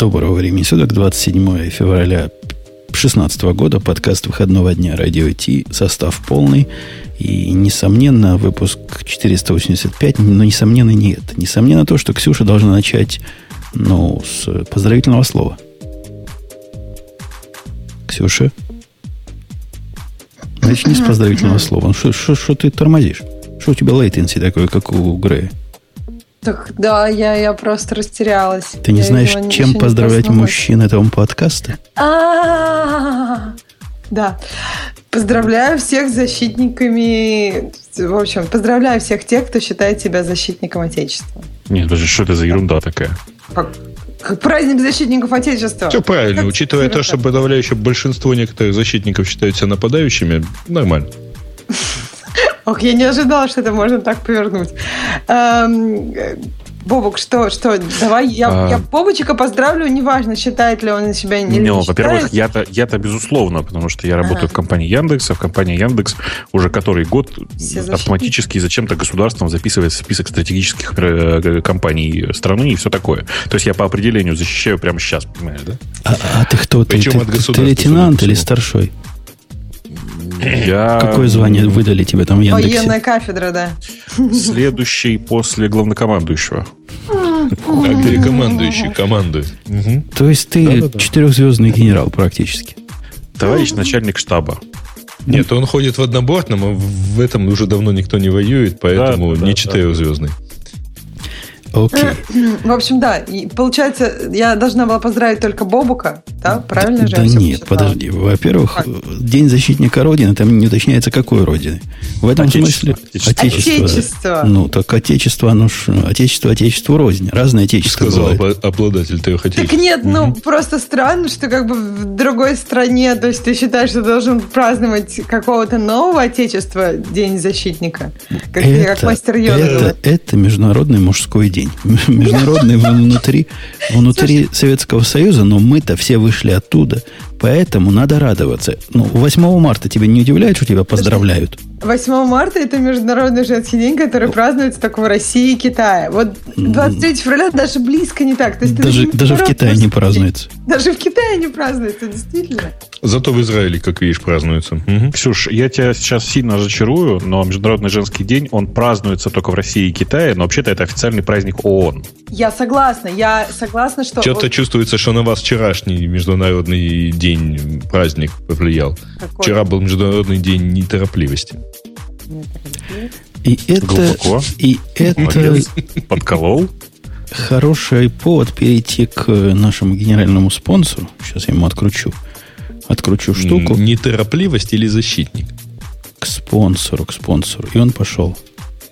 Доброго времени суток, 27 февраля 2016 года, подкаст выходного дня Радио Ти, состав полный. И, несомненно, выпуск 485, но, несомненно, не это. Несомненно то, что Ксюша должна начать, ну, с поздравительного слова. Ксюша? Начни с поздравительного слова. Ну, что ты тормозишь? Что у тебя лейтенси такое, как у Грея? Так, да, я, я просто растерялась. Ты не я знаешь, чем поздравлять мужчин этого подкаста? А, да. Поздравляю всех с защитниками. В общем, поздравляю всех тех, кто считает себя защитником Отечества. Нет, даже что это за ерунда такая? Как праздник защитников Отечества. Все правильно, как учитывая то, что подавляющее большинство некоторых защитников считают себя нападающими, нормально. Ох, я не ожидала, что это можно так повернуть. Эм, Бобок, что, что, давай, я, а... я Бобочека поздравлю, неважно, считает ли он себя или не, Во-первых, я-то, я-то безусловно, потому что я работаю ага. в компании Яндекс, а в компании Яндекс уже который год автоматически зачем-то государством записывается список стратегических э, компаний страны и все такое. То есть я по определению защищаю прямо сейчас, понимаешь, да? А, а ты кто? Причем ты, от государства. Ты лейтенант или старшой? Я... Какое звание выдали тебе там в Яндексе? Военная кафедра, да. Следующий после главнокомандующего. А перекомандующий команды. То есть ты четырехзвездный генерал практически. Товарищ начальник штаба. Нет, он ходит в однобортном, а в этом уже давно никто не воюет, поэтому не четырехзвездный. Окей. В общем, да. И получается, я должна была поздравить только Бобука, да? Правильно же? Да нет, подожди. Во-первых, как? День защитника Родины, там не уточняется, какой Родины. В этом Отечество. смысле Отечество. Отечество. Ну, так Отечество, оно ж Отечество, Отечество рознь. Разные Отечества Сказал бывают. обладатель трех Отечеств. Так нет, ну, просто странно, что как бы в другой стране, то есть ты считаешь, что должен праздновать какого-то нового Отечества День защитника? Как, это, как мастер Йода. Это, это международный мужской день день. Международный внутри, внутри Советского Союза, но мы-то все вышли оттуда. Поэтому надо радоваться. Ну, 8 марта тебя не удивляет, что тебя поздравляют? 8 марта это Международный женский день, который празднуется только в России и Китае. Вот 23 февраля даже близко не так. То есть даже даже в Китае не празднуется. Даже в Китае не празднуется, действительно. Зато в Израиле, как видишь, празднуется. Угу. Ксюш, я тебя сейчас сильно разочарую, но Международный женский день, он празднуется только в России и Китае, но вообще-то это официальный праздник ООН. Я согласна, я согласна, что... Что-то чувствуется, что на вас вчерашний Международный день, праздник повлиял. Какой? Вчера был Международный день неторопливости. И это, Глубоко. и это подколол. Хороший повод перейти к нашему генеральному спонсору. Сейчас я ему откручу. Откручу штуку. Неторопливость или защитник? К спонсору, к спонсору. И он пошел.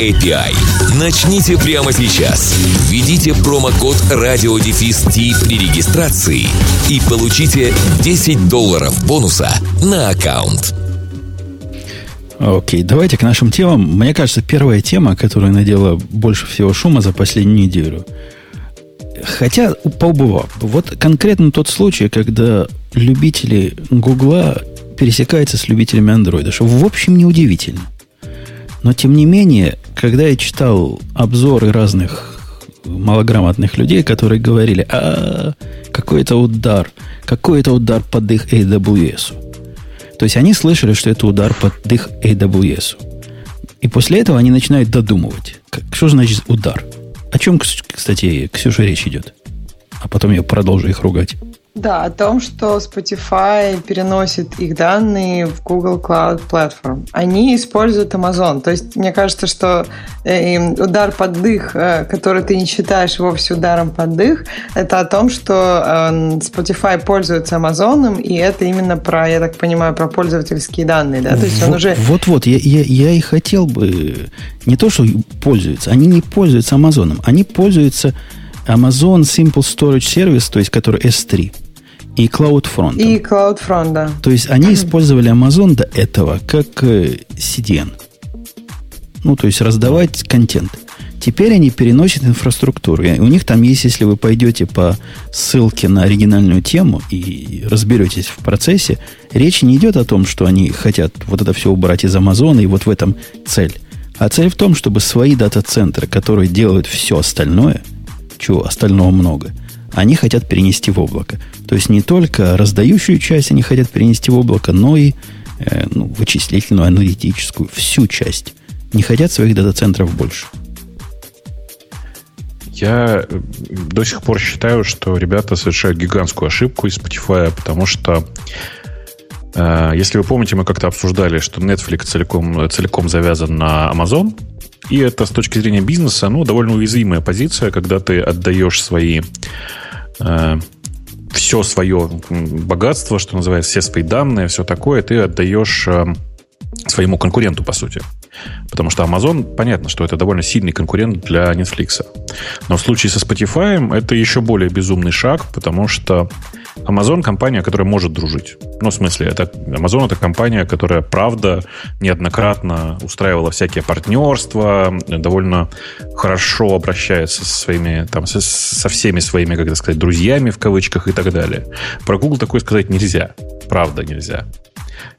API. Начните прямо сейчас. Введите промокод RadioDefist при регистрации и получите 10 долларов бонуса на аккаунт. Окей, давайте к нашим темам. Мне кажется, первая тема, которая надела больше всего шума за последнюю неделю. Хотя побывал. Вот конкретно тот случай, когда любители Гугла пересекаются с любителями андроида, что в общем неудивительно. Но, тем не менее, когда я читал обзоры разных малограмотных людей, которые говорили, а какой это удар, какой это удар под их AWS. То есть они слышали, что это удар под их AWS. И после этого они начинают додумывать. Как, что значит удар? О чем, кстати, Ксюша речь идет? А потом я продолжу их ругать. Да, о том, что Spotify переносит их данные в Google Cloud Platform. Они используют Amazon. То есть, мне кажется, что э, удар под дых, э, который ты не считаешь вовсе ударом под дых, это о том, что э, Spotify пользуется Amazon, и это именно про, я так понимаю, про пользовательские данные. Да? То есть он уже... Вот-вот, я, я, я и хотел бы не то, что пользуются, они не пользуются Amazon, они пользуются Amazon Simple Storage Service, то есть который S3, и CloudFront. И CloudFront, да. То есть они использовали Amazon до этого как э, CDN. Ну, то есть раздавать контент. Теперь они переносят инфраструктуру. И у них там есть, если вы пойдете по ссылке на оригинальную тему и разберетесь в процессе, речь не идет о том, что они хотят вот это все убрать из Амазона, и вот в этом цель. А цель в том, чтобы свои дата-центры, которые делают все остальное, чего остального много, они хотят перенести в облако. То есть не только раздающую часть они хотят перенести в облако, но и э, ну, вычислительную, аналитическую, всю часть. Не хотят своих дата-центров больше. Я э, до сих пор считаю, что ребята совершают гигантскую ошибку из Spotify, потому что э, если вы помните, мы как-то обсуждали, что Netflix целиком, целиком завязан на Amazon, и это с точки зрения бизнеса, ну, довольно уязвимая позиция, когда ты отдаешь свои э, все свое богатство, что называется, все свои данные, все такое, ты отдаешь э, своему конкуренту, по сути. Потому что Amazon, понятно, что это довольно сильный конкурент для Netflix. Но в случае со Spotify это еще более безумный шаг, потому что Amazon компания, которая может дружить. Ну, в смысле, это, Amazon это компания, которая, правда, неоднократно устраивала всякие партнерства, довольно хорошо обращается со своими, там, со, со всеми своими, как сказать, друзьями в кавычках и так далее. Про Google такое сказать нельзя. Правда нельзя.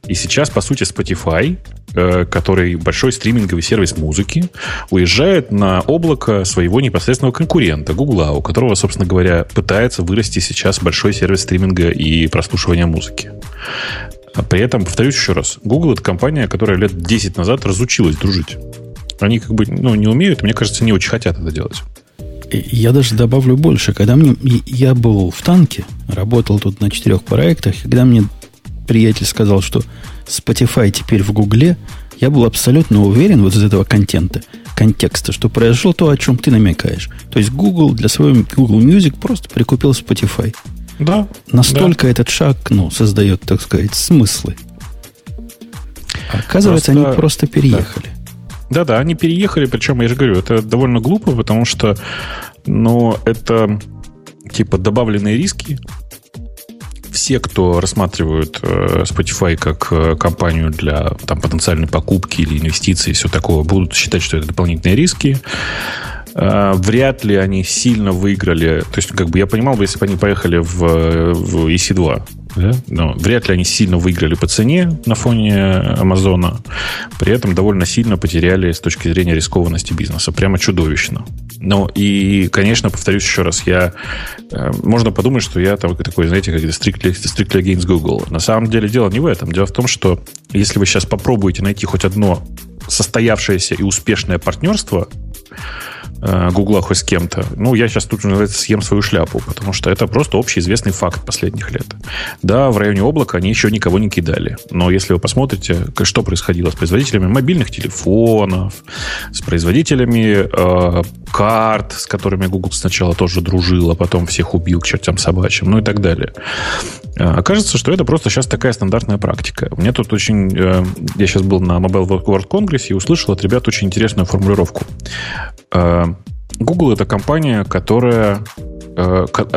И сейчас, по сути, Spotify, э, который большой стриминговый сервис музыки, уезжает на облако своего непосредственного конкурента, Google, у которого, собственно говоря, пытается вырасти сейчас большой сервис стриминга и прослушивания музыки. А при этом, повторюсь еще раз, Google это компания, которая лет 10 назад разучилась дружить. Они как бы ну, не умеют, мне кажется, не очень хотят это делать. Я даже добавлю больше. Когда мне, я был в танке, работал тут на четырех проектах, когда мне приятель сказал, что Spotify теперь в Гугле, я был абсолютно уверен вот из этого контента, контекста, что произошло то, о чем ты намекаешь. То есть Google для своего Google Music просто прикупил Spotify. Да. Настолько да. этот шаг, ну, создает, так сказать, смыслы. Оказывается, просто... они просто переехали. Да. Да-да, они переехали, причем, я же говорю, это довольно глупо, потому что, ну, это типа добавленные риски, все, кто рассматривают э, Spotify как э, компанию для там, потенциальной покупки или инвестиций и все такое, будут считать, что это дополнительные риски. Э, вряд ли они сильно выиграли. То есть, как бы я понимал бы, если бы они поехали в, в EC2, да? но вряд ли они сильно выиграли по цене на фоне Амазона. При этом довольно сильно потеряли с точки зрения рискованности бизнеса. Прямо чудовищно. Ну, и, конечно, повторюсь еще раз, я... Э, можно подумать, что я там такой, знаете, как strictly, strictly against Google. На самом деле дело не в этом. Дело в том, что если вы сейчас попробуете найти хоть одно состоявшееся и успешное партнерство, Э, Гугла хоть с кем-то. Ну, я сейчас тут, называется, съем свою шляпу, потому что это просто общеизвестный факт последних лет. Да, в районе облака они еще никого не кидали. Но если вы посмотрите, что происходило с производителями мобильных телефонов, с производителями э, карт, с которыми Google сначала тоже дружил, а потом всех убил к чертям собачьим, ну и так далее. Э, окажется, что это просто сейчас такая стандартная практика. Меня тут очень... Э, я сейчас был на Mobile World Congress и услышал от ребят очень интересную формулировку. Э, Google это компания, которая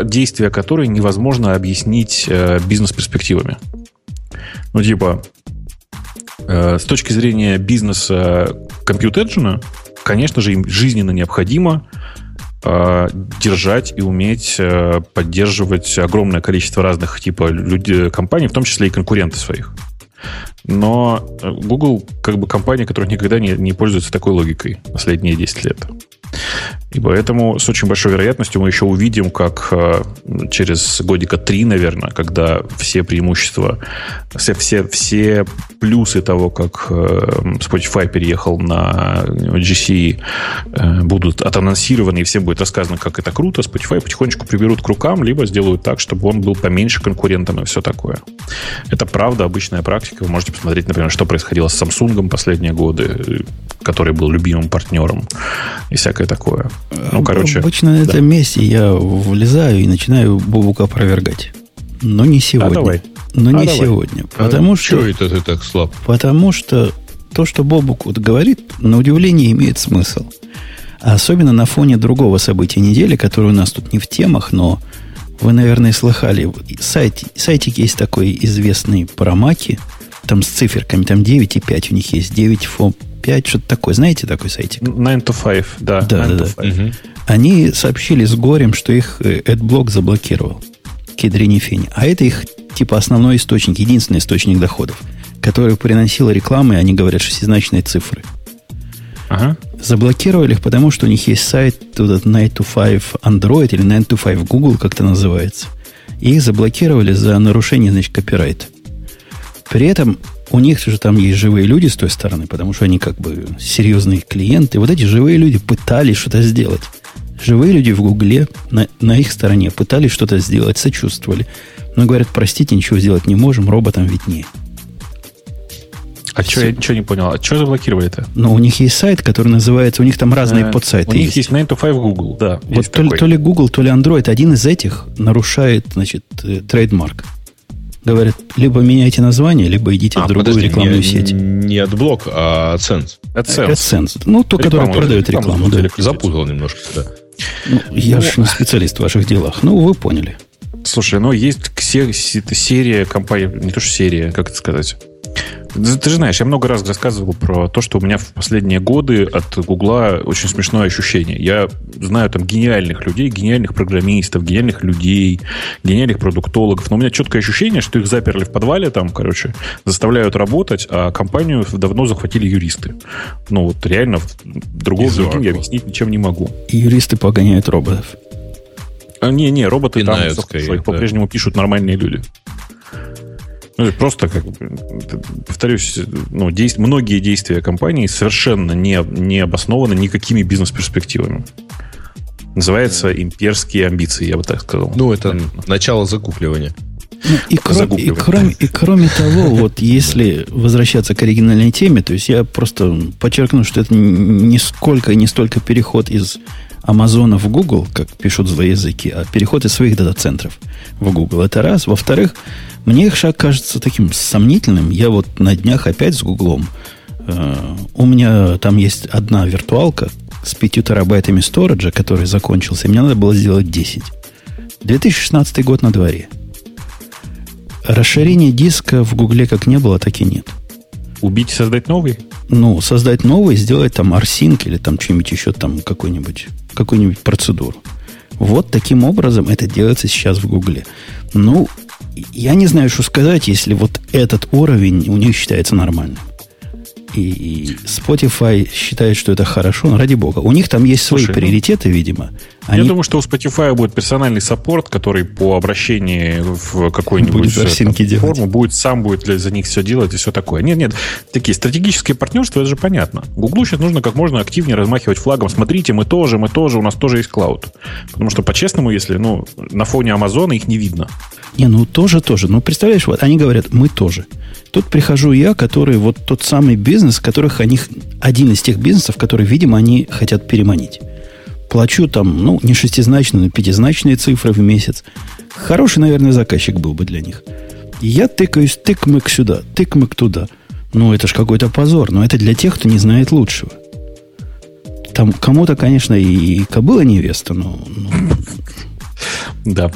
действия которой невозможно объяснить бизнес-перспективами. Ну, типа, с точки зрения бизнеса Engine, конечно же, им жизненно необходимо Э, держать и уметь э, поддерживать огромное количество разных типа людей, компаний, в том числе и конкуренты своих. Но э, Google как бы компания, которая никогда не, не пользуется такой логикой последние 10 лет. И поэтому с очень большой вероятностью мы еще увидим, как э, через годика три, наверное, когда все преимущества, все, все, все плюсы того, как э, Spotify переехал на GC, э, будут отанонсированы, и всем будет рассказано, как это круто, Spotify потихонечку приберут к рукам, либо сделают так, чтобы он был поменьше конкурентом и все такое. Это правда обычная практика. Вы можете посмотреть, например, что происходило с Samsung последние годы, который был любимым партнером и всякое такое. Ну, короче. Обычно на этом месте я влезаю и начинаю Бобука опровергать. Но не сегодня. А давай. Но а не давай. сегодня. А потому а что... это ты так слаб? Потому что то, что Бобук вот говорит, на удивление имеет смысл. А особенно на фоне другого события недели, которое у нас тут не в темах, но вы, наверное, слыхали. Сайт, сайтик есть такой известный про маки, там с циферками, там 9 и 5 у них есть, 9 фо 5, что-то такое. Знаете такой сайтик? 9 to 5, да. Да, да, да. Угу. Они сообщили с горем, что их AdBlock э, заблокировал. Кедрини Фини. А это их типа основной источник, единственный источник доходов, который приносил рекламы, они говорят, шестизначные цифры. Ага. Заблокировали их, потому что у них есть сайт этот 9 to 5 Android или 9 to 5 Google, как это называется. И их заблокировали за нарушение, значит, копирайта. При этом у них же там есть живые люди с той стороны, потому что они как бы серьезные клиенты. Вот эти живые люди пытались что-то сделать. Живые люди в Гугле на, на их стороне пытались что-то сделать, сочувствовали. Но говорят, простите, ничего сделать не можем, роботам виднее. А что, я ничего не понял. А что заблокировали-то? Ну, у них есть сайт, который называется... У них там разные а, подсайты У них есть 9 to 5 Google, да. Вот то, то ли Google, то ли Android. Один из этих нарушает, значит, э, трейдмарк. Говорят, либо меняйте название, либо идите а, в другую подожди, рекламную не, сеть. Не AdBlock, а AdSense. AdSense. AdSense. Ну, то, который продает рекламу. Да. Запутал немножко, да. Ну, я ну, же не специалист в ваших делах. Ну, вы поняли. Слушай, ну есть серия компаний, не то что серия, как это сказать, ты же знаешь, я много раз рассказывал про то, что у меня в последние годы от Гугла очень смешное ощущение. Я знаю там гениальных людей, гениальных программистов, гениальных людей, гениальных продуктологов, но у меня четкое ощущение, что их заперли в подвале там, короче, заставляют работать, а компанию давно захватили юристы. Ну вот реально другого другим я объяснить ничем не могу. И юристы погоняют роботов. А, не, не, роботы Пинают, там скорее, да. по-прежнему пишут нормальные люди. Ну, просто, как повторюсь, ну, действ... многие действия компании совершенно не, не обоснованы никакими бизнес-перспективами. Называется имперские амбиции, я бы так сказал. Ну, это начало закупливания. И, кро- и, кроме, и кроме того, вот если возвращаться к оригинальной теме, то есть я просто подчеркну, что это не сколько и не столько переход из Амазона в Google, как пишут злые языки, а переход из своих дата-центров в Google. Это раз. Во-вторых, мне их шаг кажется таким сомнительным. Я вот на днях опять с Гуглом. Э, у меня там есть одна виртуалка с 5 терабайтами сториджа, который закончился. И мне надо было сделать 10. 2016 год на дворе. Расширения диска в Гугле как не было, так и нет. Убить и создать новый? Ну, создать новый, сделать там арсинк или там что-нибудь еще там какую-нибудь процедуру. Вот таким образом это делается сейчас в Гугле. Ну, я не знаю, что сказать, если вот этот уровень у них считается нормальным. И Spotify считает, что это хорошо, но ради бога. У них там есть свои Слушай, ну, приоритеты, ну, видимо. Они... Я думаю, что у Spotify будет персональный саппорт, который по обращении в какую-нибудь будет форму будет сам будет за них все делать и все такое. Нет, нет, такие стратегические партнерства, это же понятно. Гуглу сейчас нужно как можно активнее размахивать флагом. Смотрите, мы тоже, мы тоже, у нас тоже есть клауд. Потому что, по-честному, если ну, на фоне Амазона их не видно. Не, ну тоже, тоже. Ну, представляешь, вот они говорят, мы тоже. Тут прихожу я, который вот тот самый бизнес, которых они, один из тех бизнесов, которые, видимо, они хотят переманить. Плачу там, ну, не шестизначные, но пятизначные цифры в месяц. Хороший, наверное, заказчик был бы для них. Я тыкаюсь тыкмык сюда, тыкмык туда. Ну, это ж какой-то позор, но это для тех, кто не знает лучшего. Там кому-то, конечно, и кобыла невеста, но... но... Да.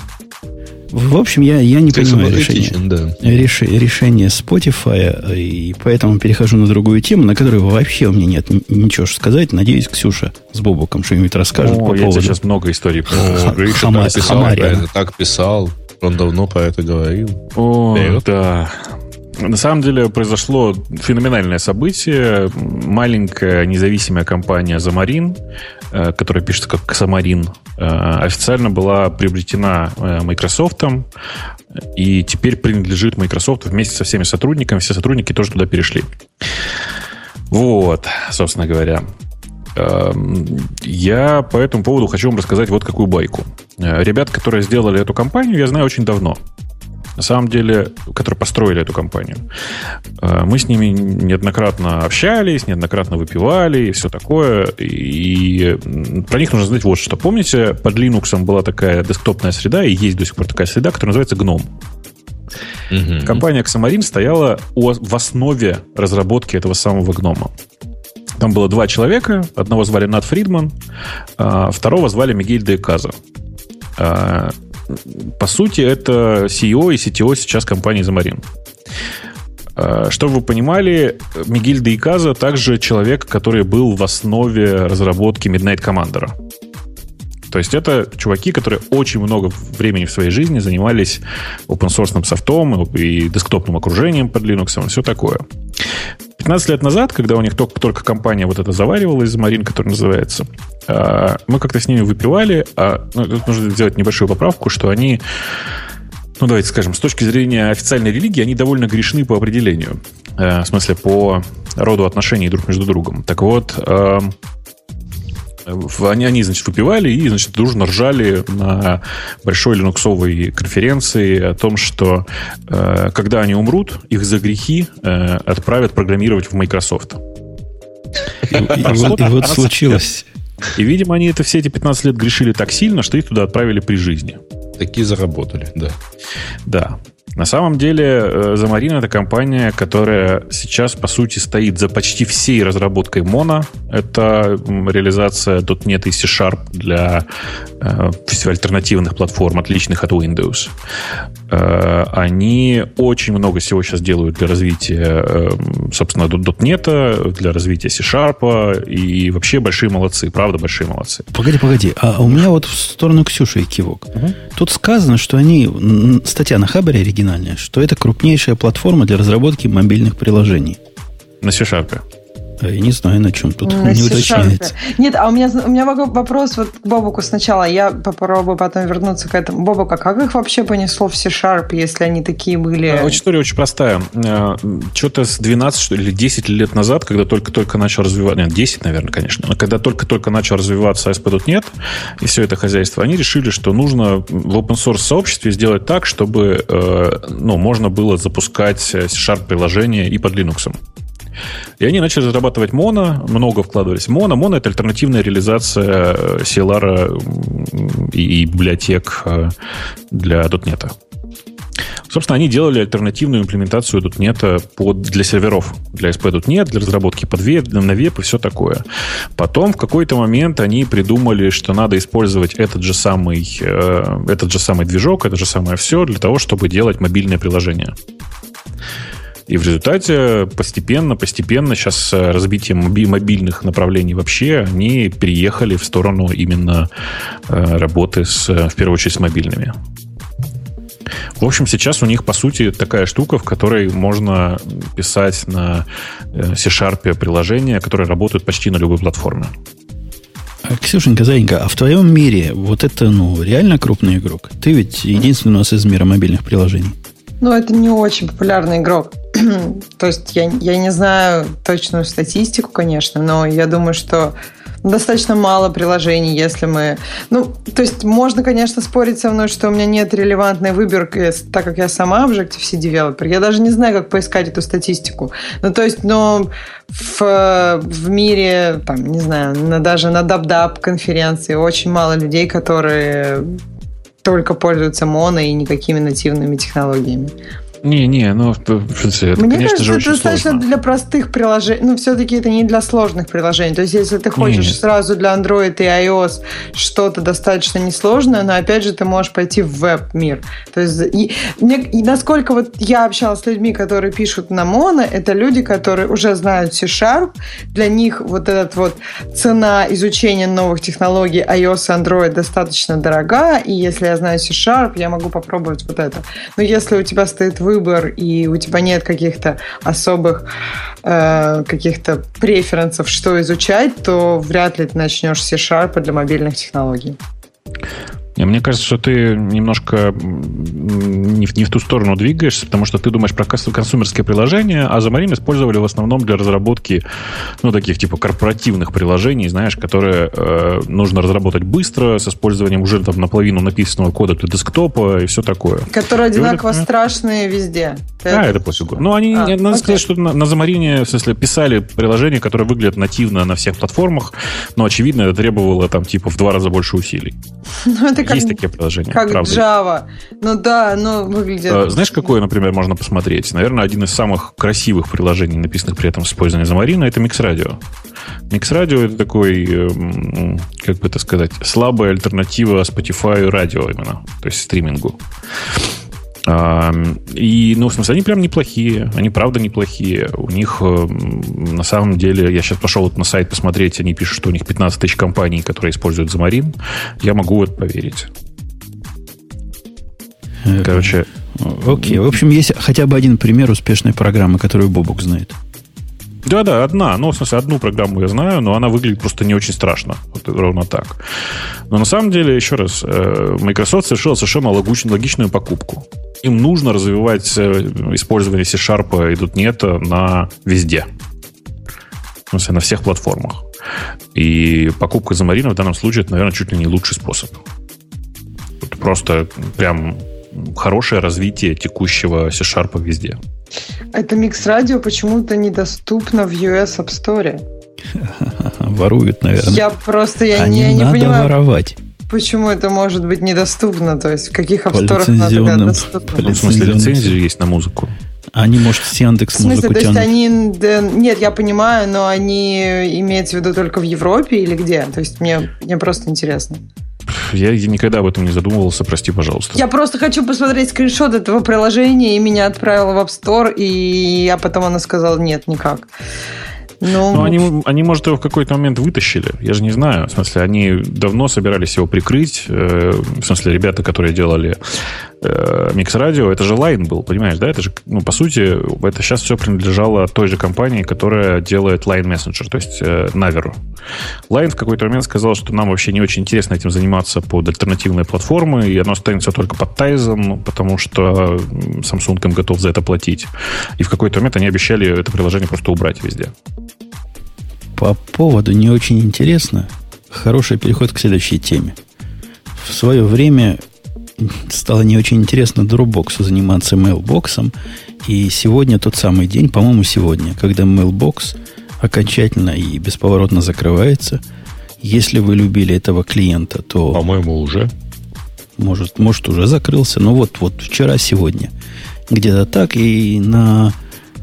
В общем, я, я не Ты понимаю решения, да. реш, решение Spotify, и поэтому перехожу на другую тему, на которую вообще у меня нет ничего сказать. Надеюсь, Ксюша с Бобуком что-нибудь расскажет О, по я поводу... сейчас много историй. О, Гриша Хама... так писал, так писал. Он давно про это говорил. О, Вперед. да. На самом деле произошло феноменальное событие. Маленькая независимая компания Замарин, э, которая пишется как Самарин, э, официально была приобретена э, Microsoft и теперь принадлежит Microsoft вместе со всеми сотрудниками. Все сотрудники тоже туда перешли. Вот, собственно говоря. Эм, я по этому поводу хочу вам рассказать вот какую байку. Ребят, которые сделали эту компанию, я знаю очень давно на самом деле, которые построили эту компанию. Э, мы с ними неоднократно общались, неоднократно выпивали и все такое. И про них нужно знать вот что. Помните, под Linux была такая десктопная среда, и есть до сих пор такая среда, которая называется GNOME. Угу. Компания Xamarin стояла в основе разработки этого самого гнома. Там было два человека. Одного звали Нат Фридман, а второго звали Мигель де Каза. По сути, это CEO и CTO сейчас компании Замарин. Чтобы вы понимали, Мигель де Иказа также человек, который был в основе разработки Midnight Commander. То есть это чуваки, которые очень много времени в своей жизни занимались open source софтом и десктопным окружением под Linux и все такое. 15 лет назад, когда у них только, только компания вот эта заваривалась, Марин, которая называется, а, мы как-то с ними выпивали, а ну, тут нужно сделать небольшую поправку, что они ну, давайте скажем, с точки зрения официальной религии, они довольно грешны по определению. Э, в смысле, по роду отношений друг между другом. Так вот, эм, они, они, значит, выпивали и, значит, дружно ржали на большой линуксовой конференции о том, что э, когда они умрут, их за грехи э, отправят программировать в Microsoft. И, и, вот, и вот случилось. И, видимо, они это все эти 15 лет грешили так сильно, что их туда отправили при жизни. Такие заработали, да. Да. На самом деле, Замарин это компания, которая сейчас, по сути, стоит за почти всей разработкой Mono. Это реализация .NET и C-Sharp для э, альтернативных платформ, отличных от Windows. Э, они очень много всего сейчас делают для развития, э, собственно, .NET, для развития C-Sharp, и вообще большие молодцы, правда, большие молодцы. Погоди, погоди, а у меня вот в сторону Ксюши и кивок. Угу. Тут сказано, что они, статья на Хабаре оригинальная, что это крупнейшая платформа для разработки мобильных приложений. На C-Sharp. А я не знаю, на чем тут на не уточняется. Нет, а у меня, у меня вопрос вот к Бобуку сначала. Я попробую потом вернуться к этому. Бобук, а как их вообще понесло в C-Sharp, если они такие были? А, история очень простая. А, Что-то с 12 что ли, или 10 лет назад, когда только-только начал развиваться... Нет, 10, наверное, конечно. Но когда только-только начал развиваться ASP.NET и все это хозяйство, они решили, что нужно в open source сообществе сделать так, чтобы э, ну, можно было запускать C-Sharp приложения и под Linux. И они начали разрабатывать моно, много вкладывались в моно. Моно — это альтернативная реализация CLR и, и библиотек э, для .NET. Собственно, они делали альтернативную имплементацию .NET под, для серверов, для SP.NET, для разработки под веб, на веб и все такое. Потом в какой-то момент они придумали, что надо использовать этот же самый, э, этот же самый движок, это же самое все для того, чтобы делать мобильное приложение. И в результате постепенно, постепенно сейчас с разбитием мобильных направлений вообще они переехали в сторону именно э, работы с, в первую очередь, с мобильными. В общем, сейчас у них, по сути, такая штука, в которой можно писать на э, C-Sharp приложения, которые работают почти на любой платформе. А, Ксюшенька, Заинька, а в твоем мире вот это, ну, реально крупный игрок? Ты ведь единственный у нас из мира мобильных приложений. Ну, это не очень популярный игрок. То есть я, я не знаю точную статистику, конечно, но я думаю, что достаточно мало приложений, если мы... Ну, то есть можно, конечно, спорить со мной, что у меня нет релевантной выборки, так как я сама Objective-C девелопер. Я даже не знаю, как поискать эту статистику. Ну, то есть, но в, в мире, там, не знаю, на, даже на DubDub конференции очень мало людей, которые только пользуются моно и никакими нативными технологиями. Не-не, ну, это, Мне конечно кажется, же, это достаточно сложно. для простых приложений. Ну, все-таки это не для сложных приложений. То есть, если ты хочешь Нет. сразу для Android и iOS что-то достаточно несложное, но, опять же, ты можешь пойти в веб-мир. То есть, и, мне, и насколько вот я общалась с людьми, которые пишут на моно, это люди, которые уже знают C-Sharp. Для них вот этот вот цена изучения новых технологий iOS и Android достаточно дорога, и если я знаю C-Sharp, я могу попробовать вот это. Но если у тебя стоит выбор, и у тебя нет каких-то особых э, каких-то преференсов, что изучать, то вряд ли ты начнешь C-Sharp для мобильных технологий. Мне кажется, что ты немножко не в, не в ту сторону двигаешься, потому что ты думаешь про консумерские приложения, а Xamarin использовали в основном для разработки, ну, таких типа корпоративных приложений, знаешь, которые э, нужно разработать быстро, с использованием уже там наполовину написанного кода для десктопа и все такое. Которые одинаково это, страшные везде. Да, это пофигу. Ну, они, а, надо окей. сказать, что на, на Xamarin, в смысле, писали приложения, которые выглядят нативно на всех платформах, но, очевидно, это требовало там типа в два раза больше усилий. Ну, это как, есть такие приложения. Как правда. Java. Ну да, но выглядит... А, знаешь, какое, например, можно посмотреть? Наверное, один из самых красивых приложений, написанных при этом с использованием Замарина, это Mix Radio. Mix Radio это такой, эм, как бы это сказать, слабая альтернатива Spotify радио именно, то есть стримингу. И, ну, в смысле, они прям неплохие. Они правда неплохие. У них, эм, на самом деле, я сейчас пошел вот на сайт посмотреть, они пишут, что у них 15 тысяч компаний, которые используют Замарин. Я могу вот поверить. Э, Короче... Окей. В общем, есть хотя бы один пример успешной программы, которую Бобук знает. Да, да, одна. Ну, в смысле, одну программу я знаю, но она выглядит просто не очень страшно. Вот ровно так. Но на самом деле, еще раз, э, Microsoft совершила совершенно логичную покупку. Им нужно развивать э, использование C-Sharp и .NET на везде. В смысле, на всех платформах. И покупка Замарина в данном случае, это, наверное, чуть ли не лучший способ. Просто прям хорошее развитие текущего C-Sharp везде. Это микс радио почему-то недоступно в US App Store. Воруют, наверное. Я просто я а не, не, не надо понимаю. воровать. Почему это может быть недоступно? То есть в каких апсторах надо тогда доступно? Ну, в смысле, лицензия есть на музыку. Они, может, с Яндекс В смысле, то есть они... Да, нет, я понимаю, но они имеются в виду только в Европе или где? То есть мне, мне просто интересно. Я никогда об этом не задумывался, прости, пожалуйста. Я просто хочу посмотреть скриншот этого приложения, и меня отправило в App Store, и я потом она сказала, нет, никак. Ну, Но они, они, может, его в какой-то момент вытащили. Я же не знаю. В смысле, они давно собирались его прикрыть. Э, в смысле, ребята, которые делали э, Микс Радио, это же Line был, понимаешь, да? Это же, ну, по сути, это сейчас все принадлежало той же компании, которая делает Line Messenger, то есть э, Naver. Line в какой-то момент сказал, что нам вообще не очень интересно этим заниматься под альтернативные платформы, и оно останется только под Tizen, потому что Samsung им готов за это платить. И в какой-то момент они обещали это приложение просто убрать везде. По поводу не очень интересно, хороший переход к следующей теме. В свое время стало не очень интересно Dropbox заниматься mailbox, и сегодня тот самый день, по-моему, сегодня, когда mailbox окончательно и бесповоротно закрывается. Если вы любили этого клиента, то... По-моему, уже. Может, может, уже закрылся. Но вот, вот вчера, сегодня. Где-то так. И на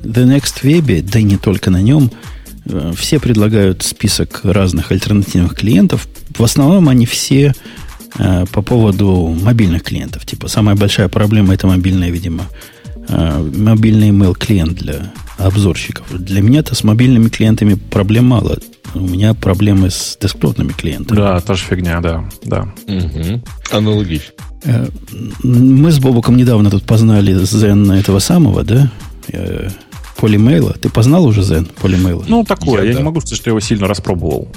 The Next Web, да и не только на нем, Э, все предлагают список разных альтернативных клиентов. В основном они все э, по поводу мобильных клиентов. Типа самая большая проблема это мобильная, видимо, э, мобильный email клиент для обзорщиков. Для меня-то с мобильными клиентами проблем мало. У меня проблемы с десктопными клиентами. Да, та же фигня, да. да. Угу. Аналогично. Э, мы с Бобуком недавно тут познали Зен этого самого, да? Полимейла. Ты познал уже Zen Полимейла? Ну, такое. Я, я да. не могу сказать, что я его сильно распробовал.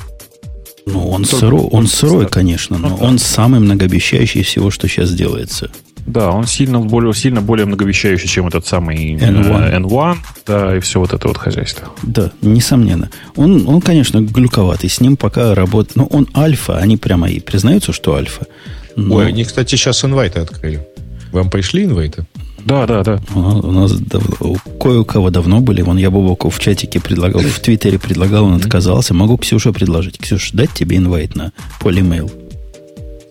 Ну, он, сырой, он сырой, конечно, но ну, да. он самый многообещающий всего, что сейчас делается. Да, он сильно более, сильно более многообещающий, чем этот самый N1. N1, да, и все вот это вот хозяйство. Да, несомненно. Он, он конечно, глюковатый. С ним пока работает... Ну, он альфа, они прямо и признаются, что альфа. Но... Ой, они, кстати, сейчас инвайты открыли. Вам пришли инвайты? Да, да, да. У нас давно, кое у кого давно были. Вон я Бобоку в чатике предлагал, в Твиттере предлагал, он отказался. Могу Ксюше предложить. Ксюша, дать тебе инвайт на полимейл?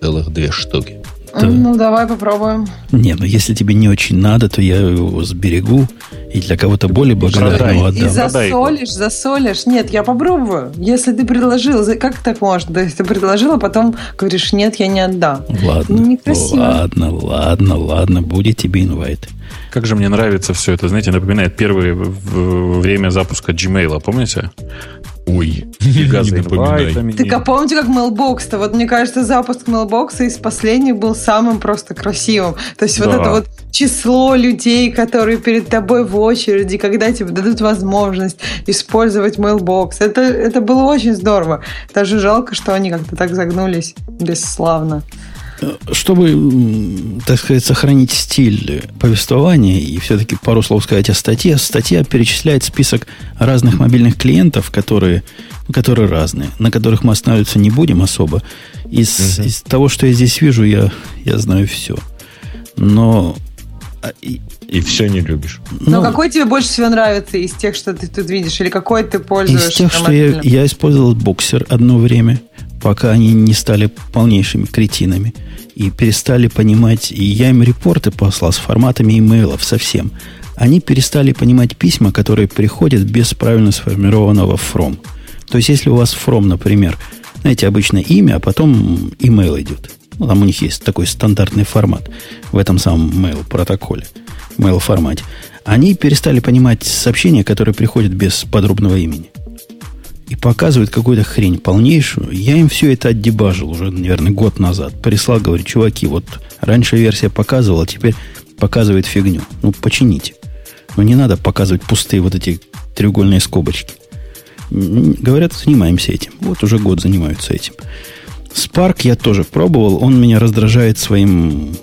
Целых две штуки. Да. Ну, давай попробуем. Не, ну если тебе не очень надо, то я его сберегу и для кого-то более благодарного отдам. И засолишь, засолишь. Нет, я попробую. Если ты предложил, как так может? То есть ты предложил, а потом говоришь, нет, я не отдам. Ладно, Некрасиво. ладно, ладно, ладно, будет тебе инвайт. Как же мне нравится все это, знаете, напоминает первое время запуска Gmail, помните? Ой, за инвайтами. Так а помните, как Mailbox-то? Вот мне кажется, запуск Mailbox из последних был самым просто красивым. То есть да. вот это вот число людей, которые перед тобой в очереди, когда тебе дадут возможность использовать Mailbox. Это, это было очень здорово. Даже жалко, что они как-то так загнулись бесславно. Чтобы, так сказать, сохранить стиль повествования и все-таки пару слов сказать о статье, статья перечисляет список разных мобильных клиентов, которые, которые разные, на которых мы останавливаться не будем особо. Из, угу. из того, что я здесь вижу, я, я знаю все. Но и, и все не любишь. Но ну, какой тебе больше всего нравится из тех, что ты тут видишь? Или какой ты пользуешься? Из тех, что я, я использовал боксер одно время. пока они не стали полнейшими кретинами и перестали понимать, и я им репорты послал с форматами имейлов совсем, они перестали понимать письма, которые приходят без правильно сформированного from. То есть, если у вас from, например, знаете, обычно имя, а потом email идет. Ну, там у них есть такой стандартный формат в этом самом mail протоколе, mail формате. Они перестали понимать сообщения, которые приходят без подробного имени и показывают какую-то хрень полнейшую. Я им все это отдебажил уже, наверное, год назад. Прислал, говорю, чуваки, вот раньше версия показывала, теперь показывает фигню. Ну, почините. Но не надо показывать пустые вот эти треугольные скобочки. Говорят, занимаемся этим. Вот уже год занимаются этим. Spark я тоже пробовал. Он меня раздражает своим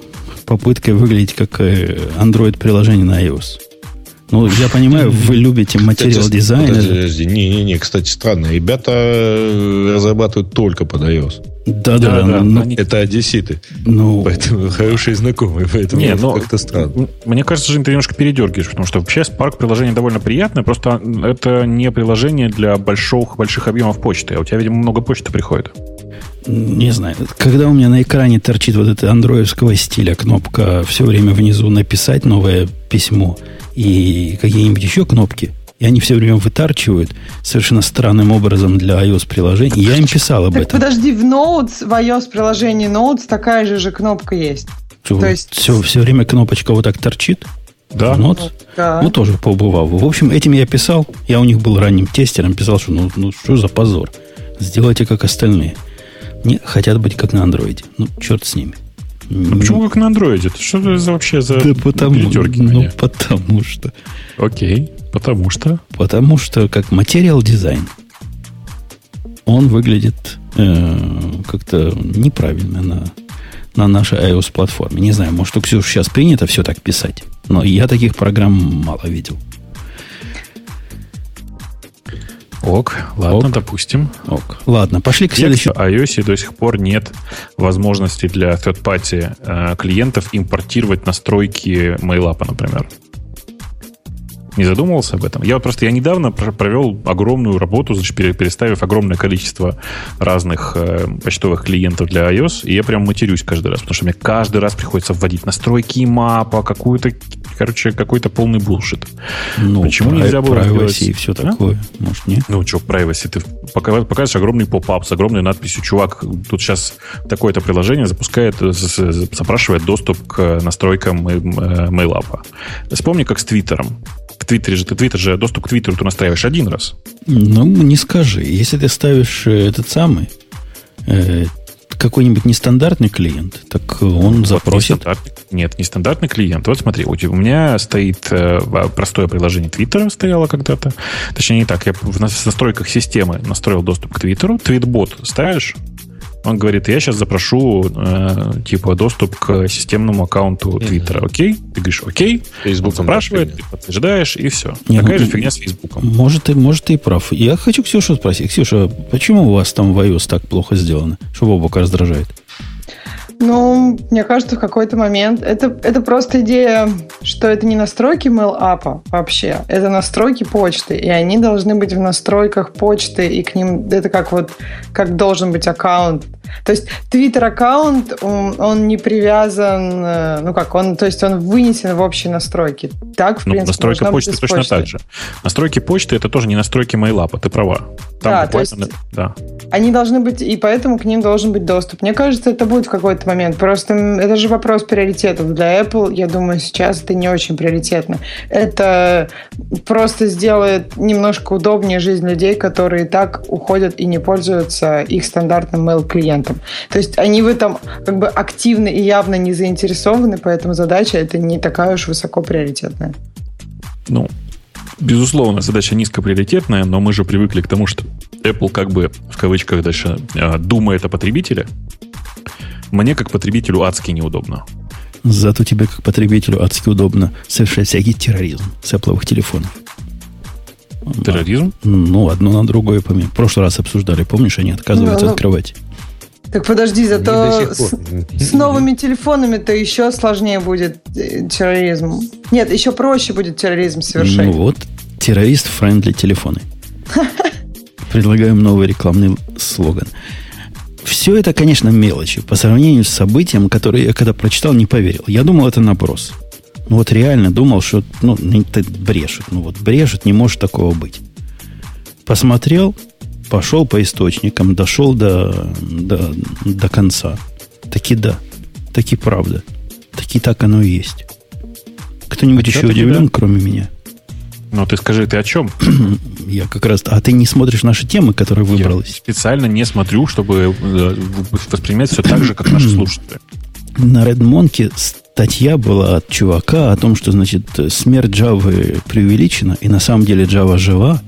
попыткой выглядеть как э, Android-приложение на iOS. Ну, я понимаю, вы любите материал дизайн. Подожди, не-не-не, кстати, странно. Ребята э, разрабатывают только под iOS. Да, да, да. Ну, они... Это одесситы. Ну, поэтому хорошие знакомые, поэтому не, но, как-то странно. Мне кажется, что ты немножко передергиваешь, потому что вообще Spark приложение довольно приятное, просто это не приложение для больших, больших объемов почты. А у тебя, видимо, много почты приходит. Не знаю. Когда у меня на экране торчит вот эта андроидского стиля кнопка все время внизу написать новое письмо – и какие-нибудь еще кнопки, и они все время вытарчивают совершенно странным образом для iOS-приложений. Я им писал об так этом. подожди, в Notes, в iOS-приложении Notes такая же же кнопка есть. Что, То есть... все, все время кнопочка вот так торчит? Да. Notes? Да. Ну, тоже побывал. В общем, этим я писал. Я у них был ранним тестером. Писал, что ну, ну что за позор. Сделайте, как остальные. Не хотят быть как на андроиде. Ну, черт с ними. Ну, почему как на андроиде? Что это за вообще за да потому, ну, потому что. Окей, потому что. Потому что как материал дизайн он выглядит э, как-то неправильно на, на нашей iOS-платформе. Не знаю, может, у Ксюши сейчас принято все так писать, но я таких программ мало видел. Ок, ладно, Ок. допустим. Ок. Ладно, пошли к следующему. В iOS до сих пор нет возможности для third-party э, клиентов импортировать настройки MailApp, например. Не задумывался об этом? Я просто я недавно провел огромную работу, значит, переставив огромное количество разных э, почтовых клиентов для iOS, и я прям матерюсь каждый раз, потому что мне каждый раз приходится вводить настройки мапа, какую-то, короче, какой-то полный булшит. Ну, Почему нельзя было сделать... и все такое? А? Может, нет? Ну, что, privacy? Ты показываешь огромный поп-ап с огромной надписью, чувак, тут сейчас такое-то приложение запускает, запрашивает доступ к настройкам э, MailApp. Вспомни, как с Твиттером в Твиттере же, ты Твиттер же, доступ к Твиттеру ты настраиваешь один раз. Ну, не скажи. Если ты ставишь э, этот самый, э, какой-нибудь нестандартный клиент, так он вот запросит... Не нет, нестандартный клиент. Вот смотри, у, тебя, у меня стоит э, простое приложение Твиттера стояло когда-то. Точнее, не так. Я в настройках системы настроил доступ к Твиттеру. Твитбот ставишь, он говорит, я сейчас запрошу э, типа доступ к системному аккаунту Твиттера, mm-hmm. окей? Ты говоришь, окей. Facebook он запрашивает, ты подтверждаешь, и все. Не, Такая ну, же фигня с Фейсбуком. Может, ты, может, ты и прав. Я хочу Ксюшу спросить. Ксюша, почему у вас там в iOS так плохо сделано? Что Бобок раздражает? Ну, мне кажется, в какой-то момент. Это, это просто идея, что это не настройки mail вообще, это настройки почты, и они должны быть в настройках почты, и к ним это как вот как должен быть аккаунт. То есть Twitter аккаунт он, он не привязан, э, ну как он, то есть он вынесен в общие настройки. Так в ну, принципе. Настройка почты точно почты. так же. Настройки почты это тоже не настройки MailApp, ты права. Там да, то есть да. они должны быть, и поэтому к ним должен быть доступ. Мне кажется, это будет в какой-то момент. Просто это же вопрос приоритетов. Для Apple, я думаю, сейчас это не очень приоритетно. Это просто сделает немножко удобнее жизнь людей, которые и так уходят и не пользуются их стандартным mail-клиентом. То есть они в этом как бы активно и явно не заинтересованы, поэтому задача это не такая уж высоко приоритетная. Ну, Безусловно, задача низкоприоритетная, но мы же привыкли к тому, что Apple как бы, в кавычках дальше, а, думает о потребителе. Мне, как потребителю, адски неудобно. Зато тебе, как потребителю, адски удобно совершать всякий терроризм с Apple телефонов. Терроризм? Ну, одно на другое помимо. В прошлый раз обсуждали, помнишь, они отказываются ну, открывать. Так подожди, зато с, с новыми телефонами-то еще сложнее будет э, терроризм. Нет, еще проще будет терроризм совершать. Ну вот, террорист-френдли телефоны. Предлагаем новый рекламный слоган. Все это, конечно, мелочи. По сравнению с событием, которое я когда прочитал, не поверил. Я думал, это наброс. Ну вот реально думал, что ну, это брешет. Ну вот брешет, не может такого быть. Посмотрел, пошел по источникам, дошел до, до, до конца. Таки да, таки правда. Таки так оно и есть. Кто-нибудь а еще удивлен, да? кроме меня? Ну, ты скажи, ты о чем? Я как раз... А ты не смотришь наши темы, которые выбрались? Я специально не смотрю, чтобы э, воспринимать все так же, как наши слушатели. На Red статья была от чувака о том, что, значит, смерть Java преувеличена, и на самом деле Java жива,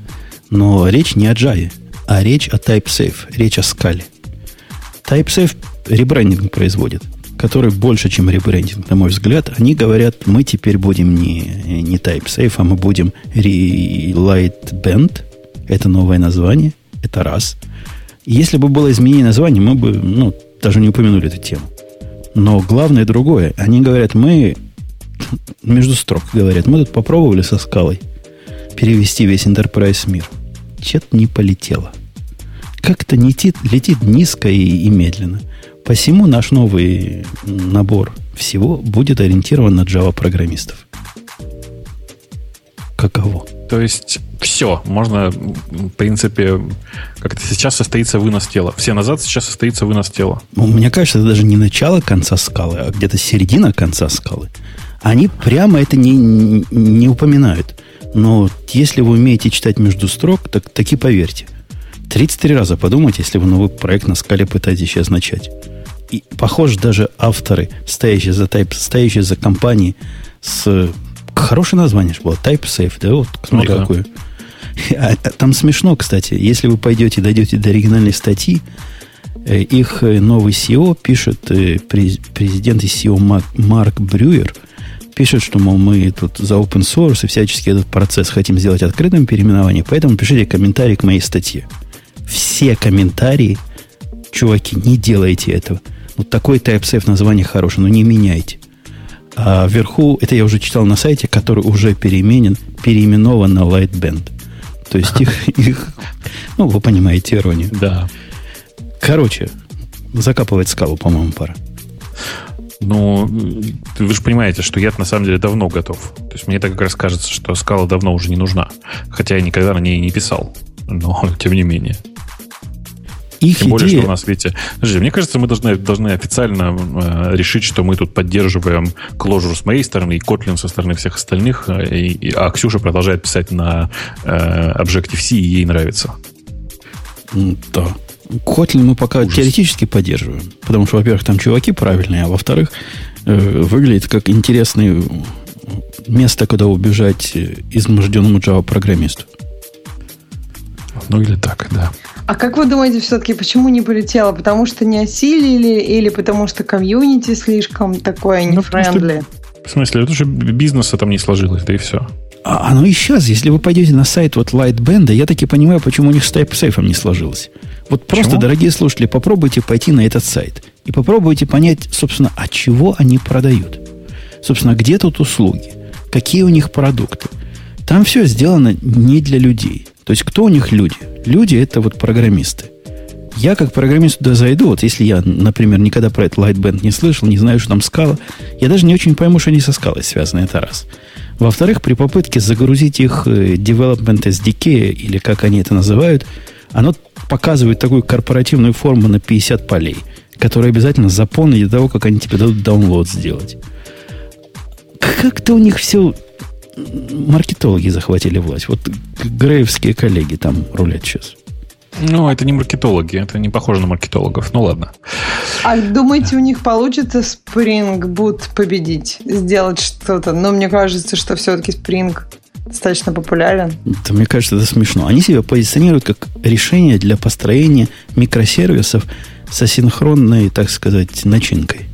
но речь не о Java, а речь о TypeSafe, речь о скале. TypeSafe ребрендинг производит – который больше, чем ребрендинг, на мой взгляд, они говорят, мы теперь будем не, не TypeSafe, а мы будем Relight Band. Это новое название. Это раз. если бы было изменение названия, мы бы ну, даже не упомянули эту тему. Но главное другое. Они говорят, мы между строк говорят, мы тут попробовали со скалой перевести весь Enterprise мир. Че-то не полетело. Как-то летит, летит низко и, и медленно. Посему наш новый набор всего будет ориентирован на Java-программистов. Каково? То есть все, можно, в принципе, как-то сейчас состоится вынос тела. Все назад сейчас состоится вынос тела. Ну, мне кажется, это даже не начало конца скалы, а где-то середина конца скалы. Они прямо это не, не упоминают. Но если вы умеете читать между строк, так таки поверьте. 33 раза подумайте, если вы новый проект на скале пытаетесь сейчас начать и, похоже, даже авторы, стоящие за, type, стоящие за компанией с... Хорошее название же было. TypeSafe, да? Вот смотри, ну, какое. А, а, там смешно, кстати. Если вы пойдете, дойдете до оригинальной статьи, э, их э, новый CEO пишет, э, президент и CEO Марк Брюер пишет, что, мол, мы тут за open source и всячески этот процесс хотим сделать открытым переименование, поэтому пишите комментарии к моей статье. Все комментарии, чуваки, не делайте этого. Вот такой TypeSafe название хорошее, но не меняйте. А вверху, это я уже читал на сайте, который уже переименен, переименован на Lightband. То есть их, их, ну, вы понимаете иронию. Да. Короче, закапывать скалу, по-моему, пора. Ну, вы же понимаете, что я на самом деле давно готов. То есть мне так как раз кажется, что скала давно уже не нужна. Хотя я никогда на ней не писал. Но тем не менее. Их Тем идея... более, что у нас, видите... Подожди, мне кажется, мы должны, должны официально э, решить, что мы тут поддерживаем Clojure с моей стороны и Kotlin со стороны всех остальных, э, и, и, а Ксюша продолжает писать на э, Objective-C, и ей нравится. Да. Kotlin мы пока Ужас. теоретически поддерживаем. Потому что, во-первых, там чуваки правильные, а во-вторых, э, выглядит как интересное место, куда убежать изможденному Java-программисту. Ну или так, да. А как вы думаете, все-таки почему не полетело? Потому что не осилили или потому что комьюнити слишком такое не friendly? Ну, в смысле, это же бизнеса там не сложилось, да и все. А оно и сейчас, если вы пойдете на сайт вот Lightband, я таки понимаю, почему у них с TypeSafe не сложилось. Вот просто, Почему? дорогие слушатели, попробуйте пойти на этот сайт и попробуйте понять, собственно, от чего они продают. Собственно, где тут услуги, какие у них продукты. Там все сделано не для людей. То есть, кто у них люди? Люди – это вот программисты. Я как программист туда зайду, вот если я, например, никогда про этот Lightband не слышал, не знаю, что там скала, я даже не очень пойму, что они со скалой связаны, это раз. Во-вторых, при попытке загрузить их э, Development SDK, или как они это называют, оно показывает такую корпоративную форму на 50 полей, которую обязательно заполнить до того, как они тебе дадут download сделать. Как-то у них все маркетологи захватили власть. Вот греевские коллеги там рулят сейчас. Ну, это не маркетологи, это не похоже на маркетологов. Ну ладно. А думаете, у них получится Spring Boot победить, сделать что-то? Но мне кажется, что все-таки Spring достаточно популярен. Да, мне кажется, это смешно. Они себя позиционируют как решение для построения микросервисов с асинхронной, так сказать, начинкой.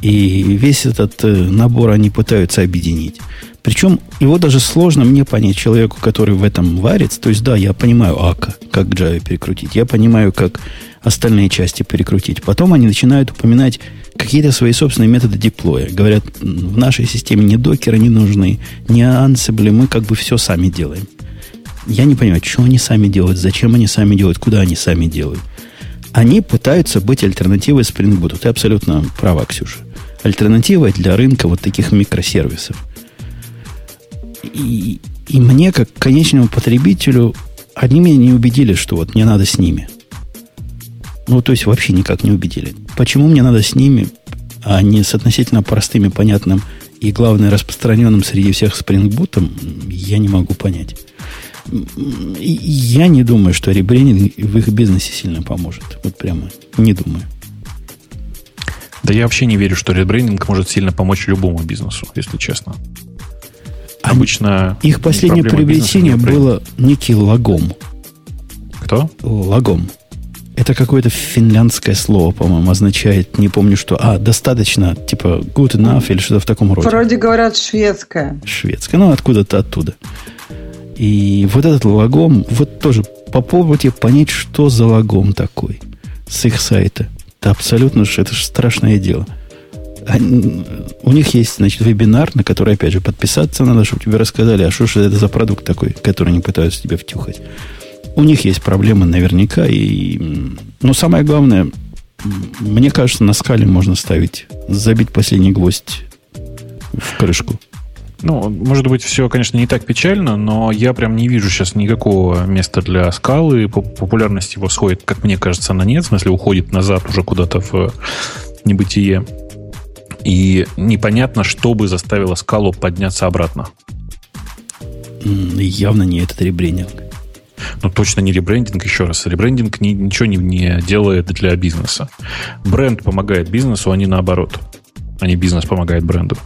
И весь этот э, набор они пытаются объединить. Причем его даже сложно мне понять человеку, который в этом варится. То есть, да, я понимаю АКа, как Java перекрутить. Я понимаю, как остальные части перекрутить. Потом они начинают упоминать какие-то свои собственные методы деплоя. Говорят, в нашей системе ни докеры не нужны, ни Ansible, мы как бы все сами делаем. Я не понимаю, что они сами делают, зачем они сами делают, куда они сами делают. Они пытаются быть альтернативой Spring Boot. Ты абсолютно права, Ксюша. Альтернативой для рынка вот таких микросервисов. И, и мне, как конечному потребителю, они меня не убедили, что вот мне надо с ними. Ну, то есть вообще никак не убедили. Почему мне надо с ними, а не с относительно простым и понятным и, главное, распространенным среди всех Spring Boot, я не могу понять. Я не думаю, что ребрендинг в их бизнесе сильно поможет. Вот прямо не думаю. Да я вообще не верю, что ребрендинг может сильно помочь любому бизнесу, если честно. Обычно... Их последнее приобретение было некий лагом. Кто? Лагом. Это какое-то финляндское слово, по-моему, означает, не помню что. А, достаточно, типа good enough или что-то в таком роде. Вроде говорят шведское. Шведское, ну откуда-то оттуда. И вот этот лагом, вот тоже попробуйте понять, что за лагом такой с их сайта. Это абсолютно, это же страшное дело. У них есть, значит, вебинар, на который, опять же, подписаться надо, чтобы тебе рассказали, а что же это за продукт такой, который они пытаются тебя втюхать. У них есть проблемы наверняка. И, но самое главное, мне кажется, на скале можно ставить, забить последний гвоздь в крышку. Ну, может быть, все, конечно, не так печально, но я прям не вижу сейчас никакого места для скалы. Популярность его сходит, как мне кажется, на нет. В смысле, уходит назад уже куда-то в небытие. И непонятно, что бы заставило скалу подняться обратно. Явно не этот ребрендинг. Ну, точно не ребрендинг, еще раз. Ребрендинг ни, ничего не, не делает для бизнеса. Бренд помогает бизнесу, а не наоборот. А не бизнес помогает бренду.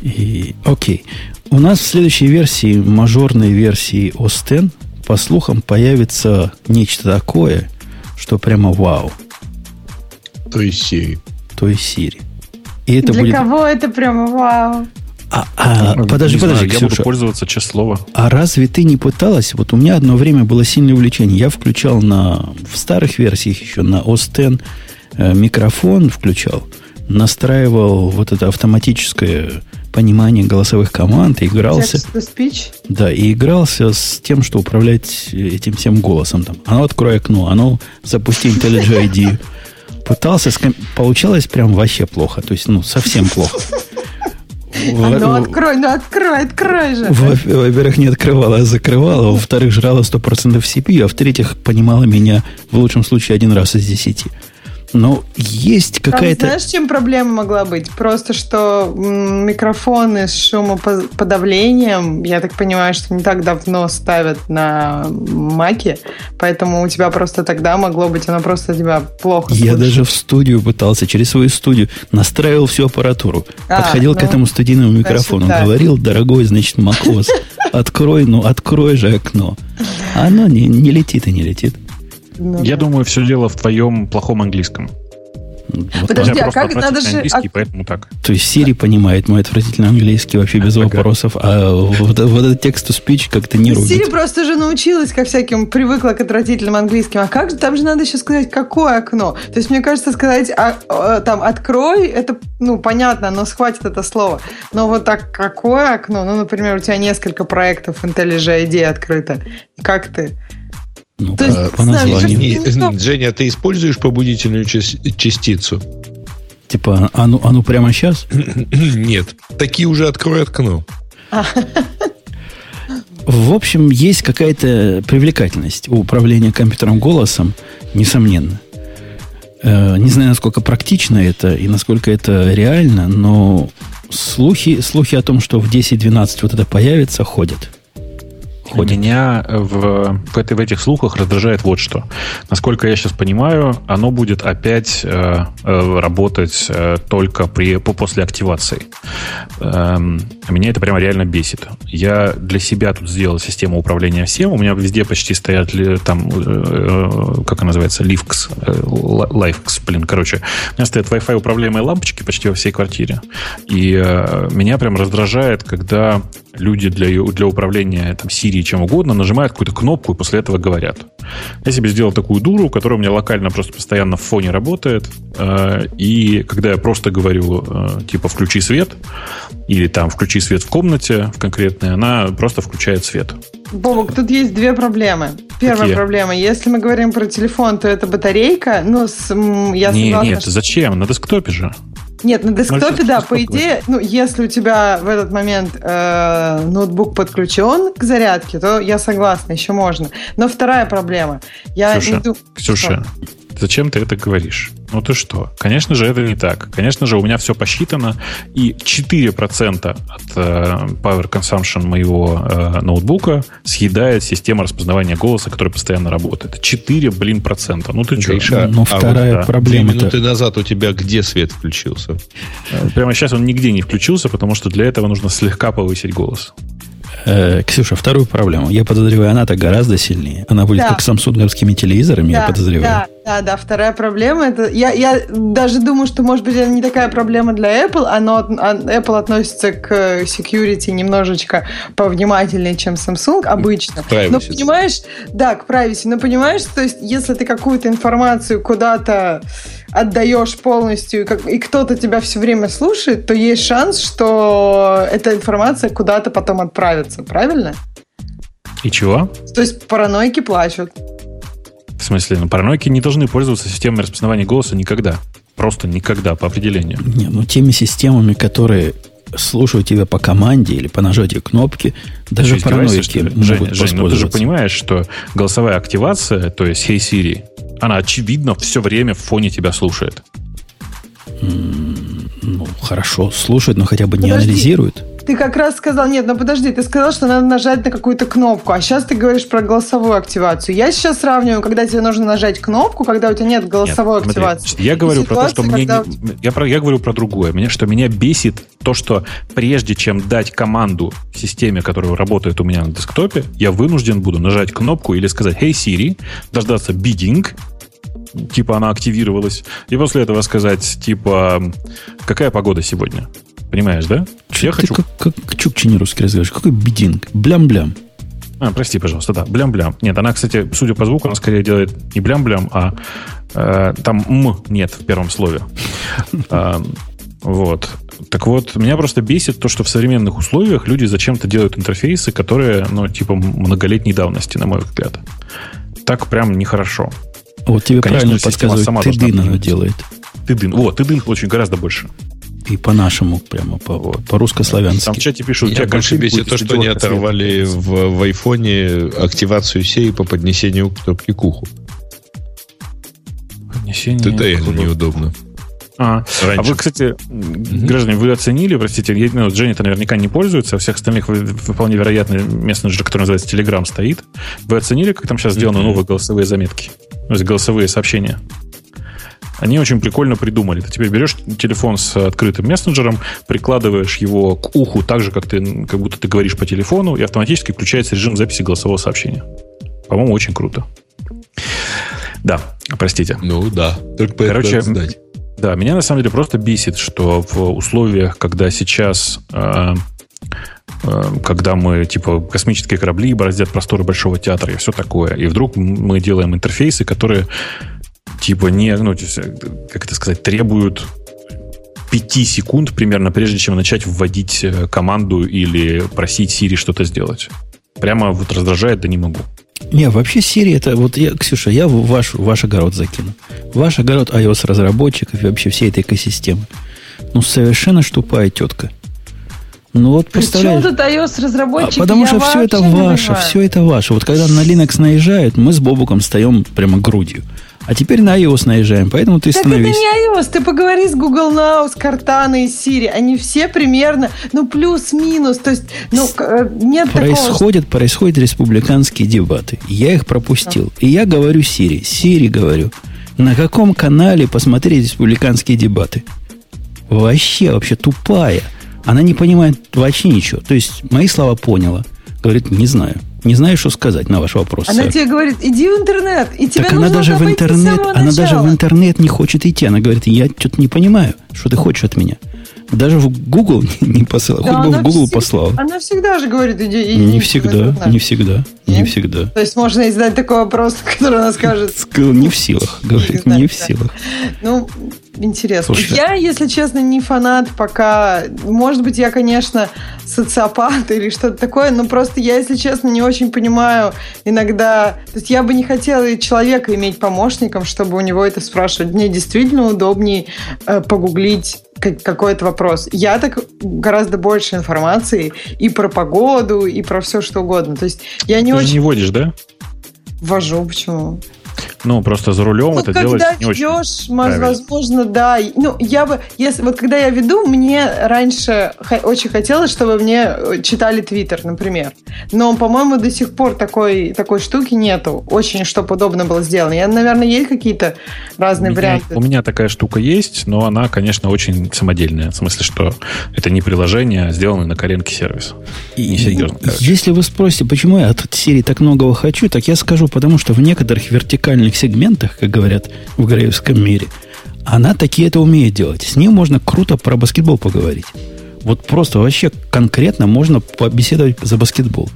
И, окей. У нас в следующей версии, мажорной версии OS X, по слухам, появится нечто такое, что прямо вау. То есть Siri. То есть Siri. И это Для будет... кого это прямо вау? А, а, ну, подожди, подожди, знаю, Ксюша. Я буду пользоваться честное слово. А разве ты не пыталась? Вот у меня одно время было сильное увлечение. Я включал на, в старых версиях еще на OS X э, микрофон включал, настраивал вот это автоматическое понимание голосовых команд, и игрался... Speech? Да, и игрался с тем, что управлять этим всем голосом. Там, оно открой окно, оно запусти IntelliJ ID. Пытался, получалось прям вообще плохо. То есть, ну, совсем плохо. Ну, открой, ну, открой, открой же. Во-первых, не открывала, а закрывала. Во-вторых, жрала 100% CPU. А в-третьих, понимала меня в лучшем случае один раз из десяти. Но есть какая-то... Там, знаешь, чем проблема могла быть? Просто, что микрофоны с шумоподавлением, я так понимаю, что не так давно ставят на маке, поэтому у тебя просто тогда могло быть, оно просто тебя плохо Я слышит. даже в студию пытался, через свою студию, настраивал всю аппаратуру, а, подходил ну, к этому студийному микрофону, значит, говорил, дорогой, значит, macOS, открой, ну, открой же окно. А оно не, не летит и не летит. Ну, Я да. думаю, все дело в твоем плохом английском. Вот Подожди, а как надо же... Английский, а... поэтому так. То есть Siri понимает мой отвратительный английский вообще без вопросов, а вот, вот этот текст speech как-то не рубит. Siri просто же научилась ко всяким, привыкла к отвратительным английским. А как же, там же надо еще сказать, какое окно. То есть, мне кажется, сказать, а, а, там, открой, это, ну, понятно, но схватит это слово. Но вот так, какое окно? Ну, например, у тебя несколько проектов IntelliJ ID открыто. Как ты? Ну, То есть, по названию. Не, Женя, ты используешь побудительную частицу? Типа, а ну, а ну прямо сейчас? Нет. Такие уже открой окно. В общем, есть какая-то привлекательность у управления компьютером голосом, несомненно. Э, не знаю, насколько практично это и насколько это реально, но слухи, слухи о том, что в 10-12 вот это появится, ходят. Ходит. Меня в, в, этой, в этих слухах раздражает вот что. Насколько я сейчас понимаю, оно будет опять э, э, работать э, только при, по, после активации. Э, меня это прямо реально бесит. Я для себя тут сделал систему управления всем. У меня везде почти стоят там, э, э, как она называется, Livx, э, Livx, блин, короче. У меня стоят Wi-Fi управляемые лампочки почти во всей квартире. И э, меня прям раздражает, когда люди для, для управления там, Siri чем угодно нажимают какую-то кнопку и после этого говорят. Я себе сделал такую дуру, которая у меня локально просто постоянно в фоне работает. Э, и когда я просто говорю, э, типа, включи свет, или там включи свет в комнате в конкретной, она просто включает свет. Бобок, тут есть две проблемы. Первая Какие? проблема. Если мы говорим про телефон, то это батарейка. Ну, с, я согласна, нет, что... зачем? На десктопе же. Нет, на десктопе, да, по идее, ну, если у тебя в этот момент э, ноутбук подключен к зарядке, то я согласна, еще можно. Но вторая проблема. Я Ксюша, не Ксюша, что? Зачем ты это говоришь? Ну ты что? Конечно же, это не так. Конечно же, у меня все посчитано, и 4% от э, power consumption моего э, ноутбука съедает система распознавания голоса, которая постоянно работает. 4, блин, процента. Ну ты что? Ну, вторая а вот, проблема. Две минуты назад у тебя где свет включился? Э, прямо сейчас он нигде не включился, потому что для этого нужно слегка повысить голос. Э, Ксюша, вторую проблему. Я подозреваю, она-то гораздо сильнее. Она будет да. как с самсунговскими телевизорами, да, я подозреваю. Да, да, да. Вторая проблема это. Я, я даже думаю, что, может быть, это не такая проблема для Apple. Оно, а, Apple относится к security немножечко повнимательнее, чем Samsung обычно. Privacy. Но понимаешь, да, к privacy. Но понимаешь, то есть, если ты какую-то информацию куда-то отдаешь полностью, и кто-то тебя все время слушает, то есть шанс, что эта информация куда-то потом отправится. Правильно? И чего? То есть паранойки плачут. В смысле, ну, паранойки не должны пользоваться системой распознавания голоса никогда. Просто никогда, по определению. Не, ну теми системами, которые слушают тебя по команде или по нажатию кнопки, даже параноики могут Жень, Жень, ну ты же понимаешь, что голосовая активация, то есть Hey Siri, она, очевидно, все время в фоне тебя слушает. Ну, хорошо, слушает, но хотя бы Подожди. не анализирует. Ты как раз сказал, нет, ну подожди, ты сказал, что надо нажать на какую-то кнопку, а сейчас ты говоришь про голосовую активацию. Я сейчас сравниваю, когда тебе нужно нажать кнопку, когда у тебя нет голосовой нет, активации. Смотри, я говорю про то, что мне когда... я, про, я говорю про другое. Меня, что меня бесит то, что прежде чем дать команду системе, которая работает у меня на десктопе, я вынужден буду нажать кнопку или сказать «Hey Siri», дождаться bidding, типа она активировалась, и после этого сказать, типа, какая погода сегодня? Понимаешь, да? Чуть я хочу... Как, как чукчи не русский разговариваешь. Какой бидинг? Блям-блям. А, прости, пожалуйста, да, блям-блям. Нет, она, кстати, судя по звуку, она скорее делает не блям-блям, а э, там м нет в первом слове. А, вот. Так вот, меня просто бесит то, что в современных условиях люди зачем-то делают интерфейсы, которые, ну, типа многолетней давности, на мой взгляд. Так прям нехорошо. Вот тебе Конечно, правильно подсказывают, сама Тыдын она делает. Тыдын. Вот, Тыдын очень гораздо больше. И по-нашему, прямо по, вот. по-русско-славянски. Там в чате пишут, у тебя больше бесит то, что они оторвали в, в айфоне активацию сей по поднесению кнопки к уху. Поднесение Это реально неудобно. А, а вы, кстати, граждане, вы оценили, простите, ну, Женя-то наверняка не пользуется, а всех остальных вполне вероятно мессенджер, который называется Telegram, стоит. Вы оценили, как там сейчас сделаны mm новые голосовые заметки? То есть голосовые сообщения? Они очень прикольно придумали. Ты теперь берешь телефон с открытым мессенджером, прикладываешь его к уху так же, как, ты, как будто ты говоришь по телефону, и автоматически включается режим записи голосового сообщения. По-моему, очень круто. Да, простите. Ну да, только Короче, знать. Да, меня на самом деле просто бесит, что в условиях, когда сейчас э, э, когда мы, типа, космические корабли бороздят просторы Большого театра и все такое, и вдруг мы делаем интерфейсы, которые типа не, ну, как это сказать, требуют 5 секунд примерно, прежде чем начать вводить э, команду или просить Siri что-то сделать. Прямо вот раздражает, да не могу. Не, вообще Siri это, вот я, Ксюша, я в ваш, в ваш огород закину. Ваш огород iOS разработчиков и вообще всей этой экосистемы. Ну, совершенно тупая тетка. Ну вот представляешь. Причем тут iOS разработчики? А, потому что все это ваше, все это ваше. Вот когда на Linux наезжают, мы с Бобуком встаем прямо грудью. А теперь на iOS наезжаем, поэтому ты так становись... это не iOS, ты поговори с Google Now, с Cortana и Siri. Они все примерно, ну, плюс-минус. То есть, ну, э, нет происходят, такого... Происходят республиканские дебаты. Я их пропустил. И я говорю Siri. Siri говорю, на каком канале посмотреть республиканские дебаты? Вообще, вообще тупая. Она не понимает вообще ничего. То есть, мои слова поняла. Говорит, не знаю. Не знаю, что сказать на ваш вопрос. Она сэр. тебе говорит, иди в интернет, и тебе так она даже в интернет, она даже в интернет не хочет идти. Она говорит, я что-то не понимаю, что ты хочешь от меня. Даже в Google не посылал. Да, Хоть бы в Google всегда, послал. Она всегда же говорит, иди, иди Не всегда, не всегда, не всегда. То есть можно задать такой вопрос, который она скажет. Не в силах, говорит, не в силах. Ну, интересно. Слушай, я, если честно, не фанат пока. Может быть, я, конечно, социопат или что-то такое, но просто я, если честно, не очень понимаю иногда... То есть я бы не хотела человека иметь помощником, чтобы у него это спрашивать. Мне действительно удобнее э, погуглить какой-то вопрос. Я так гораздо больше информации и про погоду, и про все что угодно. То есть я не Ты очень... Не водишь, да? Вожу, почему? Ну, просто за рулем ну, это делать не очень ведешь, возможно, да. Ну, я бы, если вот когда я веду, мне раньше очень хотелось, чтобы мне э, читали Твиттер, например. Но, по-моему, до сих пор такой, такой штуки нету. Очень, чтобы удобно было сделано. Я, наверное, есть какие-то разные у меня, варианты. У меня такая штука есть, но она, конечно, очень самодельная. В смысле, что это не приложение, а сделанный на коленке сервис. И, Несерьезно. Если вы спросите, почему я от серии так многого хочу, так я скажу, потому что в некоторых вертикальных музыкальных сегментах, как говорят в греевском мире, она такие это умеет делать. С ней можно круто про баскетбол поговорить. Вот просто вообще конкретно можно побеседовать за баскетбол.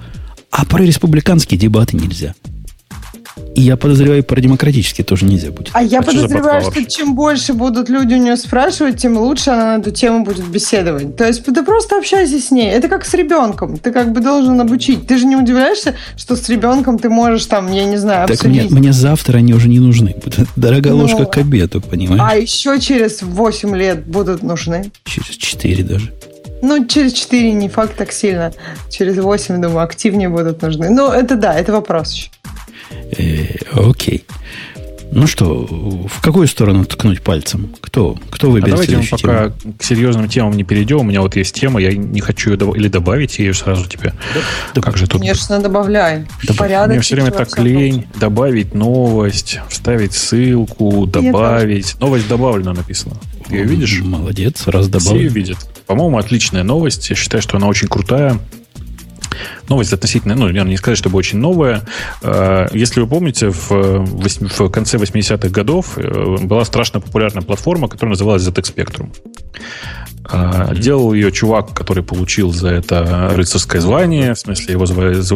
А про республиканские дебаты нельзя. И я подозреваю, про демократические тоже нельзя будет. А я а подозреваю, что, что чем больше будут люди у нее спрашивать, тем лучше она на эту тему будет беседовать. То есть ты просто общайся с ней. Это как с ребенком. Ты как бы должен обучить. Ты же не удивляешься, что с ребенком ты можешь там, я не знаю, так обсудить. Мне, мне завтра они уже не нужны. Дорогая ну, ложка к обеду, понимаешь? А еще через 8 лет будут нужны. Через 4 даже. Ну, через 4 не факт так сильно. Через 8, думаю, активнее будут нужны. Ну, это да, это вопрос еще. Э, окей. Ну что, в какую сторону ткнуть пальцем? Кто, кто выберет а давайте мы пока тему? к серьезным темам не перейдем. У меня вот есть тема, я не хочу ее доб- или добавить ее сразу тебе. Да, как же тут? Конечно, добавляй. Добав... Порядок. Мне все время так лень добавить новость, вставить ссылку, добавить. Новость добавлена написано. Ты ее видишь? Молодец, раз добавил. Все ее видят. По-моему, отличная новость. Я считаю, что она очень крутая. Новость относительно, ну, я не сказать, чтобы очень новая. Э, если вы помните, в, в конце 80-х годов э, была страшно популярная платформа, которая называлась ZX Spectrum. Mm-hmm. Делал ее чувак, который получил за это рыцарское звание. В смысле, его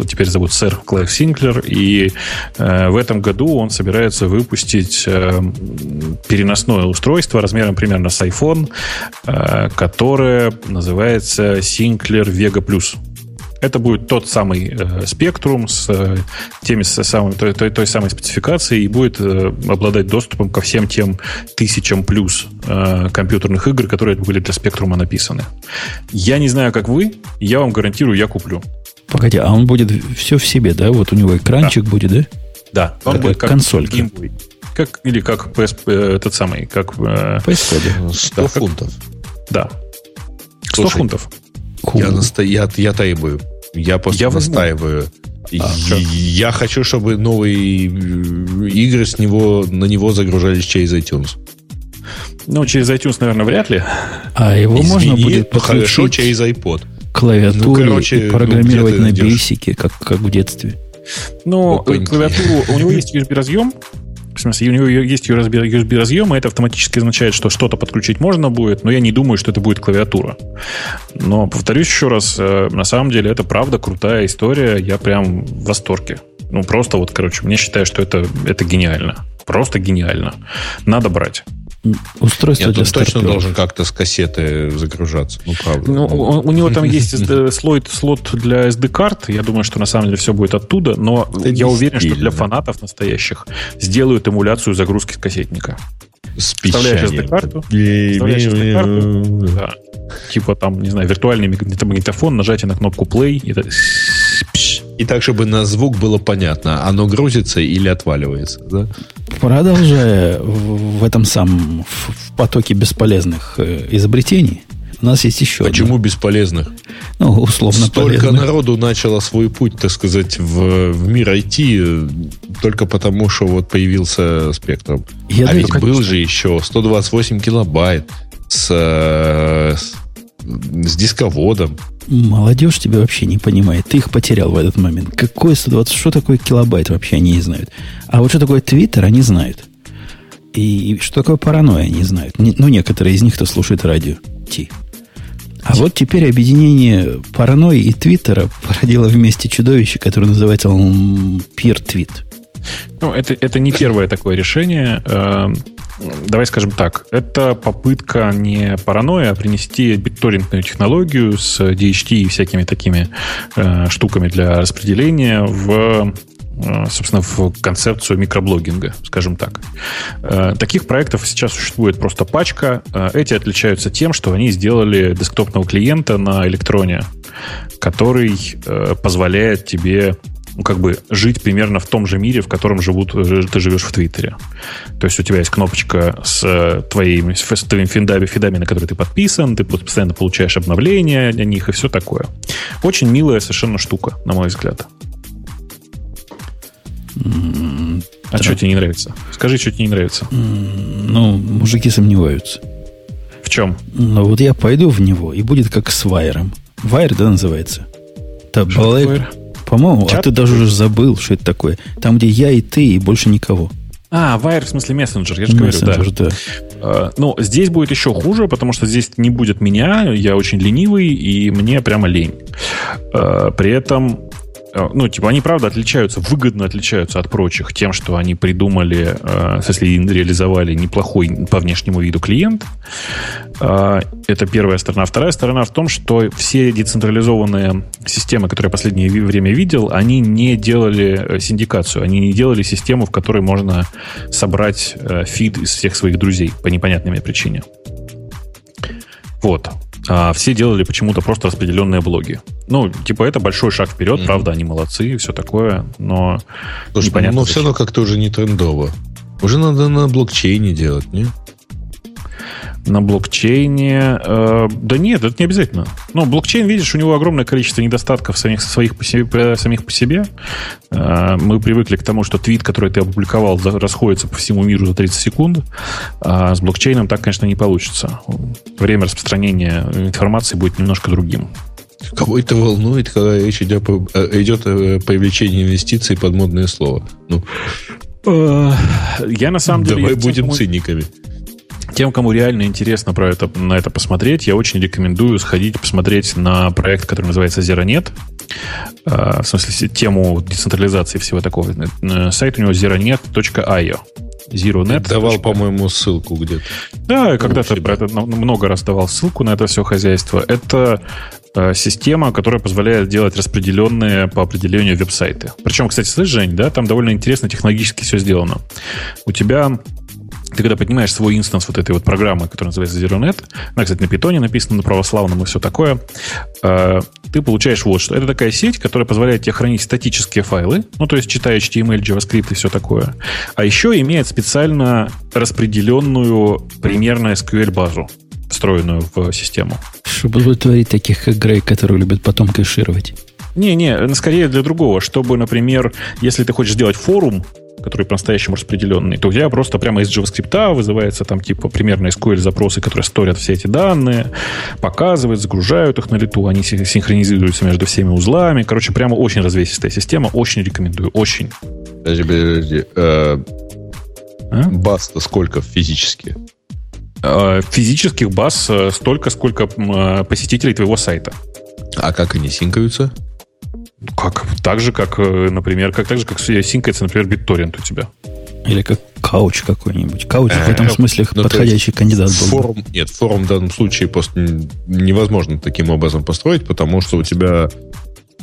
теперь зовут сэр Клайв Синклер. И э, в этом году он собирается выпустить э, переносное устройство размером примерно с iPhone, э, которое называется Sinclair Vega Plus. Это будет тот самый э, спектрум с э, теми с самой, той, той, той самой спецификацией и будет э, обладать доступом ко всем тем тысячам плюс э, компьютерных игр, которые были для спектрума написаны. Я не знаю, как вы, я вам гарантирую, я куплю. Погоди, а он будет все в себе, да? Вот у него экранчик да. будет, да? Да, он будет как консолька. Как, или как PS, э, этот самый, как... Э, PS 100 да, фунтов. Да. 100 Слушай, фунтов. Я, наста... я, я требую. Я просто я настаиваю. А, я хочу, чтобы новые игры с него, на него загружались через iTunes. Ну, через iTunes, наверное, вряд ли. А его Извини, можно будет подключить хорошо через iPod. Клавиатуре ну, короче, и программировать ну, на бейсике, как, как в детстве. Ну, клавиатуру... У него есть USB-разъем, в смысле, у него есть USB-разъем, и это автоматически означает, что что-то подключить можно будет, но я не думаю, что это будет клавиатура. Но, повторюсь еще раз, э, на самом деле это правда крутая история, я прям в восторге. Ну, просто вот, короче, мне считаю, что это, это гениально. Просто гениально. Надо брать устройство Нет, для он точно должен как-то с кассеты загружаться. Ну, правда. Ну, у, у него там есть слот, слот для SD-карт. Я думаю, что на самом деле все будет оттуда. Но Это я уверен, что для фанатов настоящих сделают эмуляцию загрузки с кассетника. С Вставляешь SD-карту. Вставляешь SD-карту. Да. Типа там, не знаю, виртуальный магнитофон, нажатие на кнопку play. И, это... и так, чтобы на звук было понятно, оно грузится или отваливается, да? Продолжая в этом самом в потоке бесполезных э, изобретений, у нас есть еще Почему одно. бесполезных? Ну, условно Столько полезных. народу начало свой путь, так сказать, в, в мир IT только потому, что вот появился спектром. Я а ведь конечно. был же еще 128 килобайт с, э, с, с дисководом. Молодежь тебя вообще не понимает. Ты их потерял в этот момент. Какой 120? Что такое килобайт вообще они не знают. А вот что такое Твиттер, они знают. И, что такое паранойя, они знают. Не, ну, некоторые из них, кто слушает радио. Ти. А вот теперь объединение паранойи и Твиттера породило вместе чудовище, которое называется Peer Tweet. Ну, это, это не первое такое решение. Давай скажем так, это попытка не паранойя, а принести битторрентную технологию с DHT и всякими такими э, штуками для распределения в э, собственно, в концепцию микроблогинга, скажем так. Э, таких проектов сейчас существует просто пачка. Э, эти отличаются тем, что они сделали десктопного клиента на электроне, который позволяет тебе как бы жить примерно в том же мире, в котором живут, э, ты живешь в Твиттере. То есть у тебя есть кнопочка с э, твоими, с твоими фидами, фидами, на которые ты подписан, ты постоянно получаешь обновления о них и все такое. Очень милая совершенно штука, на мой взгляд. Mm, а да. что тебе не нравится? Скажи, что тебе не нравится. Mm, ну, мужики сомневаются. В чем? Ну, вот я пойду в него, и будет как с Вайером. Вайер, да, называется? Это Black, по-моему, а ты даже уже забыл, что это такое. Там, где я и ты, и больше никого. А, Wire в смысле мессенджер, я же говорю, да. да. Uh, ну, здесь будет еще хуже, потому что здесь не будет меня, я очень ленивый, и мне прямо лень. Uh, при этом ну, типа, они, правда, отличаются, выгодно отличаются от прочих тем, что они придумали, э, если реализовали неплохой по внешнему виду клиент. Э, это первая сторона. Вторая сторона в том, что все децентрализованные системы, которые я последнее время видел, они не делали синдикацию, они не делали систему, в которой можно собрать фид из всех своих друзей по непонятной мне причине. Вот. А все делали почему-то просто распределенные блоги. Ну, типа, это большой шаг вперед, mm-hmm. правда, они молодцы и все такое, но Слушай, непонятно. Но все равно как-то уже не трендово. Уже надо на блокчейне делать, не? На блокчейне. Э, да нет, это не обязательно. Ну, блокчейн, видишь, у него огромное количество недостатков самих, своих по себе, самих по себе. Э, мы привыкли к тому, что твит, который ты опубликовал, расходится по всему миру за 30 секунд. А с блокчейном так, конечно, не получится. Время распространения информации будет немножко другим. Кого это волнует, когда речь идет, э, идет о привлечении инвестиций под модное слово? Ну, э, я на самом деле... Давай будем циниками. Тем, кому реально интересно про это, на это посмотреть, я очень рекомендую сходить посмотреть на проект, который называется ZeroNet. А, в смысле, тему децентрализации всего такого. Э, сайт у него zeronet.io. ZeroNet. Ты давал, по-моему, ссылку где-то. Да, когда-то про это много раз давал ссылку на это все хозяйство. Это э, система, которая позволяет делать распределенные по определению веб-сайты. Причем, кстати, слышь, Жень, да, там довольно интересно технологически все сделано. У тебя ты когда поднимаешь свой инстанс вот этой вот программы, которая называется ZeroNet, она, кстати, на питоне написана, на православном и все такое, э, ты получаешь вот что. Это такая сеть, которая позволяет тебе хранить статические файлы, ну, то есть читая HTML, JavaScript и все такое. А еще имеет специально распределенную примерно SQL-базу, встроенную в систему. Чтобы удовлетворить таких, как Грей, которые любят потом кэшировать. Не-не, скорее для другого, чтобы, например, если ты хочешь сделать форум, который по-настоящему распределенный, то у тебя просто прямо из JavaScript вызывается там типа примерно SQL запросы, которые сторят все эти данные, показывают, загружают их на лету, они синхронизируются между всеми узлами. Короче, прямо очень развесистая система, очень рекомендую, очень. Подожди, подожди. Э, а? Баз-то сколько физически? Э, физических баз э, столько, сколько посетителей твоего сайта. А как они синкаются? Как? Так же, как, э, например, как так же, как синкается, например, BitTorrent у тебя. Или как кауч какой-нибудь. Кауч в этом смысле ну, подходящий кандидат был. Форум, нет, форум в данном случае просто невозможно таким образом построить, потому что у тебя...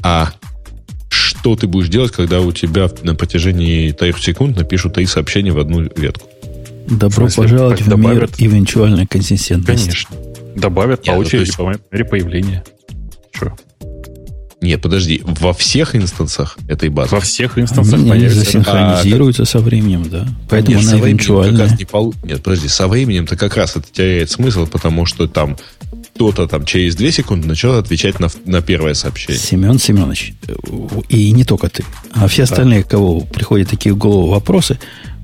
А что ты будешь делать, когда у тебя на протяжении 3 секунд напишут три сообщения в одну ветку? Добро смысле, пожаловать в добавят... мир эвенчуальной консистентности. Конечно. Добавят Нет, по очереди, есть... по мере появления. Что? Нет, подожди, во всех инстансах этой базы? Во всех инстансах они, появится. Они засинхронизируются а, со временем, да. Поэтому нет, она эвенчуально... Не пол... Нет, подожди, со временем-то как раз это теряет смысл, потому что там кто-то там через 2 секунды начал отвечать на, на первое сообщение. Семен Семенович, и не только ты, а все остальные, да. кого приходят такие в голову вопросы,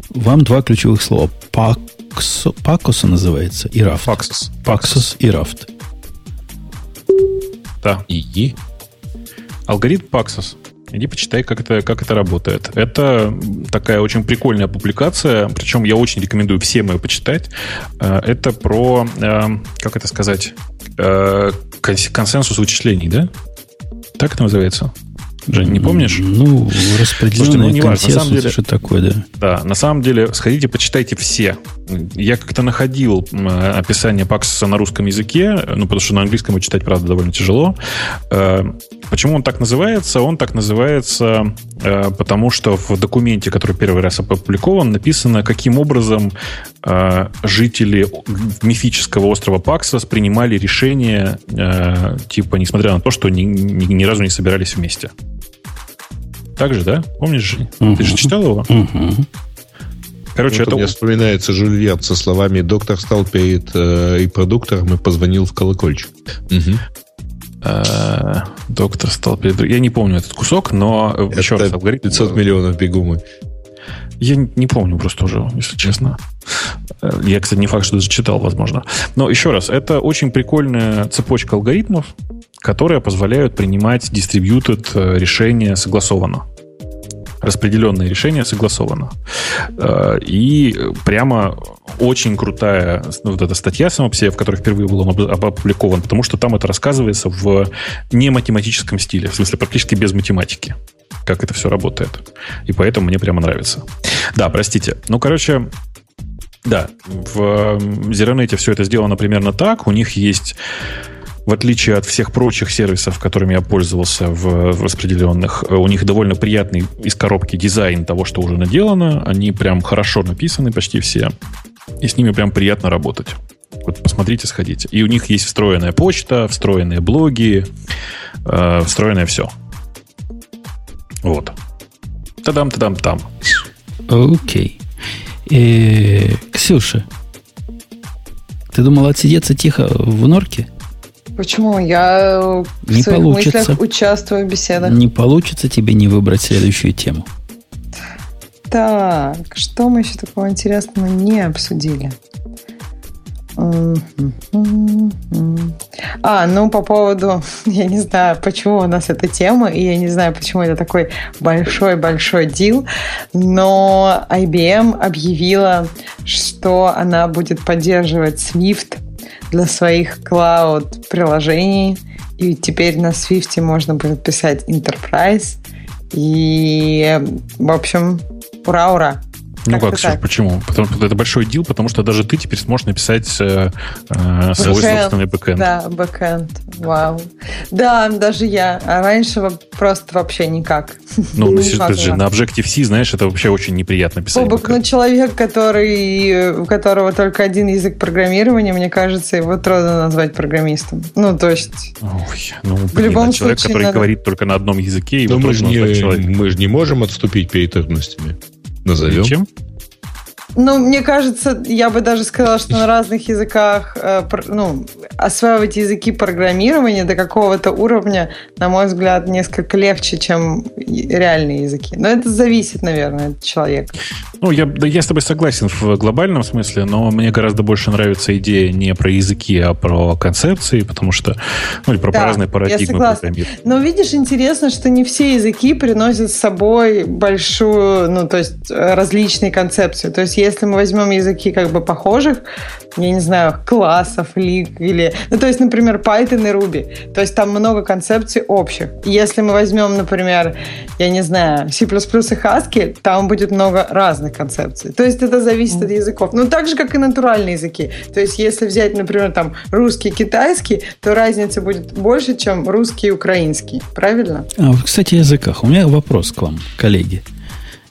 вам два ключевых слова. Паксо, Пакоса называется и Рафт. Паксос. Паксос и Рафт. Да. И? Алгоритм Paxos. Иди почитай, как это, как это работает. Это такая очень прикольная публикация, причем я очень рекомендую всем ее почитать. Э, это про, э, как это сказать, э, консенсус вычислений, да? Так это называется? Жень, не помнишь? Ну, распределенный ну, не важно. На самом деле, что такое, да. Да, на самом деле, сходите, почитайте все. Я как-то находил описание Паксиса на русском языке, ну, потому что на английском его читать, правда, довольно тяжело. Э, почему он так называется? Он так называется, э, потому что в документе, который первый раз опубликован, написано, каким образом жители мифического острова Паксас принимали решение, типа, несмотря на то, что ни, ни, ни разу не собирались вместе. Так же, да? Помнишь, Угу. Ты же читал его? Угу. Короче, вот это... Мне вспоминается Жюль со словами «Доктор стал перед э, продуктором и позвонил в колокольчик». Угу. Э, доктор стал перед... Я не помню этот кусок, но э, это еще раз алгоритм... 500 миллионов бегумы. Я не помню просто уже, если честно. Я, кстати, не факт, что даже читал, возможно. Но еще раз, это очень прикольная цепочка алгоритмов, которые позволяют принимать distributed э, решения согласованно. Распределенные решения согласованно. Э, и прямо очень крутая ну, вот эта статья сама по себе, в которой впервые был он опубликован, потому что там это рассказывается в не математическом стиле, в смысле практически без математики как это все работает. И поэтому мне прямо нравится. Да, простите. Ну, короче, да, в Zero все это сделано примерно так. У них есть в отличие от всех прочих сервисов, которыми я пользовался в, в распределенных, у них довольно приятный из коробки дизайн того, что уже наделано. Они прям хорошо написаны почти все. И с ними прям приятно работать. Вот посмотрите, сходите. И у них есть встроенная почта, встроенные блоги, э, встроенное все. Вот. Тадам-тадам-там. Окей. Okay. Э, Ксюша, ты думала отсидеться тихо в норке? Почему? Я не в своих получится. мыслях участвую в беседах. Не получится тебе не выбрать следующую тему. Так, что мы еще такого интересного не обсудили? А, ну по поводу, я не знаю, почему у нас эта тема, и я не знаю, почему это такой большой-большой дел, но IBM объявила, что она будет поддерживать Swift для своих клауд-приложений. И теперь на Swift можно будет писать Enterprise. И, в общем, ура-ура! Ну как, Ксюш, почему? Потому что это большой deal, потому что даже ты теперь сможешь написать э, э, свой собственный бэкэнд. Да, бэкэнд. Вау. Да, даже я. А раньше просто вообще никак. Ну, ну же, на Objective-C, знаешь, это вообще очень неприятно писать. Бобок, ну, человек, который, у которого только один язык программирования, мне кажется, его трудно назвать программистом. Ну, то есть... Ой, ну, блин, в любом человек, случае, который надо... говорит только на одном языке, его Но мы же не, мы же не можем отступить перед трудностями. Назовем. Чем? Ну, мне кажется, я бы даже сказала, что на разных языках э, ну, осваивать языки программирования до какого-то уровня, на мой взгляд, несколько легче, чем реальные языки. Но это зависит, наверное, от человека. Ну, я, да, я с тобой согласен в глобальном смысле, но мне гораздо больше нравится идея не про языки, а про концепции, потому что, ну, или про да, разные парадигмы программирования. Но видишь, интересно, что не все языки приносят с собой большую, ну, то есть э, различные концепции. То есть если мы возьмем языки как бы похожих, я не знаю, классов, лиг или... Ну, то есть, например, Python и Ruby. То есть там много концепций общих. И если мы возьмем, например, я не знаю, C++ и Haskell, там будет много разных концепций. То есть это зависит от языков. Ну, так же, как и натуральные языки. То есть если взять, например, там русский, китайский, то разница будет больше, чем русский и украинский. Правильно? А, кстати, о языках. У меня вопрос к вам, коллеги.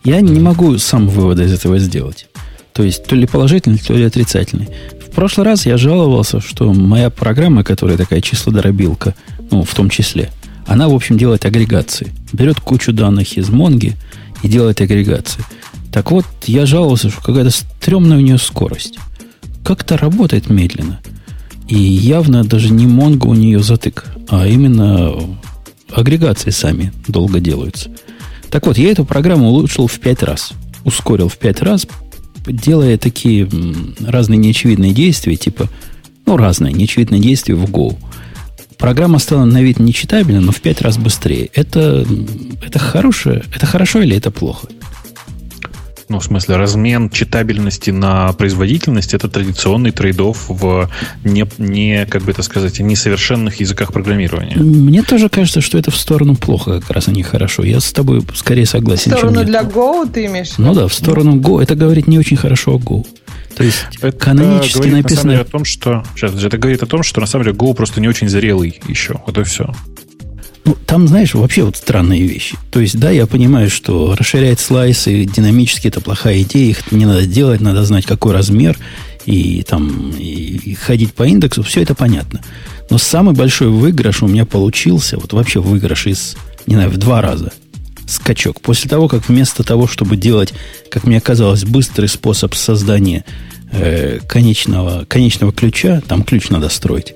Я не могу сам вывода из этого сделать. То есть, то ли положительный, то ли отрицательный. В прошлый раз я жаловался, что моя программа, которая такая числодробилка, ну, в том числе, она, в общем, делает агрегации. Берет кучу данных из Монги и делает агрегации. Так вот, я жаловался, что какая-то стрёмная у нее скорость. Как-то работает медленно. И явно даже не Монго у нее затык, а именно агрегации сами долго делаются. Так вот, я эту программу улучшил в пять раз. Ускорил в пять раз, делая такие разные неочевидные действия, типа, ну, разные неочевидные действия в Go. Программа стала на вид нечитабельной, но в пять раз быстрее. Это, это хорошее, это хорошо или это плохо? Ну, в смысле, размен читабельности на производительность это традиционный трейдов в не, не, как бы это сказать, несовершенных языках программирования. Мне тоже кажется, что это в сторону плохо, как раз, а не хорошо. Я с тобой скорее согласен. В сторону для Go ты имеешь? Ну да, в сторону Go. Это говорит не очень хорошо о Go. То есть это канонически говорит, написано... На о том, что... Сейчас, это говорит о том, что на самом деле Go просто не очень зрелый еще. Вот и все. Ну, там, знаешь, вообще вот странные вещи. То есть, да, я понимаю, что расширять слайсы динамически это плохая идея, их не надо делать, надо знать, какой размер, и там и, ходить по индексу, все это понятно. Но самый большой выигрыш у меня получился, вот вообще выигрыш из, не знаю, в два раза. Скачок. После того, как вместо того, чтобы делать, как мне казалось, быстрый способ создания э, конечного, конечного ключа, там ключ надо строить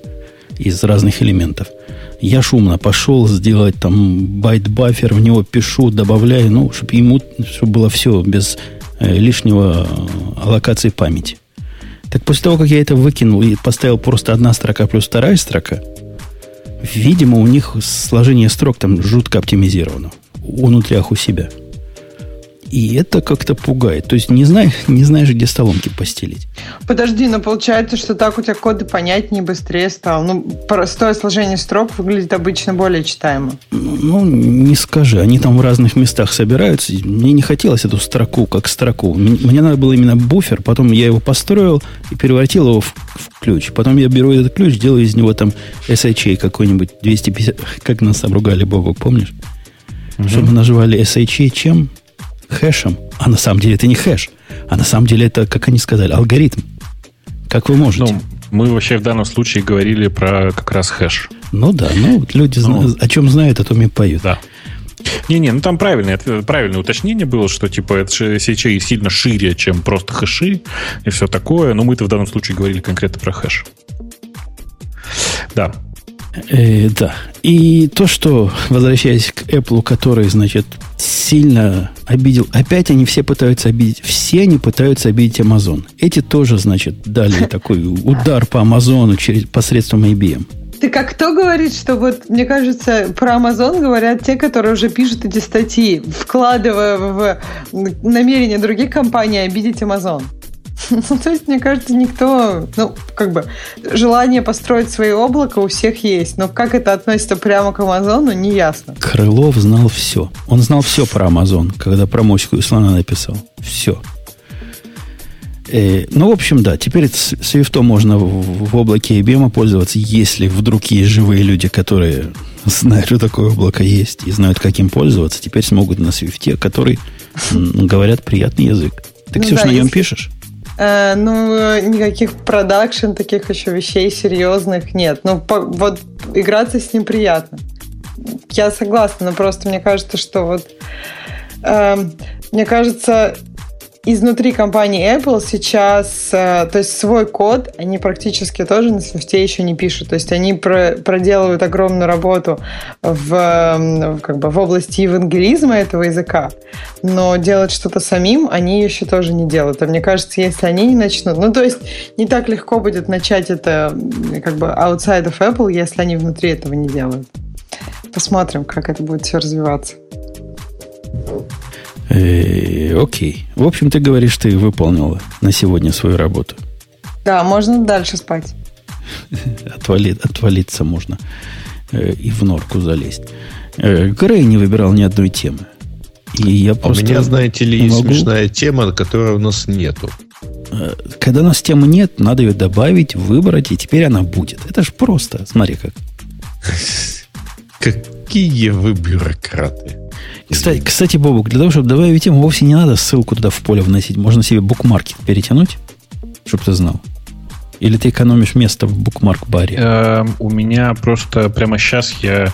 из разных элементов – я шумно пошел сделать там byte buffer, в него пишу, добавляю, ну, чтобы ему, чтобы было все без э, лишнего э, аллокации памяти. Так после того, как я это выкинул и поставил просто одна строка плюс вторая строка, видимо, у них сложение строк там жутко оптимизировано. Внутрях у себя – и это как-то пугает. То есть не, знаешь, не знаешь, где столомки постелить. Подожди, но получается, что так у тебя коды понятнее, быстрее стал. Ну, простое сложение строк выглядит обычно более читаемо. Ну, не скажи. Они там в разных местах собираются. Мне не хотелось эту строку как строку. Мне надо было именно буфер. Потом я его построил и превратил его в, в ключ. Потом я беру этот ключ, делаю из него там SHA какой-нибудь 250... Как нас обругали, Бобок, помнишь? Угу. Чтобы наживали SHA чем? Хэшем, а на самом деле это не хэш, а на самом деле это, как они сказали, алгоритм. Как вы можете? Ну, мы вообще в данном случае говорили про как раз хэш. Ну да, ну люди ну, о чем знают, о том и поют. Да. Не-не, ну там правильное, правильное уточнение было, что типа это CHA сильно шире, чем просто хэши и все такое. Но мы-то в данном случае говорили конкретно про хэш. Да. Э, да. И то, что, возвращаясь к Apple, который, значит, сильно обидел. Опять они все пытаются обидеть. Все они пытаются обидеть Amazon. Эти тоже, значит, дали такой удар по Амазону через, посредством IBM. Ты как кто говорит, что вот, мне кажется, про Amazon говорят те, которые уже пишут эти статьи, вкладывая в намерение других компаний обидеть Amazon. Ну, то есть, мне кажется, никто, ну, как бы, желание построить свои облако у всех есть, но как это относится прямо к Амазону, не ясно. Крылов знал все. Он знал все про Амазон, когда про моську и слона написал. Все. Э, ну, в общем, да, теперь с Свифтом можно в, в облаке IBM пользоваться, если вдруг есть живые люди, которые знают, что такое облако есть, и знают, как им пользоваться, теперь смогут на Свифте, который, говорят, приятный язык. Ты, ну, Ксюша, да, на нем если... пишешь? Э, ну, никаких продакшн, таких еще вещей серьезных нет. Ну, по, вот играться с ним приятно. Я согласна, но просто мне кажется, что вот... Э, мне кажется, изнутри компании Apple сейчас, э, то есть свой код, они практически тоже на Swift еще не пишут. То есть они про, проделывают огромную работу в, как бы, в области евангелизма этого языка, но делать что-то самим они еще тоже не делают. А мне кажется, если они не начнут... Ну, то есть не так легко будет начать это как бы outside of Apple, если они внутри этого не делают. Посмотрим, как это будет все развиваться. Э, окей. В общем, ты говоришь, ты выполнила на сегодня свою работу. Да, можно дальше спать. Отвали, отвалиться можно. Э, и в норку залезть. Э, Грей не выбирал ни одной темы. И я просто у меня, знаете ли, есть могу... смешная тема, которой у нас нету. Э, когда у нас темы нет, надо ее добавить, выбрать, и теперь она будет. Это же просто. Смотри как. Какие вы бюрократы. Кстати, кстати, Бобук, для того, чтобы добавить тему, вовсе не надо ссылку туда в поле вносить. Можно себе букмарки перетянуть, чтобы ты знал. Или ты экономишь место в букмарк-баре? Э, у меня просто прямо сейчас я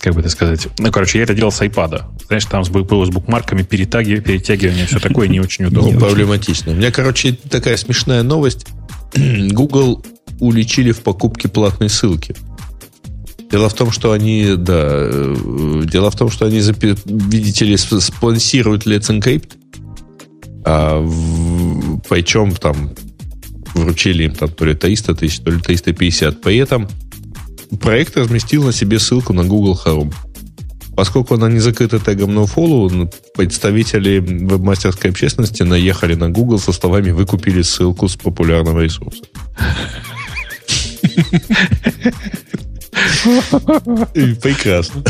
как бы это сказать, ну, короче, я это делал с iPad. Знаешь, там было с букмарками, перетаги, перетягивание, все такое не очень удобно. Проблематично. У меня, короче, такая смешная новость. Google уличили в покупке платной ссылки. Дело в том, что они, да, э, дело в том, что они, видите ли, спонсируют Let's Encrypt, а в, причем там вручили им там то ли 300 тысяч, то ли 350. При этом проект разместил на себе ссылку на Google Home. Поскольку она не закрыта тегом nofollow, представители веб-мастерской общественности наехали на Google со словами «Вы купили ссылку с популярного ресурса». Прекрасно.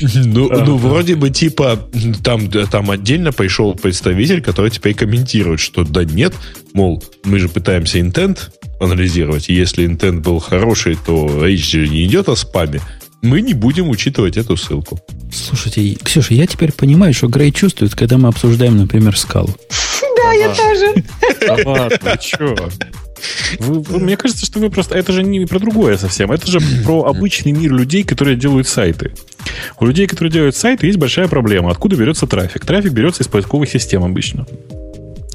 Ну, ну, вроде бы, типа, там, там отдельно пришел представитель, который теперь комментирует, что да нет, мол, мы же пытаемся интент анализировать, и если интент был хороший, то речь не идет о спаме, мы не будем учитывать эту ссылку. Слушайте, Ксюша, я теперь понимаю, что Грей чувствует, когда мы обсуждаем, например, скалу. Да, я тоже. Да ладно, что? Вы, вы, мне кажется, что вы просто... Это же не про другое совсем. Это же про обычный мир людей, которые делают сайты. У людей, которые делают сайты, есть большая проблема. Откуда берется трафик? Трафик берется из поисковых систем обычно.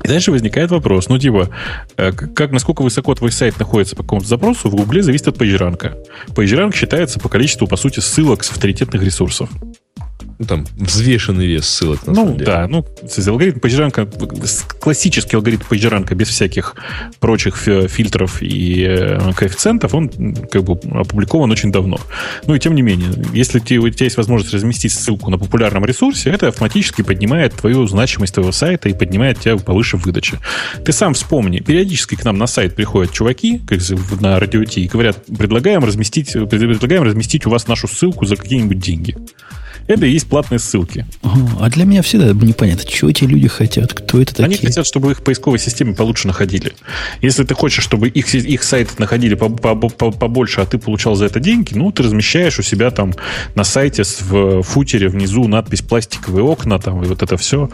И дальше возникает вопрос, ну типа, э, как, насколько высоко твой сайт находится по какому-то запросу, в Гугле зависит от PageRank. PageRank считается по количеству, по сути, ссылок с авторитетных ресурсов ну, там, взвешенный вес ссылок, на Ну, да, ну, алгоритм PageRank, классический алгоритм PageRank без всяких прочих фильтров и э, коэффициентов, он как бы опубликован очень давно. Ну, и тем не менее, если у тебя есть возможность разместить ссылку на популярном ресурсе, это автоматически поднимает твою значимость твоего сайта и поднимает тебя повыше в выдаче. Ты сам вспомни, периодически к нам на сайт приходят чуваки, как на радио и говорят, предлагаем разместить, предлагаем разместить у вас нашу ссылку за какие-нибудь деньги. Это и есть платные ссылки. А для меня всегда непонятно, чего эти люди хотят, кто это такие. Они хотят, чтобы их в поисковой системе получше находили. Если ты хочешь, чтобы их, их сайты находили побольше, а ты получал за это деньги, ну, ты размещаешь у себя там на сайте в футере внизу надпись «пластиковые окна», там, и вот это все.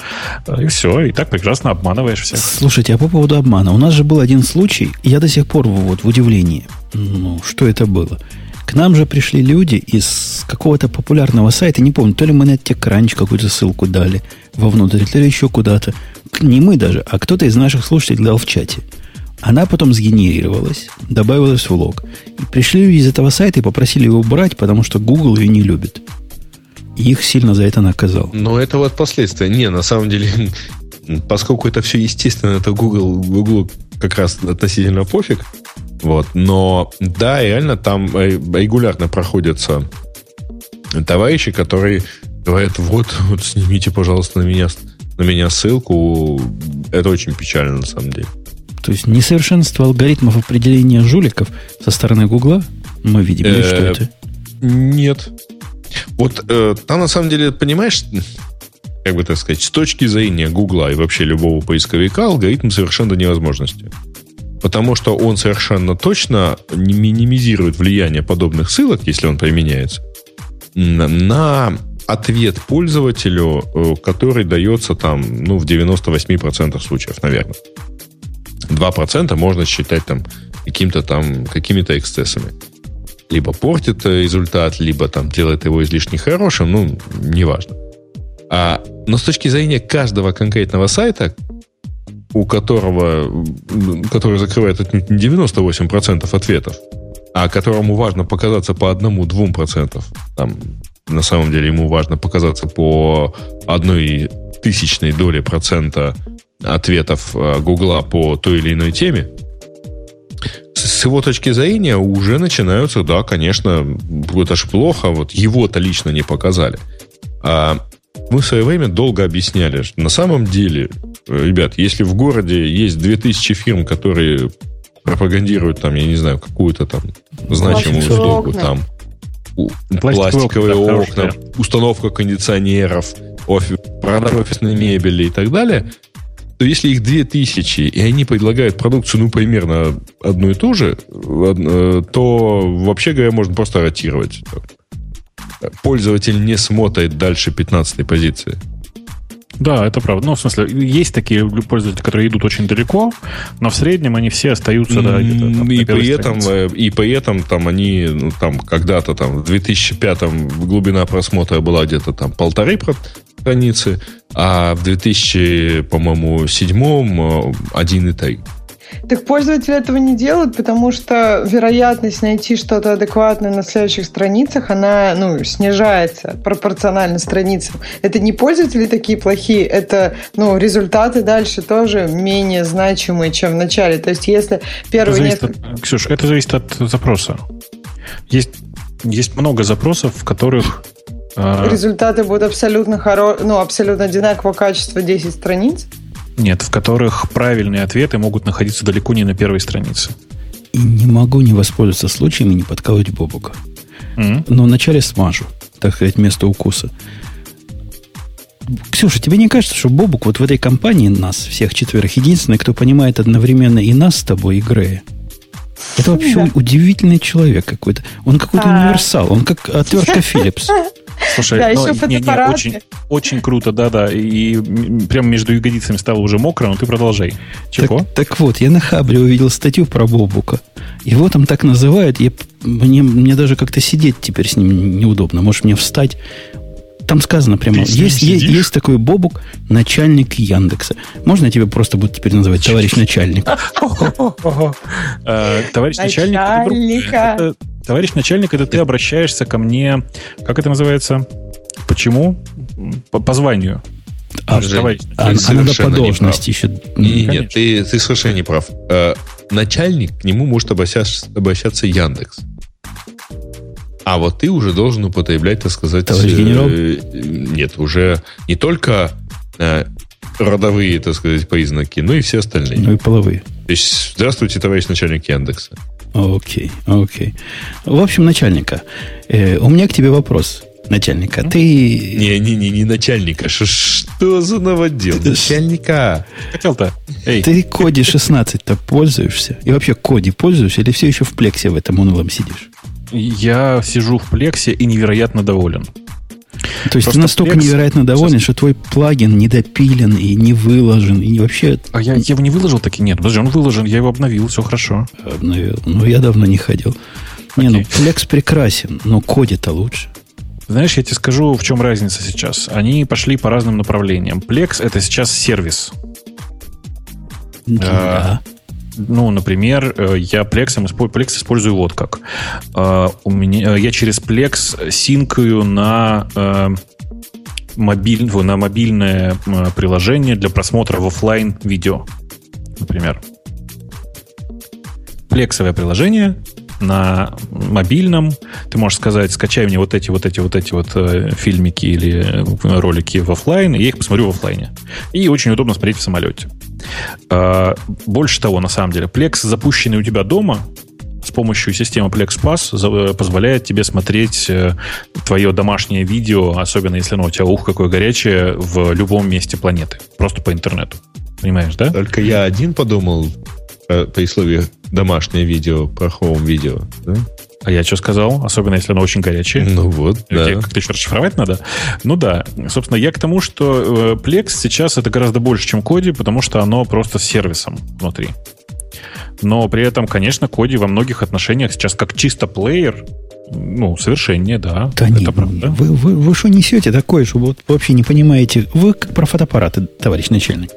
И все, и так прекрасно обманываешь всех. Слушайте, а по поводу обмана. У нас же был один случай, я до сих пор вот в удивлении. Ну, что это было? К нам же пришли люди из какого-то популярного сайта, не помню, то ли мы на TechCrunch какую-то ссылку дали вовнутрь, то ли еще куда-то. Не мы даже, а кто-то из наших слушателей дал в чате. Она потом сгенерировалась, добавилась в лог. И пришли люди из этого сайта и попросили его убрать, потому что Google ее не любит. И их сильно за это наказал. Но это вот последствия. Не, на самом деле, поскольку это все естественно, это Google, Google как раз относительно пофиг, вот. Но да, реально там регулярно проходятся товарищи, которые говорят, вот, вот снимите, пожалуйста, на меня, на меня ссылку. Это очень печально, на самом деле. То есть несовершенство алгоритмов определения жуликов со стороны Гугла мы видим, или что э, это? Нет. Вот э, там на самом деле, понимаешь, как бы так сказать, с точки зрения Гугла и вообще любого поисковика алгоритм совершенно невозможности. Потому что он совершенно точно минимизирует влияние подобных ссылок, если он применяется, на ответ пользователю, э, который дается там, ну, в 98% случаев, наверное. 2% можно считать там каким-то там, какими-то эксцессами. Либо портит результат, либо там делает его излишне хорошим, ну, неважно. А, но с точки зрения каждого конкретного сайта, у которого, который закрывает отнюдь не 98% ответов, а которому важно показаться по одному-двум процентов, там, на самом деле ему важно показаться по одной тысячной доли процента ответов э, Гугла по той или иной теме, с его точки зрения уже начинаются, да, конечно, это ж плохо, вот его-то лично не показали. А мы в свое время долго объясняли, что на самом деле, э, ребят, если в городе есть 2000 фирм, которые пропагандируют там, я не знаю, какую-то там значимую услугу, там пластиковые, окна, окна установка кондиционеров, офис, продажа офисной мебели и так далее, то если их 2000, и они предлагают продукцию, ну, примерно одну и ту же, э, то, вообще говоря, можно просто ротировать пользователь не смотрит дальше 15 позиции. Да, это правда. Ну, в смысле, есть такие пользователи, которые идут очень далеко, но в среднем они все остаются, да, где-то там, и при этом, э, И при этом там они, ну, там, когда-то там в 2005-м глубина просмотра была где-то там полторы страницы, а в 2000, по-моему, седьмом 1,3. Так пользователи этого не делают, потому что вероятность найти что-то адекватное на следующих страницах, она ну, снижается пропорционально страницам. Это не пользователи такие плохие, это ну, результаты дальше тоже менее значимые, чем в начале. То есть если первые несколько... От, Ксюш, это зависит от запроса. Есть Есть много запросов, в которых... Э... Результаты будут абсолютно, хоро... ну, абсолютно одинакового качества 10 страниц? Нет, в которых правильные ответы могут находиться далеко не на первой странице. И не могу не воспользоваться случаем и не подколоть Бобука. Mm-hmm. Но вначале смажу, так сказать, место укуса. Ксюша, тебе не кажется, что Бобук вот в этой компании нас, всех четверых, единственный, кто понимает одновременно и нас с тобой, и Грея? Это вообще да. удивительный человек какой-то. Он какой-то а. универсал. Он как отвертка Philips. Слушай, да, ну, не, не, очень, очень круто, да-да. И прямо между ягодицами стало уже мокро, но ты продолжай. Чего? Так, так вот, я на Хабре увидел статью про Бобука. Его там так называют. Я, мне, мне даже как-то сидеть теперь с ним неудобно. Может, мне встать? Там сказано прямо, есть, есть, есть такой Бобук, начальник Яндекса. Можно я тебя просто буду теперь называть товарищ начальник? Э, товарищ начальник. Товарищ начальник, это ты обращаешься ко мне, как это называется? Почему? По, званию. А, Жень, а, а надо по должности еще. нет, ты, ты совершенно не прав. Э, начальник, к нему может обращаться, обращаться Яндекс. А вот ты уже должен употреблять, так сказать... Товарищ генерал? Э, нет, уже не только э, родовые, так сказать, признаки, но и все остальные. Ну и половые. То есть, здравствуйте, товарищ начальник Яндекса. Окей, окей. В общем, начальника, э, у меня к тебе вопрос. Начальника, ты... Не-не-не, не начальника. Ш что за новодел? Ты начальника. Хотел-то. Эй. Ты Коди 16-то пользуешься? И вообще Коди пользуешься? Или все еще в плексе в этом унылом сидишь? Я сижу в плексе и невероятно доволен. То есть Просто ты настолько Flex... невероятно доволен, Сейчас... что твой плагин недопилен и не выложен, и вообще... А я, я его не выложил таки? Нет, подожди, он выложен, я его обновил, все хорошо. Обновил. Ну, я давно не ходил. Okay. Не, ну, Flex прекрасен, но коде-то лучше. Знаешь, я тебе скажу, в чем разница сейчас. Они пошли по разным направлениям. Plex — это сейчас сервис. Да. Ну, например, э, я Plex, Plex использую вот как. Э, у меня, э, я через Plex синкаю на мобиль, на мобильное приложение для просмотра в офлайн видео, например. Плексовое приложение на мобильном. Ты можешь сказать, скачай мне вот эти, вот эти, вот эти вот фильмики или ролики в офлайн, и я их посмотрю в офлайне. И очень удобно смотреть в самолете. Э, больше того, на самом деле, Plex, запущенный у тебя дома, с помощью системы Plex Pass позволяет тебе смотреть э, твое домашнее видео, особенно если оно у тебя ух какое горячее, в любом месте планеты. Просто по интернету. Понимаешь, да? Только я один подумал при слове домашнее видео про Home видео. Да? А я что сказал? Особенно, если оно очень горячее. Ну вот, да. Как-то еще расшифровать надо. Ну да. Собственно, я к тому, что э, Plex сейчас это гораздо больше, чем Коди, потому что оно просто с сервисом внутри. Но при этом, конечно, Коди во многих отношениях сейчас как чисто плеер, ну, совершеннее, да. Да это нет, правда. Вы, вы, вы что несете такое, что вот вообще не понимаете? Вы как про фотоаппараты, товарищ начальник.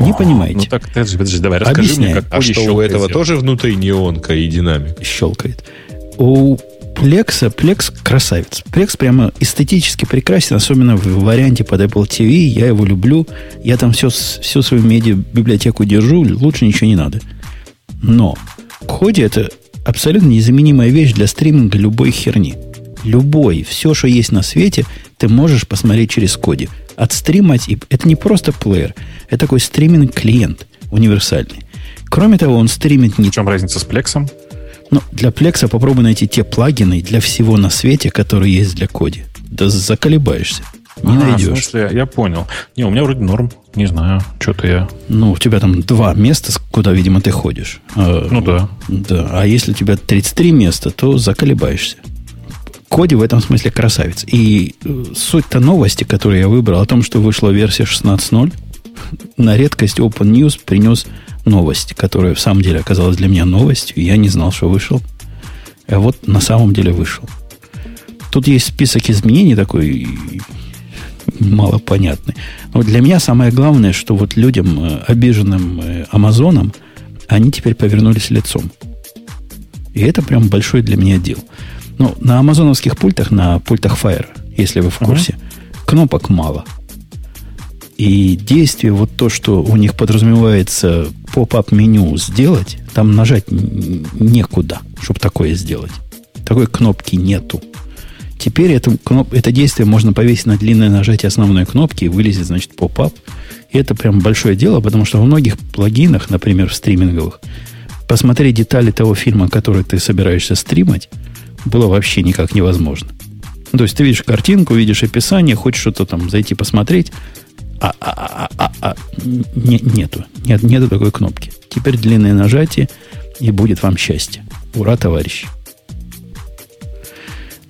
Не понимаете. Ну так, подожди, подожди, давай расскажи Объясняю. мне, как А что, у этого тоже внутри неонка и динамик? Щелкает у Plex, Plex красавец. Plex прямо эстетически прекрасен, особенно в варианте под Apple TV. Я его люблю. Я там все, всю свою медиа-библиотеку держу. Лучше ничего не надо. Но Коди это абсолютно незаменимая вещь для стриминга любой херни. Любой, все, что есть на свете, ты можешь посмотреть через Коди. Отстримать, и это не просто плеер, это такой стриминг-клиент универсальный. Кроме того, он стримит не... В чем разница с Плексом? Ну, для Plex попробуй найти те плагины для всего на свете, которые есть для коди. Да заколебаешься. Не а, найдешь. В смысле, я понял. Не, у меня вроде норм. Не знаю, что-то я... Ну, у тебя там два места, куда, видимо, ты ходишь. А, ну да. Да. А если у тебя 33 места, то заколебаешься. Коди в этом смысле красавец. И э, суть-то новости, которую я выбрал, о том, что вышла версия 16.0, на редкость Open News принес новость, которая в самом деле оказалась для меня новостью. Я не знал, что вышел. А вот на самом деле вышел. Тут есть список изменений такой малопонятный. Но для меня самое главное, что вот людям, э, обиженным э, Амазоном, они теперь повернулись лицом. И это прям большой для меня дел. Но на амазоновских пультах, на пультах Fire, если вы в курсе, uh-huh. кнопок мало – и действие, вот то, что у них подразумевается pop-up меню сделать, там нажать некуда, чтобы такое сделать. Такой кнопки нету. Теперь это, кноп, это действие можно повесить на длинное нажатие основной кнопки и вылезет, значит, pop-up. И это прям большое дело, потому что во многих плагинах, например, в стриминговых, посмотреть детали того фильма, который ты собираешься стримать, было вообще никак невозможно. То есть ты видишь картинку, видишь описание, хочешь что-то там зайти посмотреть, а, а, а, а, а не, нету. Нет, нету такой кнопки. Теперь длинное нажатие, и будет вам счастье. Ура, товарищи.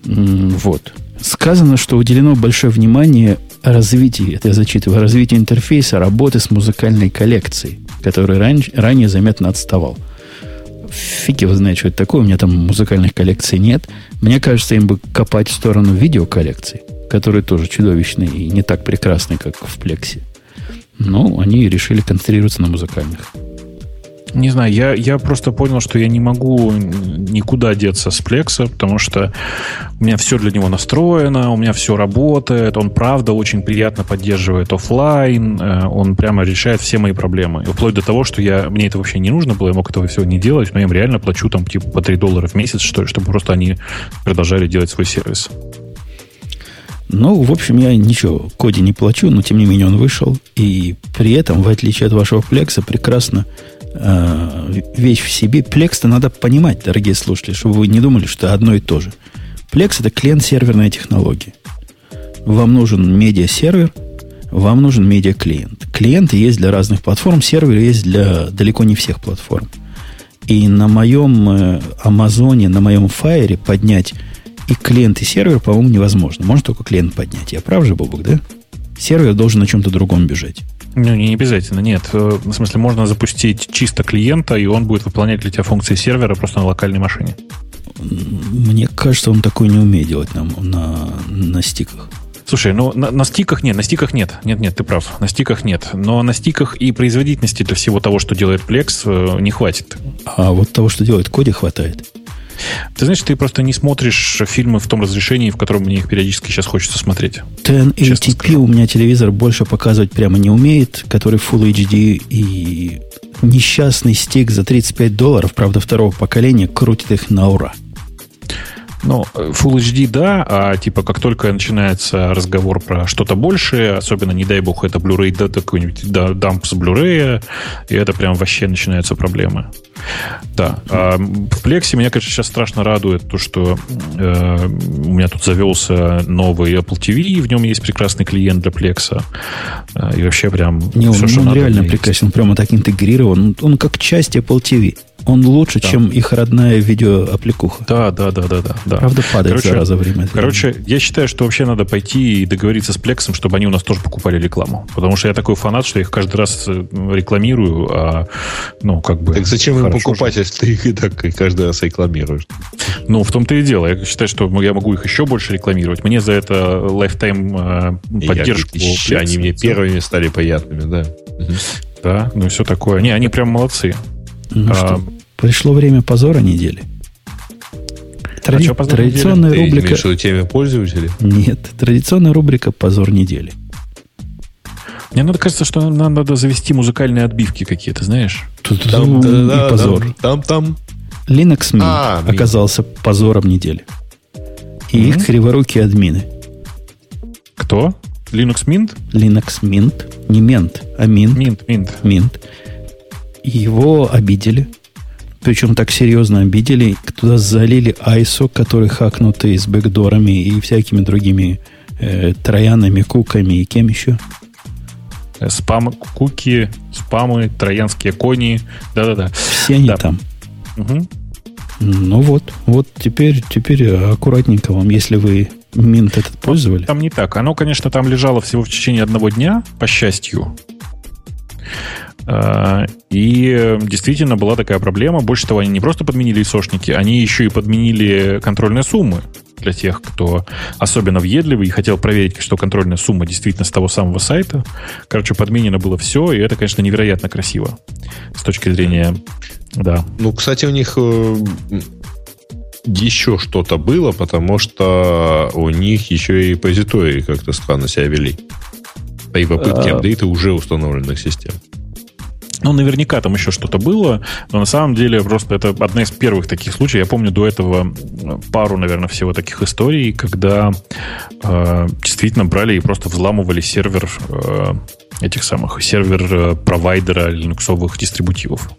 Вот. Сказано, что уделено большое внимание развитию, это я зачитываю, развитию интерфейса работы с музыкальной коллекцией, который ран, ранее заметно отставал. Фиг его знает, что это такое, у меня там музыкальных коллекций нет. Мне кажется, им бы копать в сторону видеоколлекций которые тоже чудовищные и не так прекрасные, как в Плексе. Но они решили концентрироваться на музыкальных. Не знаю, я, я просто понял, что я не могу никуда деться с Плекса, потому что у меня все для него настроено, у меня все работает, он правда очень приятно поддерживает офлайн, э, он прямо решает все мои проблемы. И вплоть до того, что я, мне это вообще не нужно было, я мог этого всего не делать, но я им реально плачу там типа по 3 доллара в месяц, что чтобы просто они продолжали делать свой сервис. Ну, в общем, я ничего, Коди не плачу, но тем не менее он вышел. И при этом, в отличие от вашего плекса, прекрасно э, вещь в себе. Плекс-то надо понимать, дорогие слушатели, чтобы вы не думали, что одно и то же. Плекс это клиент-серверная технология. Вам нужен медиа-сервер, вам нужен медиа-клиент. Клиенты есть для разных платформ, сервер есть для далеко не всех платформ. И на моем э, Амазоне, на моем Фаере поднять и клиент, и сервер, по-моему, невозможно. Можно только клиент поднять. Я прав же, Бобок, да? Сервер должен на чем-то другом бежать. Ну, не обязательно, нет. Э, в смысле, можно запустить чисто клиента, и он будет выполнять для тебя функции сервера просто на локальной машине. Мне кажется, он такой не умеет делать на, на, на стиках. Слушай, ну на, на стиках нет, на стиках нет. Нет, нет, ты прав. На стиках нет. Но на стиках и производительности для всего того, что делает Plex, э, не хватит. А вот того, что делает Коди, хватает. Ты знаешь, ты просто не смотришь фильмы в том разрешении, в котором мне их периодически сейчас хочется смотреть. 1080p у меня телевизор больше показывать прямо не умеет, который Full HD и несчастный стик за 35 долларов, правда, второго поколения, крутит их на ура. Ну, Full HD, да, а типа как только начинается разговор про что-то большее, особенно, не дай бог, это Blu-ray, да, какой-нибудь да, дамп с Blu-ray, и это прям вообще начинаются проблемы. Да. А в Plex меня, конечно, сейчас страшно радует то, что э, у меня тут завелся новый Apple TV, и в нем есть прекрасный клиент для Plex. Э, и вообще прям... Не, все, он, что он надо, реально прекрасен, он прямо так интегрирован. Он, как часть Apple TV. Он лучше, да. чем их родная видеоаппликуха. Да, да, да, да, да. да. Правда, падает короче, зараза время. Короче, я считаю, что вообще надо пойти и договориться с Плексом, чтобы они у нас тоже покупали рекламу. Потому что я такой фанат, что я их каждый раз э, рекламирую, а ну, как бы... Так зачем им покупать, же. если ты их и так каждый раз рекламируешь? Ну, в том-то и дело. Я считаю, что я могу их еще больше рекламировать. Мне за это lifetime э, поддержку. Я, они мне первыми стали приятными, да. Да, ну и все такое. Не, они прям молодцы. Ну, а, что, пришло время позора недели. Тради... А позор традиционная недели? рубрика... Ты теме пользователей? Нет, традиционная рубрика «Позор недели». Мне надо кажется, что нам надо завести музыкальные отбивки какие-то, знаешь? Тут там, и позор. Там, там. Linux Mint а, оказался Mint. позором недели. И mm-hmm. их криворукие админы. Кто? Linux Mint? Linux Mint. Не Mint, а Mint. Mint, Mint. Mint. Его обидели. Причем так серьезно обидели. Туда залили ISO, который хакнутый с бэкдорами и всякими другими э, троянами, куками и кем еще. Спам, куки, спамы, троянские кони. Да-да-да. Все они да. там. Угу. Ну вот, вот теперь, теперь аккуратненько вам, если вы Минт этот пользовали. Там не так. Оно, конечно, там лежало всего в течение одного дня, по счастью. А, и действительно была такая проблема. Больше того, они не просто подменили исошники, они еще и подменили контрольные суммы для тех, кто особенно въедливый и хотел проверить, что контрольная сумма действительно с того самого сайта. Короче, подменено было все, и это, конечно, невероятно красиво с точки зрения... Да. Ну, кстати, у них э, еще что-то было, потому что у них еще и репозитории как-то странно себя вели. При попытке а... апдейта уже установленных систем. Ну, наверняка там еще что-то было, но на самом деле просто это одна из первых таких случаев. Я помню до этого пару, наверное, всего таких историй, когда э, действительно брали и просто взламывали сервер э, этих самых, сервер э, провайдера линуксовых дистрибутивов.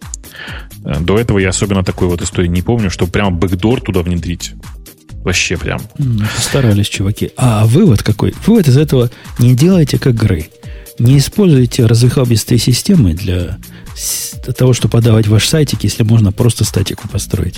Э, до этого я особенно такой вот истории не помню, что прямо бэкдор туда внедрить. Вообще прям. Постарались, чуваки. А вывод какой? Вывод из этого не делайте как Грей. Не используйте разыхабистые системы для того, чтобы подавать ваш сайтик, если можно просто статику построить.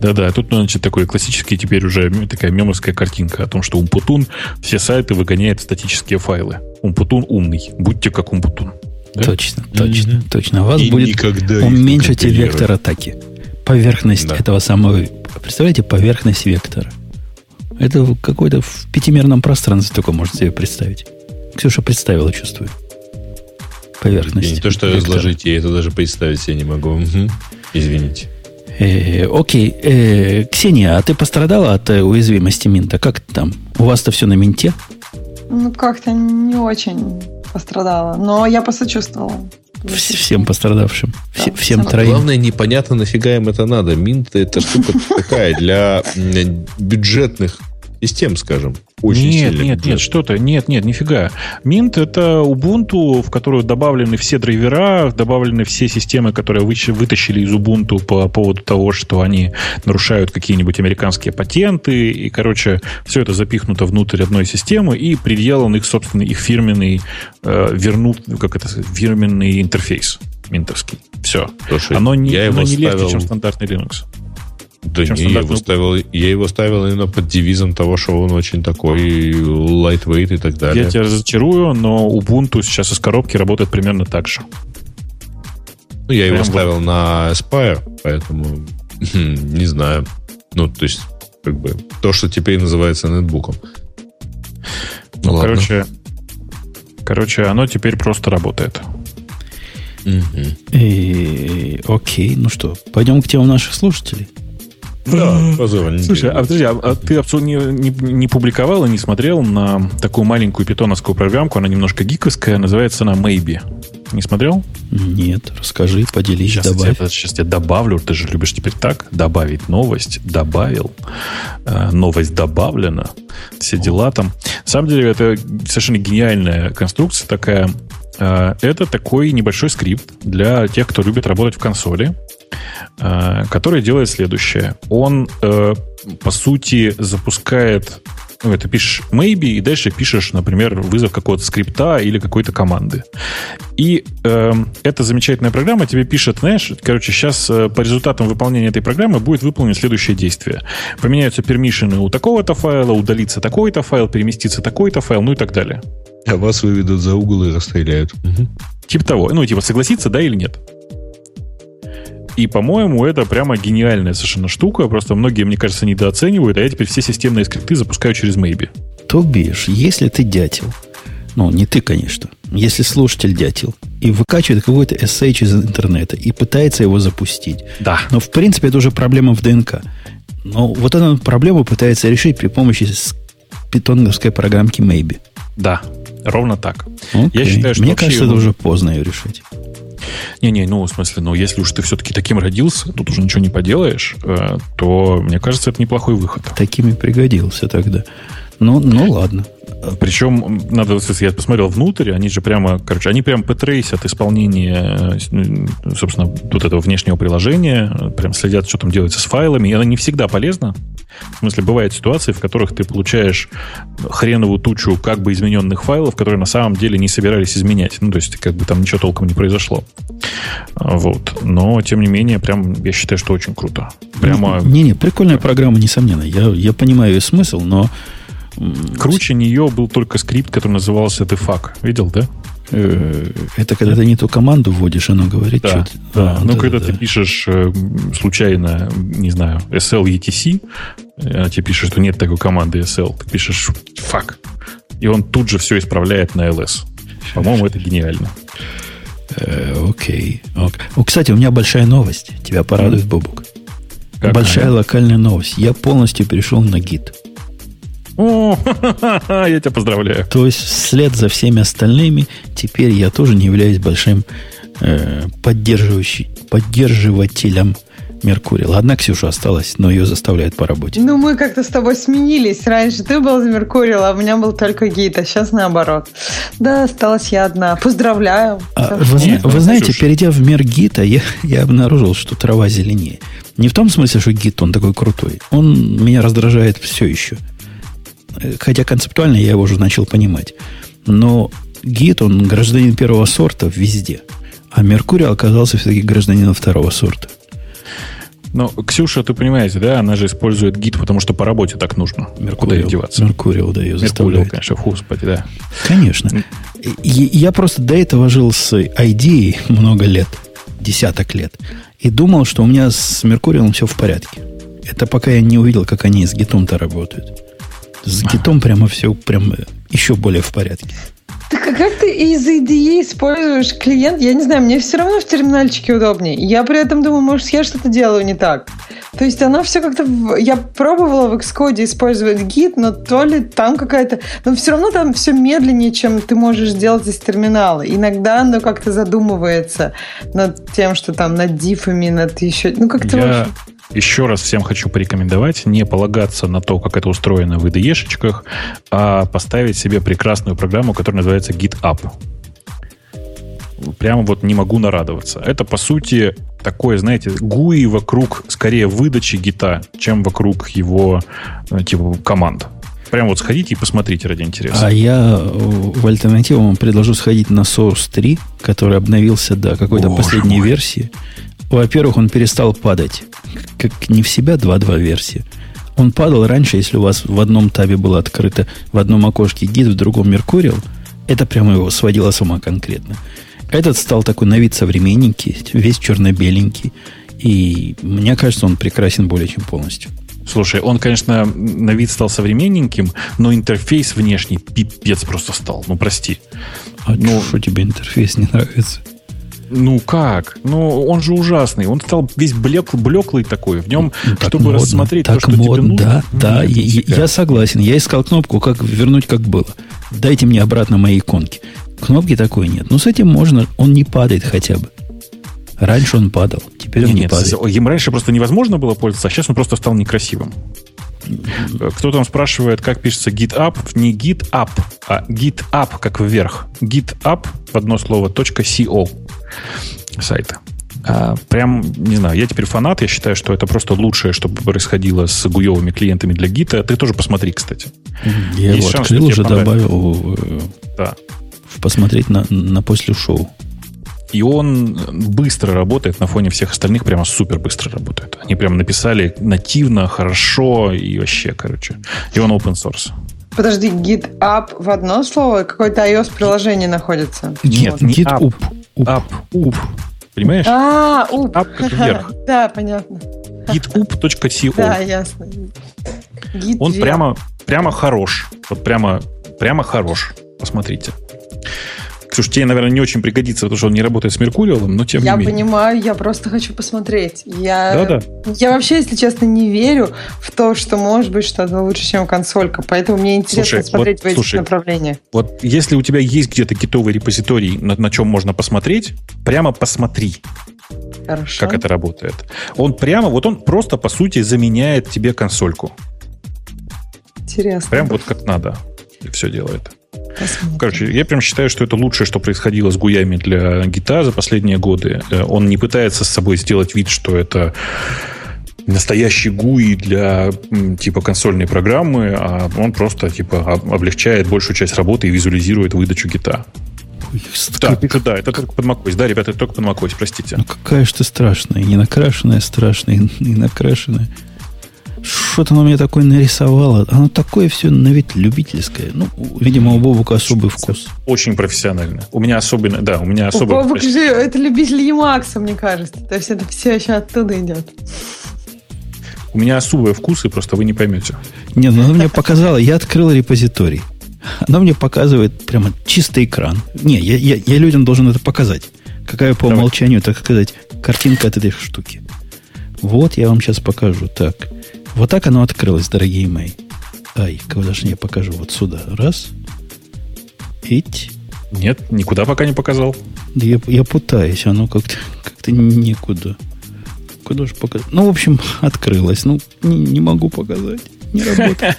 Да-да, тут, значит, такой классический теперь уже такая мемовская картинка о том, что Умпутун все сайты выгоняет в статические файлы. Умпутун умный. Будьте как Умпутун. Да? Точно, точно, mm-hmm. точно. У вас И будет уменьшите вектор атаки. Поверхность да. этого самого... Представляете, поверхность вектора. Это какой-то в пятимерном пространстве только можно себе представить. Ксюша представила, чувствую. Поверхность. не то, что вектора. разложить, я это даже представить себе не могу. Угу. Извините. Э, окей. Э, Ксения, а ты пострадала от э, уязвимости Минта? Как там? У вас-то все на Минте? Ну, как-то не очень пострадала. Но я посочувствовала. Всем пострадавшим. Да, всем, всем троим. Главное, непонятно, нафига им это надо. Минт это штука такая для бюджетных систем, скажем. Очень нет, сильно. Нет, нет, что-то. Нет, нет, нифига. Mint это Ubuntu, в которую добавлены все драйвера, добавлены все системы, которые вытащили из Ubuntu по поводу того, что они нарушают какие-нибудь американские патенты. И, короче, все это запихнуто внутрь одной системы и приделан их, собственно, их фирменный, э, вернут, как это, фирменный интерфейс минтовский. Все. Слушай, оно не, я оно не ставил... легче, чем стандартный Linux. Да не, я его, ставил, я его ставил именно под девизом того, что он очень такой lightweight и так далее. Я тебя разочарую, но Ubuntu сейчас из коробки работает примерно так же. Ну, я Прям его ставил вот. на Aspire, поэтому не знаю. Ну, то есть, как бы, то, что теперь называется нетбуком. Ну, ну короче, короче, оно теперь просто работает. И, окей, ну что, пойдем к темам наших слушателей. Да, позволь. Слушай, а подожди, а, а ты не, не, не публиковал и не смотрел на такую маленькую питоновскую программку, она немножко гиковская, называется она Maybe. Не смотрел? Нет, расскажи, поделись, сейчас добавь. Я, сейчас я добавлю, ты же любишь теперь так, добавить новость, добавил, э, новость добавлена, все дела там. На самом деле это совершенно гениальная конструкция такая. Э, это такой небольшой скрипт для тех, кто любит работать в консоли. Э, который делает следующее. Он, э, по сути, запускает это пишешь maybe, и дальше пишешь, например, вызов какого-то скрипта или какой-то команды. И э, эта замечательная программа тебе пишет, знаешь, короче, сейчас э, по результатам выполнения этой программы будет выполнено следующее действие. Поменяются пермишины у такого-то файла, удалится такой-то файл, переместится такой-то файл, ну и так далее. А вас выведут за угол и расстреляют. Угу. Типа того. Ну, типа, согласиться, да или нет? И, по-моему, это прямо гениальная совершенно штука. Просто многие, мне кажется, недооценивают, а я теперь все системные скрипты запускаю через Maybe. То бишь, если ты дятел, ну, не ты, конечно, если слушатель дятел, и выкачивает какой-то SH из интернета и пытается его запустить. Да. Но, в принципе, это уже проблема в ДНК. Но вот эту проблему пытается решить при помощи питоновской программки Maybe. Да, ровно так. Okay. Я считаю, что Мне кажется, его... это уже поздно ее решить. Не-не, ну, в смысле, ну, если уж ты все-таки таким родился, тут уже ничего не поделаешь, э, то, мне кажется, это неплохой выход. Такими пригодился тогда. Ну, ну ладно. Причем, надо, я посмотрел внутрь, они же прямо, короче, они прям потрейсят исполнение, собственно, вот этого внешнего приложения, прям следят, что там делается с файлами, и она не всегда полезна. В смысле, бывают ситуации, в которых ты получаешь хреновую тучу как бы измененных файлов, которые на самом деле не собирались изменять. Ну, то есть, как бы там ничего толком не произошло. Вот. Но, тем не менее, прям я считаю, что очень круто. Прямо... Не-не, прикольная программа, несомненно. Я, я понимаю ее смысл, но Круче нее был только скрипт, который назывался Defag. Видел, да? Э, это когда ты не ту команду вводишь, оно говорит да, что-то. Да. А, ну, да, когда да, ты да. пишешь э, случайно, не знаю, SL ETC, она тебе пишет, что нет такой команды SL, ты пишешь fuck, и он тут же все исправляет на LS. По-моему, это гениально. Э, окей. Okay. Кстати, у меня большая новость. Тебя порадует, Бобук. Большая локальная новость. Я полностью перешел на гид. О, я тебя поздравляю. То есть вслед за всеми остальными теперь я тоже не являюсь большим э, поддерживающий, поддерживателем Меркурий. Ладно, Ксюша осталась, но ее заставляют по работе. Ну, мы как-то с тобой сменились. Раньше ты был за Меркурий, а у меня был только гид, а сейчас наоборот. Да, осталась я одна. Поздравляю. А, вы, Нет, вы знаете, Ксюша. перейдя в мир гита, я, я обнаружил, что трава зеленее. Не в том смысле, что гид, он такой крутой. Он меня раздражает все еще. Хотя концептуально я его уже начал понимать. Но гид, он гражданин первого сорта везде. А Меркурий оказался все-таки гражданином второго сорта. Но Ксюша, ты понимаете, да, она же использует гид, потому что по работе так нужно. Меркуриал, Куда ей деваться? Меркуриал, да, ее заставляет. Меркуриал, конечно, господи, да. Конечно. Я просто до этого жил с ID много лет, десяток лет, и думал, что у меня с Меркурием все в порядке. Это пока я не увидел, как они с гитом-то работают. С гитом прямо все прям еще более в порядке. Так а как ты из IDE используешь клиент? Я не знаю, мне все равно в терминальчике удобнее. Я при этом думаю, может, я что-то делаю не так. То есть она все как-то... Я пробовала в Xcode использовать гид, но то ли там какая-то... Но все равно там все медленнее, чем ты можешь сделать из терминала. Иногда оно как-то задумывается над тем, что там над дифами, над еще... Ну, как-то... Я... Еще раз всем хочу порекомендовать не полагаться на то, как это устроено в IDE-шечках, а поставить себе прекрасную программу, которая называется GitHub. Прямо вот не могу нарадоваться. Это, по сути, такое, знаете, GUI вокруг, скорее, выдачи гита, чем вокруг его, э, типа, команд. Прям вот сходите и посмотрите ради интереса. А я в альтернативу вам предложу сходить на Source 3, который обновился до какой-то Боже последней мой. версии. Во-первых, он перестал падать. Как не в себя 2.2 версии. Он падал раньше, если у вас в одном табе было открыто, в одном окошке гид, в другом Меркуриал. Это прямо его сводило с ума конкретно. Этот стал такой на вид современненький, весь черно-беленький. И мне кажется, он прекрасен более чем полностью. Слушай, он, конечно, на вид стал современненьким, но интерфейс внешний пипец просто стал. Ну, прости. А ну, что тебе интерфейс не нравится? Ну как? Ну он же ужасный. Он стал весь блек, блеклый такой. В нем, ну, чтобы модно, рассмотреть так то, что модно, тебе нужно. Да, да, я, я согласен. Я искал кнопку, как вернуть, как было. Дайте мне обратно мои иконки. Кнопки такой нет. Но с этим можно, он не падает хотя бы. Раньше он падал, теперь он нет, не падает. Им раньше просто невозможно было пользоваться, а сейчас он просто стал некрасивым. Кто там спрашивает, как пишется GitUp? Не GitUp, а GitUp как вверх. GitUp в одно слово .co сайта. А, прям, не знаю, я теперь фанат, я считаю, что это просто лучшее, что происходило с гуевыми клиентами для гита. Ты тоже посмотри, кстати. Я Есть его шанс, открыл, уже добавил э, да. посмотреть на, на после шоу. И он быстро работает на фоне всех остальных, прямо супер быстро работает. Они прям написали нативно, хорошо и вообще, короче. И он open source. Подожди, GitHub в одно слово? Какое-то iOS-приложение находится? Нет, не GitHub. Up. Up. Понимаешь? А, up. Up как вверх. Да, понятно. gitup.co. Да, ясно. Он прямо, прямо хорош. Вот прямо, прямо хорош. Посмотрите. Ксюш, тебе, наверное, не очень пригодится, потому что он не работает с Меркуриалом, но тем я не менее. Я понимаю, я просто хочу посмотреть. Я, Да-да. я вообще, если честно, не верю в то, что может быть что-то лучше, чем консолька. Поэтому мне интересно слушай, смотреть вот, в этих слушай, направлениях. Вот если у тебя есть где-то китовый репозиторий, на, на чем можно посмотреть, прямо посмотри. Хорошо. Как это работает. Он прямо, вот он просто, по сути, заменяет тебе консольку. Интересно. Прям вот как надо. И все делает. Посмотрим. Короче, я прям считаю, что это лучшее, что происходило с гуями для гита за последние годы. Э, он не пытается с собой сделать вид, что это настоящий GUI для типа консольной программы, а он просто типа облегчает большую часть работы и визуализирует выдачу гита. Да, это, да, это только под macOS. Да, ребята, это только под macOS, простите. Ну какая же ты страшная. Не накрашенная страшная, и накрашенная. Что-то оно мне такое нарисовало. Оно такое все на вид любительское. Ну, видимо, у Бобука особый вкус. Очень профессионально. У меня особенно, да, у меня особо... У Бобука же это любитель Ямакса, мне кажется. То есть это все еще оттуда идет. У меня особые вкусы, просто вы не поймете. Не, ну оно мне показало, я открыл репозиторий. Оно мне показывает прямо чистый экран. Не, я, я, я людям должен это показать. Какая по Давай. умолчанию, так сказать, картинка от этой штуки. Вот я вам сейчас покажу. Так. Вот так оно открылось, дорогие мои. Ай, когда же я покажу вот сюда. Раз. Ить. Нет, никуда пока не показал. Да я, я пытаюсь, оно как-то как некуда. Куда же показать? Ну, в общем, открылось. Ну, не, не могу показать не работает.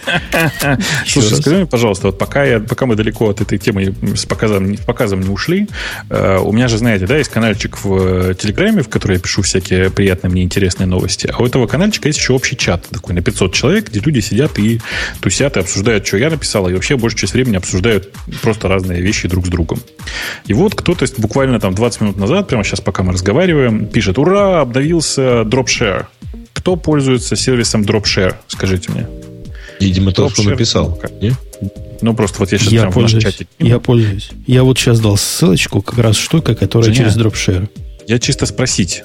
Слушай, скажи мне, пожалуйста, вот пока, я, пока мы далеко от этой темы с показом, показом не ушли, э, у меня же, знаете, да, есть каналчик в Телеграме, в который я пишу всякие приятные мне интересные новости, а у этого каналчика есть еще общий чат такой на 500 человек, где люди сидят и тусят и обсуждают, что я написал, и вообще большую часть времени обсуждают просто разные вещи друг с другом. И вот кто-то буквально там 20 минут назад, прямо сейчас, пока мы разговариваем, пишет, ура, обновился DropShare. Кто пользуется сервисом DropShare, скажите мне? Видимо, тот, кто написал. Не? Ну, просто вот я сейчас я пользуюсь, в чате. Я пользуюсь. Я вот сейчас дал ссылочку, как раз штука, которая Женя, через DropShare. Я чисто спросить.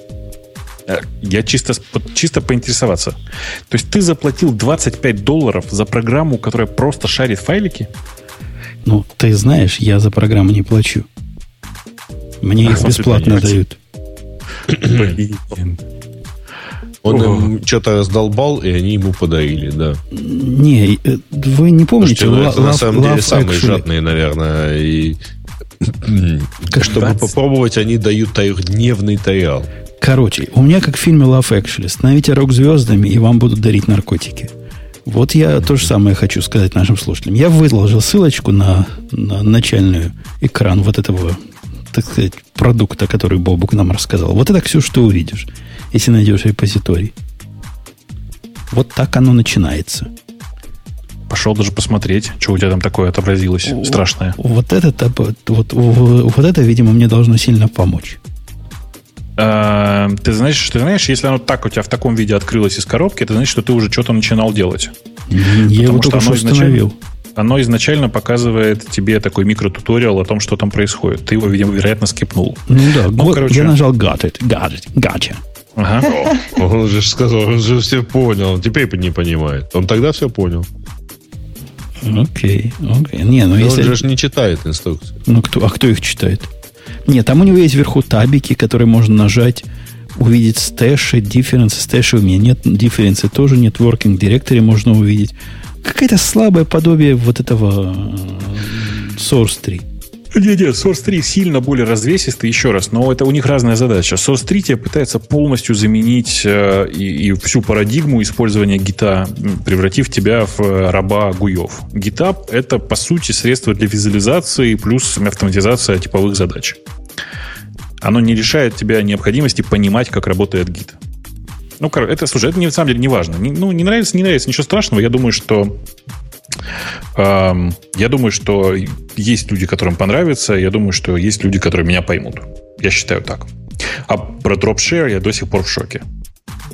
Э, я чисто, чисто поинтересоваться. То есть ты заплатил 25 долларов за программу, которая просто шарит файлики? Ну, ты знаешь, я за программу не плачу. Мне а, их бесплатно дают. Он им что-то раздолбал, и они ему подарили, да. Не, э, вы не помните? Слушайте, ну, это на самом деле самые actually. жадные, наверное, и как чтобы 20... попробовать, они дают дневный тайал. Короче, у меня как в фильме Love Actually. Становите рок звездами, и вам будут дарить наркотики. Вот я то же самое хочу сказать нашим слушателям. Я выложил ссылочку на, на начальный экран вот этого, так сказать, продукта, который Бобук нам рассказал. Вот это все, что увидишь если найдешь репозиторий. Вот так оно начинается. Пошел даже посмотреть, что у тебя там такое отобразилось страшное. Вот это, вот, вот это, видимо, мне должно сильно помочь. А, ты знаешь, ты знаешь, если оно так у тебя в таком виде открылось из коробки, это значит, что ты уже что-то начинал делать. Я Потому его что установил. Оно изначально показывает тебе такой микротуториал о том, что там происходит. Ты его, видимо, вероятно, скипнул. Ну да, ну, короче, я нажал got it, gotcha. Ага. Он же сказал, он же все понял, он теперь не понимает. Он тогда все понял. Окей, окей. Не, ну если... Он же не читает инструкции. Ну, кто, а кто их читает? Нет, там у него есть вверху табики, которые можно нажать, увидеть стэши, дифференсы. Стэши у меня нет, дифференсы тоже нет. Working Directory можно увидеть. Какое-то слабое подобие вот этого э, Source 3. Не-не, Source 3 сильно более развесистый, еще раз, но это у них разная задача. Source 3 тебе пытается полностью заменить э, и, и всю парадигму использования гита, превратив тебя в э, раба гуев. GitHub — это, по сути, средство для визуализации плюс автоматизация типовых задач. Оно не решает тебя необходимости понимать, как работает гид. Ну, это, слушай, это на самом деле не важно. Ну, не нравится, не нравится, ничего страшного. Я думаю, что я думаю, что есть люди, которым понравится. Я думаю, что есть люди, которые меня поймут. Я считаю так. А про дропшер я до сих пор в шоке.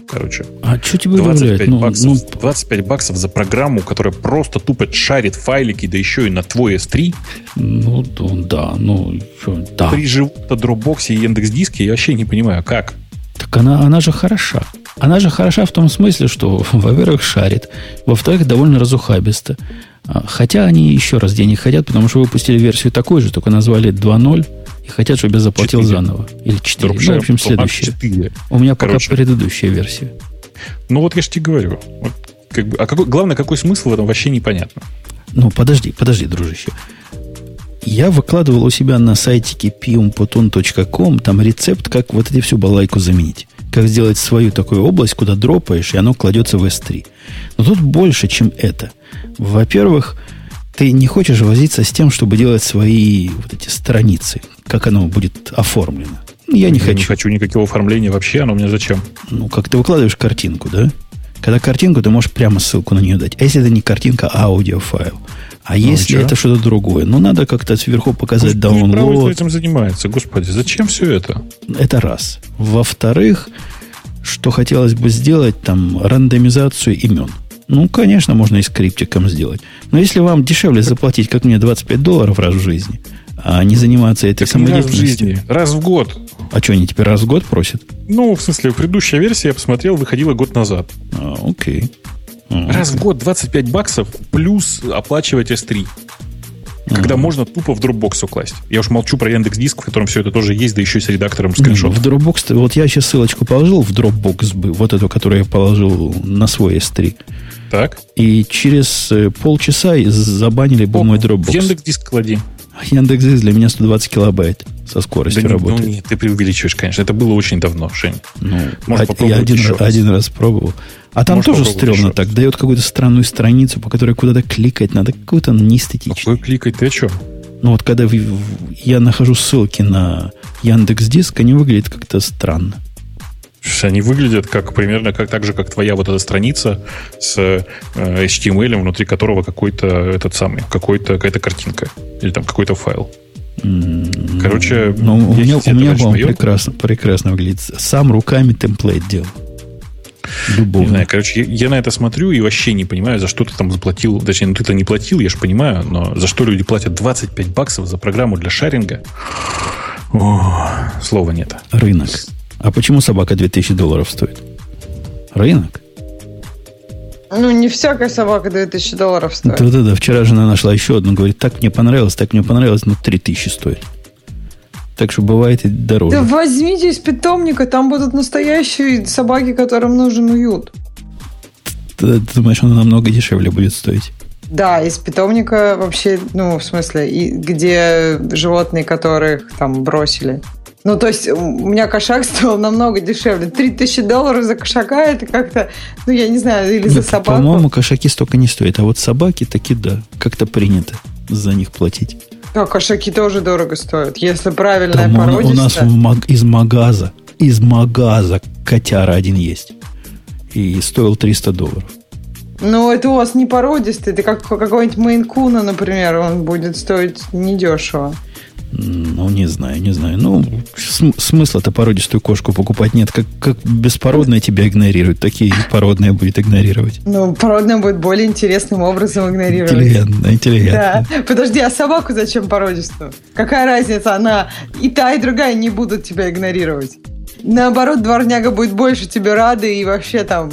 Короче. А что тебе 25 ну, баксов, ну... 25 баксов за программу, которая просто тупо шарит файлики, да еще и на твой S3. Ну, да, ну, что, да. При живут-то Dropbox и Яндекс Диске, я вообще не понимаю, как. Так она, она же хороша. Она же хороша в том смысле, что, во-первых, шарит, во-вторых, довольно разухабисто. А, хотя они еще раз денег хотят, потому что выпустили версию такой же, только назвали 2.0 и хотят, чтобы я заплатил 4. заново. Или 4. Ну, в общем, следующая. 4. У меня Короче. пока предыдущая версия. Ну, вот я же тебе говорю. Вот, как бы, а какой, главное, какой смысл в этом вообще непонятно. Ну, подожди, подожди, дружище. Я выкладывал у себя на сайтике piumpotun.com там рецепт, как вот эти всю балайку заменить. Как сделать свою такую область, куда дропаешь, и оно кладется в S3. Но тут больше, чем это. Во-первых, ты не хочешь возиться с тем, чтобы делать свои вот эти страницы, как оно будет оформлено. Ну, я не я хочу. не хочу никакого оформления вообще, оно мне зачем? Ну, как ты выкладываешь картинку, да? Когда картинку, ты можешь прямо ссылку на нее дать. А если это не картинка, а аудиофайл? А ну, если это что-то другое? Ну, надо как-то сверху показать download. этим занимается? Господи, зачем все это? Это раз. Во-вторых, что хотелось бы сделать, там, рандомизацию имен. Ну, конечно, можно и скриптиком сделать. Но если вам дешевле заплатить, как мне, 25 долларов раз в жизни, а не заниматься этой так самодеятельностью... раз в жизни, раз в год. А что, они теперь раз в год просят? Ну, в смысле, предыдущая версия, я посмотрел, выходила год назад. А, окей. Раз в год 25 баксов плюс оплачивать S3. Когда можно тупо в Dropbox укласть. Я уж молчу про Яндекс Диск, в котором все это тоже есть, да еще и с редактором скриншотов. В Dropbox, вот я сейчас ссылочку положил в Dropbox, вот эту, которую я положил на свой S3. Так. И через э, полчаса забанили бы мой Dropbox. В Яндекс Диск клади. Яндекс.Диск для меня 120 килобайт со скоростью да работает. Ну, нет, ты преувеличиваешь, конечно. Это было очень давно, Жень. Ну, Может, а, я один, раз, один раз пробовал. А там Может, тоже стрёмно так. Дает какую-то странную страницу, по которой куда-то кликать надо. Какую-то неэстетичную. Какой кликать? Ты что? Ну вот когда я нахожу ссылки на Яндекс Диск, они выглядят как-то странно. Они выглядят как примерно как так же, как твоя вот эта страница с э, HTML, внутри которого какой-то этот самый, какой-то, какая-то картинка. Или там какой-то файл. Короче, ну, у меня, у меня по-моему, прекрасно, прекрасно выглядит. Сам руками темплейт делал. Любовно. Не знаю, короче, я, я на это смотрю и вообще не понимаю, за что ты там заплатил. Точнее, ну ты-то не платил, я же понимаю, но за что люди платят 25 баксов за программу для шаринга? О, слова нет. Рынок. А почему собака 2000 долларов стоит? Рынок. Ну, не всякая собака 2000 долларов стоит. Да-да-да, вчера жена нашла еще одну, говорит, так мне понравилось, так мне понравилось, но 3000 стоит. Так что бывает и дороже. Да возьмите из питомника, там будут настоящие собаки, которым нужен уют. Ты, ты думаешь, она намного дешевле будет стоить? Да, из питомника вообще, ну, в смысле, и где животные, которых там бросили. Ну, то есть, у меня кошак стоил намного дешевле. 3000 долларов за кошака, это как-то, ну, я не знаю, или за Нет, собаку. По-моему, кошаки столько не стоят. А вот собаки таки, да, как-то принято за них платить. Да, кошаки тоже дорого стоят, если правильная Там породистая. У нас в маг, из магаза, из магаза котяра один есть. И стоил 300 долларов. Ну, это у вас не породистый, это как какой-нибудь мейн-куна, например, он будет стоить недешево. Ну, не знаю, не знаю. Ну, см- смысла-то породистую кошку покупать нет. Как, как беспородная тебя игнорирует, такие породные будет игнорировать. Ну, породная будет более интересным образом игнорировать. Интеллигентно, интеллигентно. Да. Подожди, а собаку зачем породистую? Какая разница? Она и та, и другая не будут тебя игнорировать. Наоборот, дворняга будет больше тебе рады и вообще там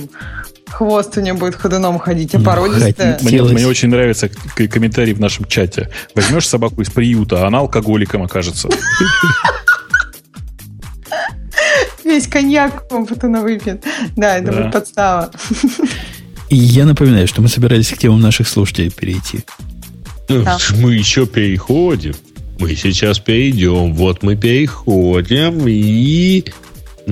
хвост у нее будет ходуном ходить, а породистая... Мне, мне очень нравится комментарий в нашем чате. Возьмешь собаку из приюта, а она алкоголиком окажется. Весь коньяк потом выпьет. Да, это будет подстава. И я напоминаю, что мы собирались к темам наших слушателей перейти. Мы еще переходим. Мы сейчас перейдем. Вот мы переходим и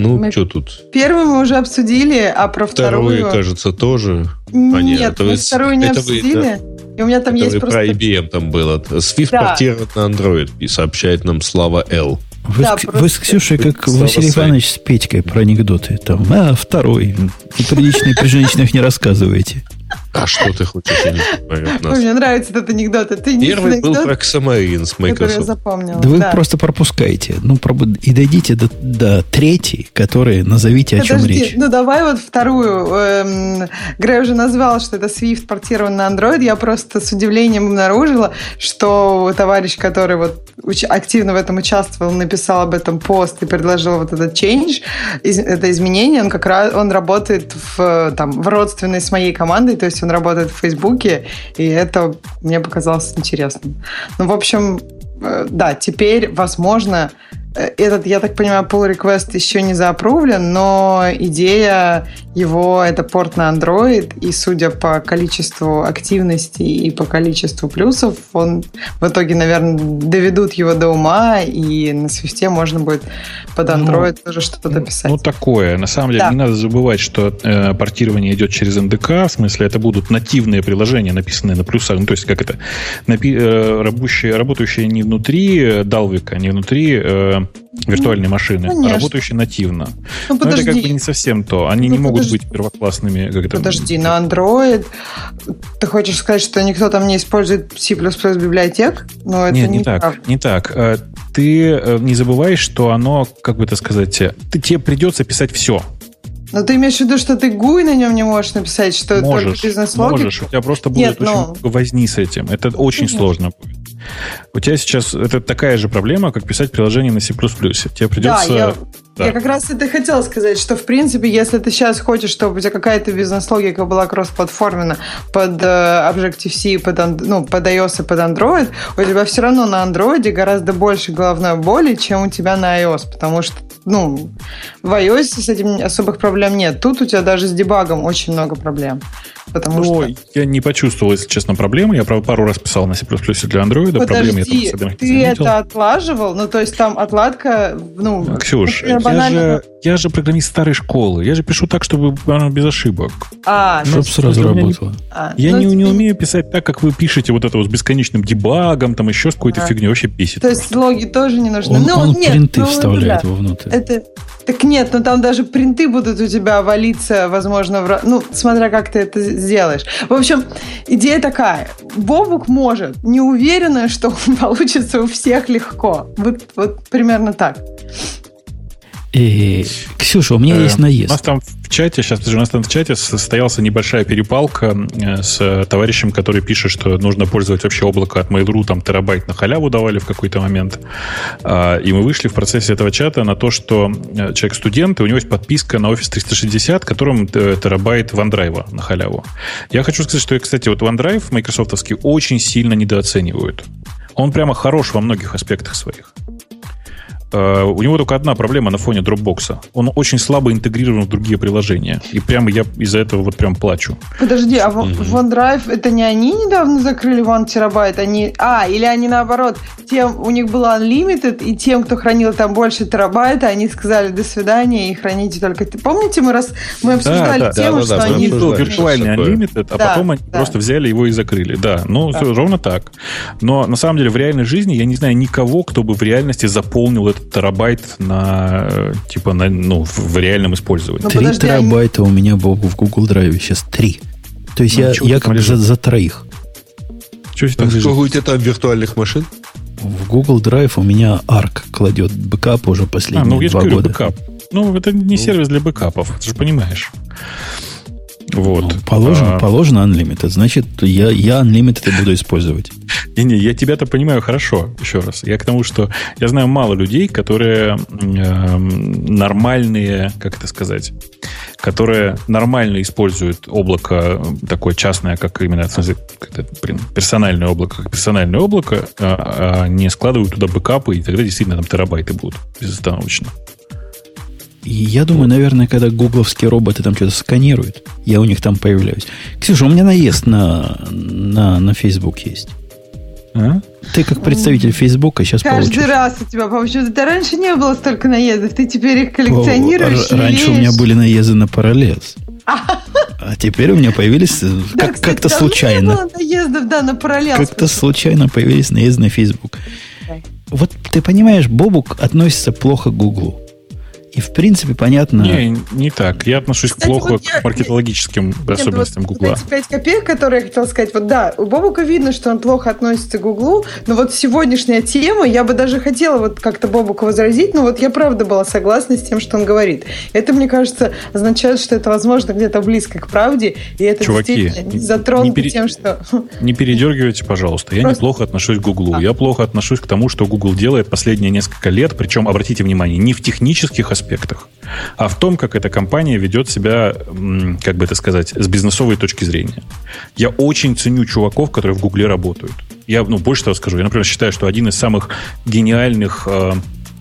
ну, мы... что тут? Первую мы уже обсудили, а про вторую... Вторую, кажется, тоже. Нет, а, мы вы... вторую не обсудили. Вы, да? И у меня там это есть просто... про IBM там было. Swift да. портирует на Android и сообщает нам Слава L. Вы, да, с, просто... вы с Ксюшей, как Слава Василий Иванович с Петькой про анекдоты. Там, а, второй. И приличные при женщинах не рассказываете. А что ты хочешь? Я не понимаю, нас. Мне нравится этот анекдот. Это Первый был про Xamarin с Microsoft. я запомнила. Да вы да. просто пропускаете. Ну, и дойдите до, до третьей, которой назовите, Подожди, о чем речь. Ну, давай вот вторую. Эм, Грей уже назвал, что это Swift портирован на Android. Я просто с удивлением обнаружила, что товарищ, который вот активно в этом участвовал, написал об этом пост и предложил вот этот change, это изменение, он как раз он работает в, там, в родственной с моей командой, то есть он работает в Фейсбуке, и это мне показалось интересным. Ну, в общем, э, да, теперь, возможно, этот, я так понимаю, pull request еще не заапрувлен, но идея его это порт на Android, и судя по количеству активности и по количеству плюсов, он в итоге, наверное, доведут его до ума, и на свифте можно будет под ну, Android ну, тоже что-то дописать. Ну, такое. На самом деле, да. не надо забывать, что э, портирование идет через NDK, в смысле, это будут нативные приложения, написанные на плюсах, ну, то есть, как это, напи- э, работающие, работающие не внутри Dalvik, не внутри э, виртуальной машины, Конечно. а работающие нативно. Ну, подожди. Но это как бы не совсем то. Они ну, не подожди. могут быть первоклассными. Как подожди, это... на Android ты хочешь сказать, что никто там не использует C++ библиотек? Но это Нет, не, не так. так. Не так. Э, ты э, не забываешь, что оно, как бы это сказать, э, ты, тебе придется писать все. Но ты имеешь в виду, что ты GUI на нем не можешь написать, что можешь, только бизнес-логика? Можешь, у тебя просто будет Нет, очень но... много возни с этим. Это очень Нет. сложно будет. У тебя сейчас это такая же проблема, как писать приложение на C++. Тебе придется... Да, я, да. я как раз это хотела сказать, что в принципе, если ты сейчас хочешь, чтобы у тебя какая-то бизнес-логика была кроссплатформена под э, Objective-C, под, ну, под iOS и под Android, у тебя все равно на Android гораздо больше головной боли, чем у тебя на iOS, потому что ну, в iOS с этим особых проблем нет. Тут у тебя даже с дебагом очень много проблем. Потому ну, что... я не почувствовал, если честно, проблемы. Я, правда, пару раз писал на C++ для Android. Подожди, проблемы я там особенно ты это отлаживал? Ну, то есть там отладка, ну... Ксюш, например, банально... я, же, я же программист старой школы. Я же пишу так, чтобы оно без ошибок. А, ну, чтобы сразу работало. А, я ну, не, не умею писать так, как вы пишете, вот это вот с бесконечным дебагом, там еще с какой-то а. фигней. Вообще бесит. То есть логи тоже не нужны. Он, ну, он нет, принты ну, вставляет да. вовнутрь. Это, так нет, ну там даже принты будут у тебя валиться, возможно, в... ну, смотря как ты это сделаешь. В общем, идея такая. Бобук может, не уверена, что получится у всех легко. Вот, вот примерно так. И, Ксюша, у меня э, есть наезд. У нас там в чате, сейчас у нас там в чате состоялась небольшая перепалка э, с товарищем, который пишет, что нужно пользовать вообще облако от Mail.ru, там терабайт на халяву давали в какой-то момент. А, и мы вышли в процессе этого чата на то, что э, человек студент, и у него есть подписка на Office 360, которым э, терабайт OneDrive на халяву. Я хочу сказать, что, кстати, вот OneDrive майкрософтовский очень сильно недооценивают. Он прямо хорош во многих аспектах своих. Э, у него только одна проблема на фоне Dropbox. Он очень слабо интегрирован в другие приложения. И прямо я из-за этого вот прям плачу. Подожди, а mm-hmm. OneDrive, это не они недавно закрыли One терабайт? Они... А, или они наоборот, тем, у них было Unlimited, и тем, кто хранил там больше терабайта, они сказали до свидания и храните только... Помните, мы, раз... мы обсуждали да, да, тему, да, что да, они... Был виртуальный Unlimited, а да, потом они да. просто взяли его и закрыли. Да, ну, да. Все, ровно так. Но на самом деле в реальной жизни я не знаю никого, кто бы в реальности заполнил этот терабайт на типа на, ну, в реальном использовании. Три терабайта у меня был в Google Drive сейчас три. То есть ну, я, я как за, за троих. Чего а сколько у тебя там виртуальных машин? В Google Drive у меня Arq кладет бэкап уже последние а, ну, я два говорю, года. Бэкап. Ну, это не ну. сервис для бэкапов, ты же понимаешь. Вот. Ну, положено, а... положено Unlimited. Значит, я, я Unlimited буду использовать. Не-не, я тебя-то понимаю хорошо, еще раз. Я к тому, что я знаю мало людей, которые э, нормальные, как это сказать, которые нормально используют облако такое частное, как именно, в смысле, блин, персональное облако, как персональное облако, а, а не складывают туда бэкапы, и тогда действительно там терабайты будут безостановочно. Я думаю, наверное, когда гугловские роботы там что-то сканируют, я у них там появляюсь. Ксюша, у меня наезд на, на, на Facebook есть. А? Ты как представитель Фейсбука сейчас Каждый получишь. раз у тебя, по-моему, это раньше не было столько наездов, ты теперь их коллекционируешь. О, раньше у меня были наезды на параллелс. А теперь у меня появились э, как, да, как-то случайно. Не было наездов, да, на параллелс. Как-то случайно появились наезды на Facebook. Вот ты понимаешь, Бобук относится плохо к Гуглу. И в принципе понятно. Не, не так. Я отношусь Кстати, плохо вот я, к маркетологическим нет, особенностям вот, Гугла. 5 копеек, которые я хотела сказать. Вот да, у Бобука видно, что он плохо относится к Гуглу, но вот сегодняшняя тема, я бы даже хотела вот как-то Бобука возразить, но вот я правда была согласна с тем, что он говорит. Это, мне кажется, означает, что это, возможно, где-то близко к правде, и это Чуваки, действительно затронуто пере... тем, что... Не передергивайте, пожалуйста. Я Просто... неплохо отношусь к Гуглу. А. Я плохо отношусь к тому, что Google делает последние несколько лет, причем, обратите внимание, не в технических аспектах, аспектах, а в том, как эта компания ведет себя, как бы это сказать, с бизнесовой точки зрения. Я очень ценю чуваков, которые в Гугле работают. Я, ну, больше того скажу, я, например, считаю, что один из самых гениальных э,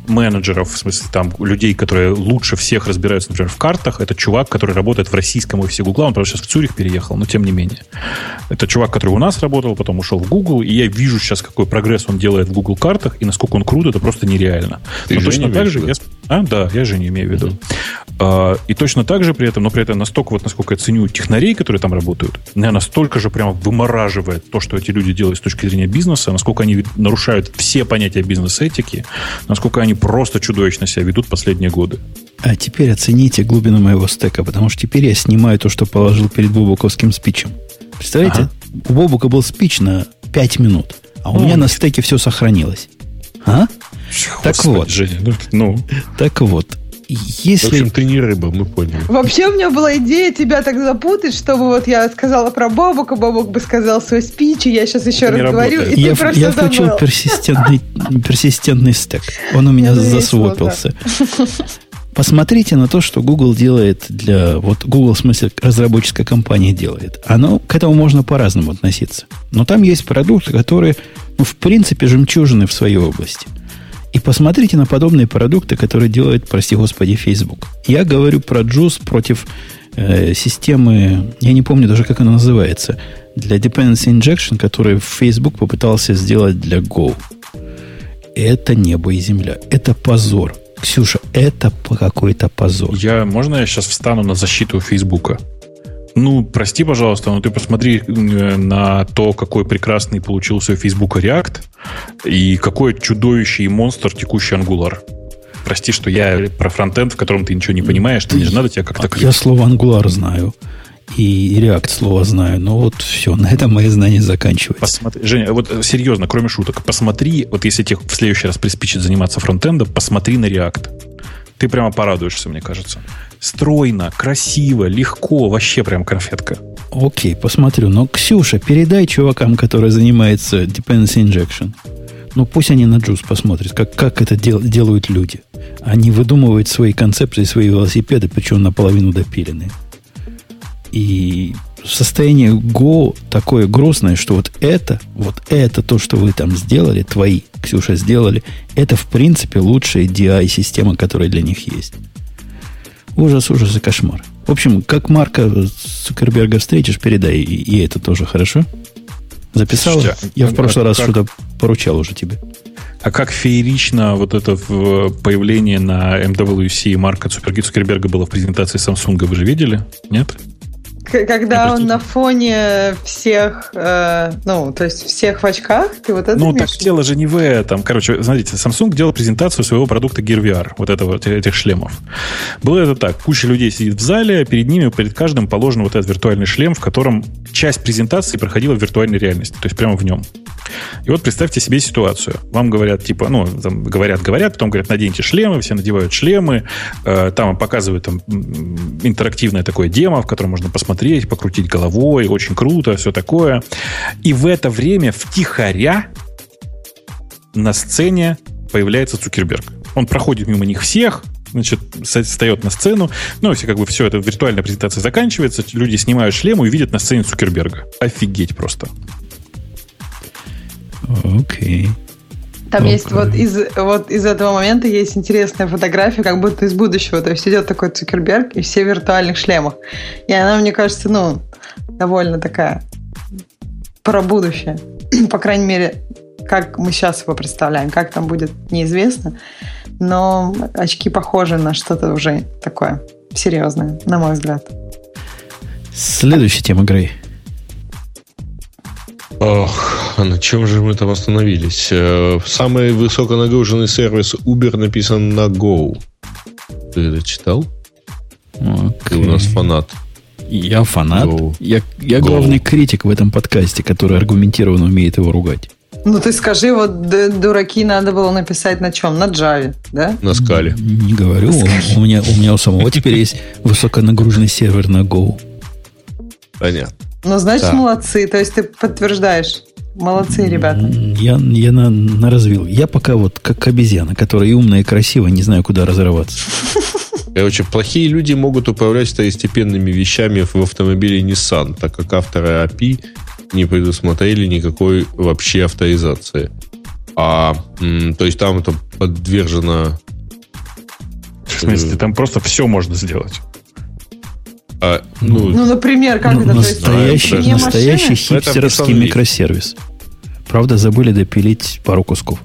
менеджеров, в смысле там людей, которые лучше всех разбираются, например, в картах, это чувак, который работает в российском офисе Гугла, он, правда, сейчас в Цюрих переехал, но тем не менее. Это чувак, который у нас работал, потом ушел в Google, и я вижу сейчас, какой прогресс он делает в Google картах, и насколько он крут, это просто нереально. Ты но точно так же... Я... А, да, я же не имею в виду. А, и точно так же при этом, но при этом настолько, вот насколько я ценю технарей, которые там работают, меня настолько же прямо вымораживает то, что эти люди делают с точки зрения бизнеса, насколько они нарушают все понятия бизнес-этики, насколько они просто чудовищно себя ведут последние годы. А теперь оцените глубину моего стека, потому что теперь я снимаю то, что положил перед Бобуковским спичем. Представляете? Ага. У Бобука был спич на 5 минут, а у ну, меня на стеке все сохранилось. А? Господи, так вот. Женя, ну, ну. Так вот. Если... В общем, ты не рыба, мы поняли. Вообще у меня была идея тебя так запутать, чтобы вот я сказала про Бобука, Бобук бы сказал свой спич, и я сейчас еще Это раз говорю, и я, ты просто Я включил персистентный, персистентный стек. Он у меня засвопился. Посмотрите на то, что Google делает для... Вот Google, в смысле, разработческая компания делает. Оно, к этому можно по-разному относиться. Но там есть продукты, которые, ну, в принципе, жемчужины в своей области – И посмотрите на подобные продукты, которые делает, прости господи, Facebook. Я говорю про Juice против э, системы, я не помню даже, как она называется, для dependency injection, который Facebook попытался сделать для Go. Это небо и земля. Это позор. Ксюша, это какой-то позор. Я, можно я сейчас встану на защиту Фейсбука? Ну, прости, пожалуйста, но ты посмотри э, на то, какой прекрасный получился у Facebook React и какой чудовищий монстр текущий Angular. Прости, что я про фронтенд, в котором ты ничего не понимаешь, ты, не же надо тебя как-то... Я слово Angular знаю. И React слово знаю, но вот все, на этом мои знания заканчиваются. Посмотри, Женя, вот э, серьезно, кроме шуток, посмотри, вот если тебе в следующий раз приспичит заниматься фронтендом, посмотри на React. Ты прямо порадуешься, мне кажется. Стройно, красиво, легко, вообще прям конфетка. Окей, посмотрю. Но, Ксюша, передай чувакам, которые занимаются dependency injection. Ну, пусть они на Juice посмотрят, как, как это дел, делают люди. Они выдумывают свои концепции, свои велосипеды, причем наполовину допиленные. И состояние Go такое грустное, что вот это, вот это то, что вы там сделали, твои, Ксюша, сделали, это в принципе лучшая DI-система, которая для них есть. Ужас, ужас и кошмар. В общем, как Марка Цукерберга встретишь, передай и, это тоже, хорошо? Записал? Я в прошлый а раз как... что-то поручал уже тебе. А как феерично вот это появление на MWC Марка Цукерберга было в презентации Samsung, вы же видели? Нет? Когда он на фоне всех, э, ну, то есть всех в очках, ты вот это Ну, так дело же не в этом. Короче, смотрите, Samsung делал презентацию своего продукта Gear VR, вот этого, этих шлемов. Было это так, куча людей сидит в зале, а перед ними, перед каждым положен вот этот виртуальный шлем, в котором часть презентации проходила в виртуальной реальности, то есть прямо в нем. И вот представьте себе ситуацию. Вам говорят, типа, ну, там, говорят, говорят, потом говорят, наденьте шлемы, все надевают шлемы, э, там показывают там интерактивное такое демо, в котором можно посмотреть, покрутить головой, очень круто, все такое. И в это время втихаря на сцене появляется Цукерберг. Он проходит мимо них всех, значит, встает на сцену. Ну, если как бы все это виртуальная презентация заканчивается, люди снимают шлем и видят на сцене Цукерберга. Офигеть просто. Окей. Там okay. есть вот из, вот из этого момента есть интересная фотография, как будто из будущего. То есть идет такой Цукерберг и все в виртуальных шлемах. И она, мне кажется, ну, довольно такая про будущее. По крайней мере, как мы сейчас его представляем. Как там будет, неизвестно. Но очки похожи на что-то уже такое серьезное, на мой взгляд. Следующая тема, Грей. Ох, а на чем же мы там остановились? Э, самый высоконагруженный сервис Uber написан на Go. Ты это читал? Okay. Ты у нас фанат. Я фанат. Go. Я, я главный критик в этом подкасте, который аргументированно умеет его ругать. Ну ты скажи, вот дураки надо было написать на чем? На Java, да? На скале. Не говорю. У меня, у меня у самого теперь есть высоконагруженный сервер на Go. Понятно. Ну, значит, да. молодцы. То есть ты подтверждаешь. Молодцы, ребята. Я, я на, на развил. Я пока вот как обезьяна, которая и умная, и красивая, не знаю, куда разорваться. Короче, плохие люди могут управлять второстепенными вещами в автомобиле Nissan, так как авторы API не предусмотрели никакой вообще авторизации. А, то есть там это подвержено... В смысле, там просто все можно сделать. А, ну, ну, например, как ну, это? Настоящий, есть, настоящий хипстерский микросервис. Правда, забыли допилить пару кусков.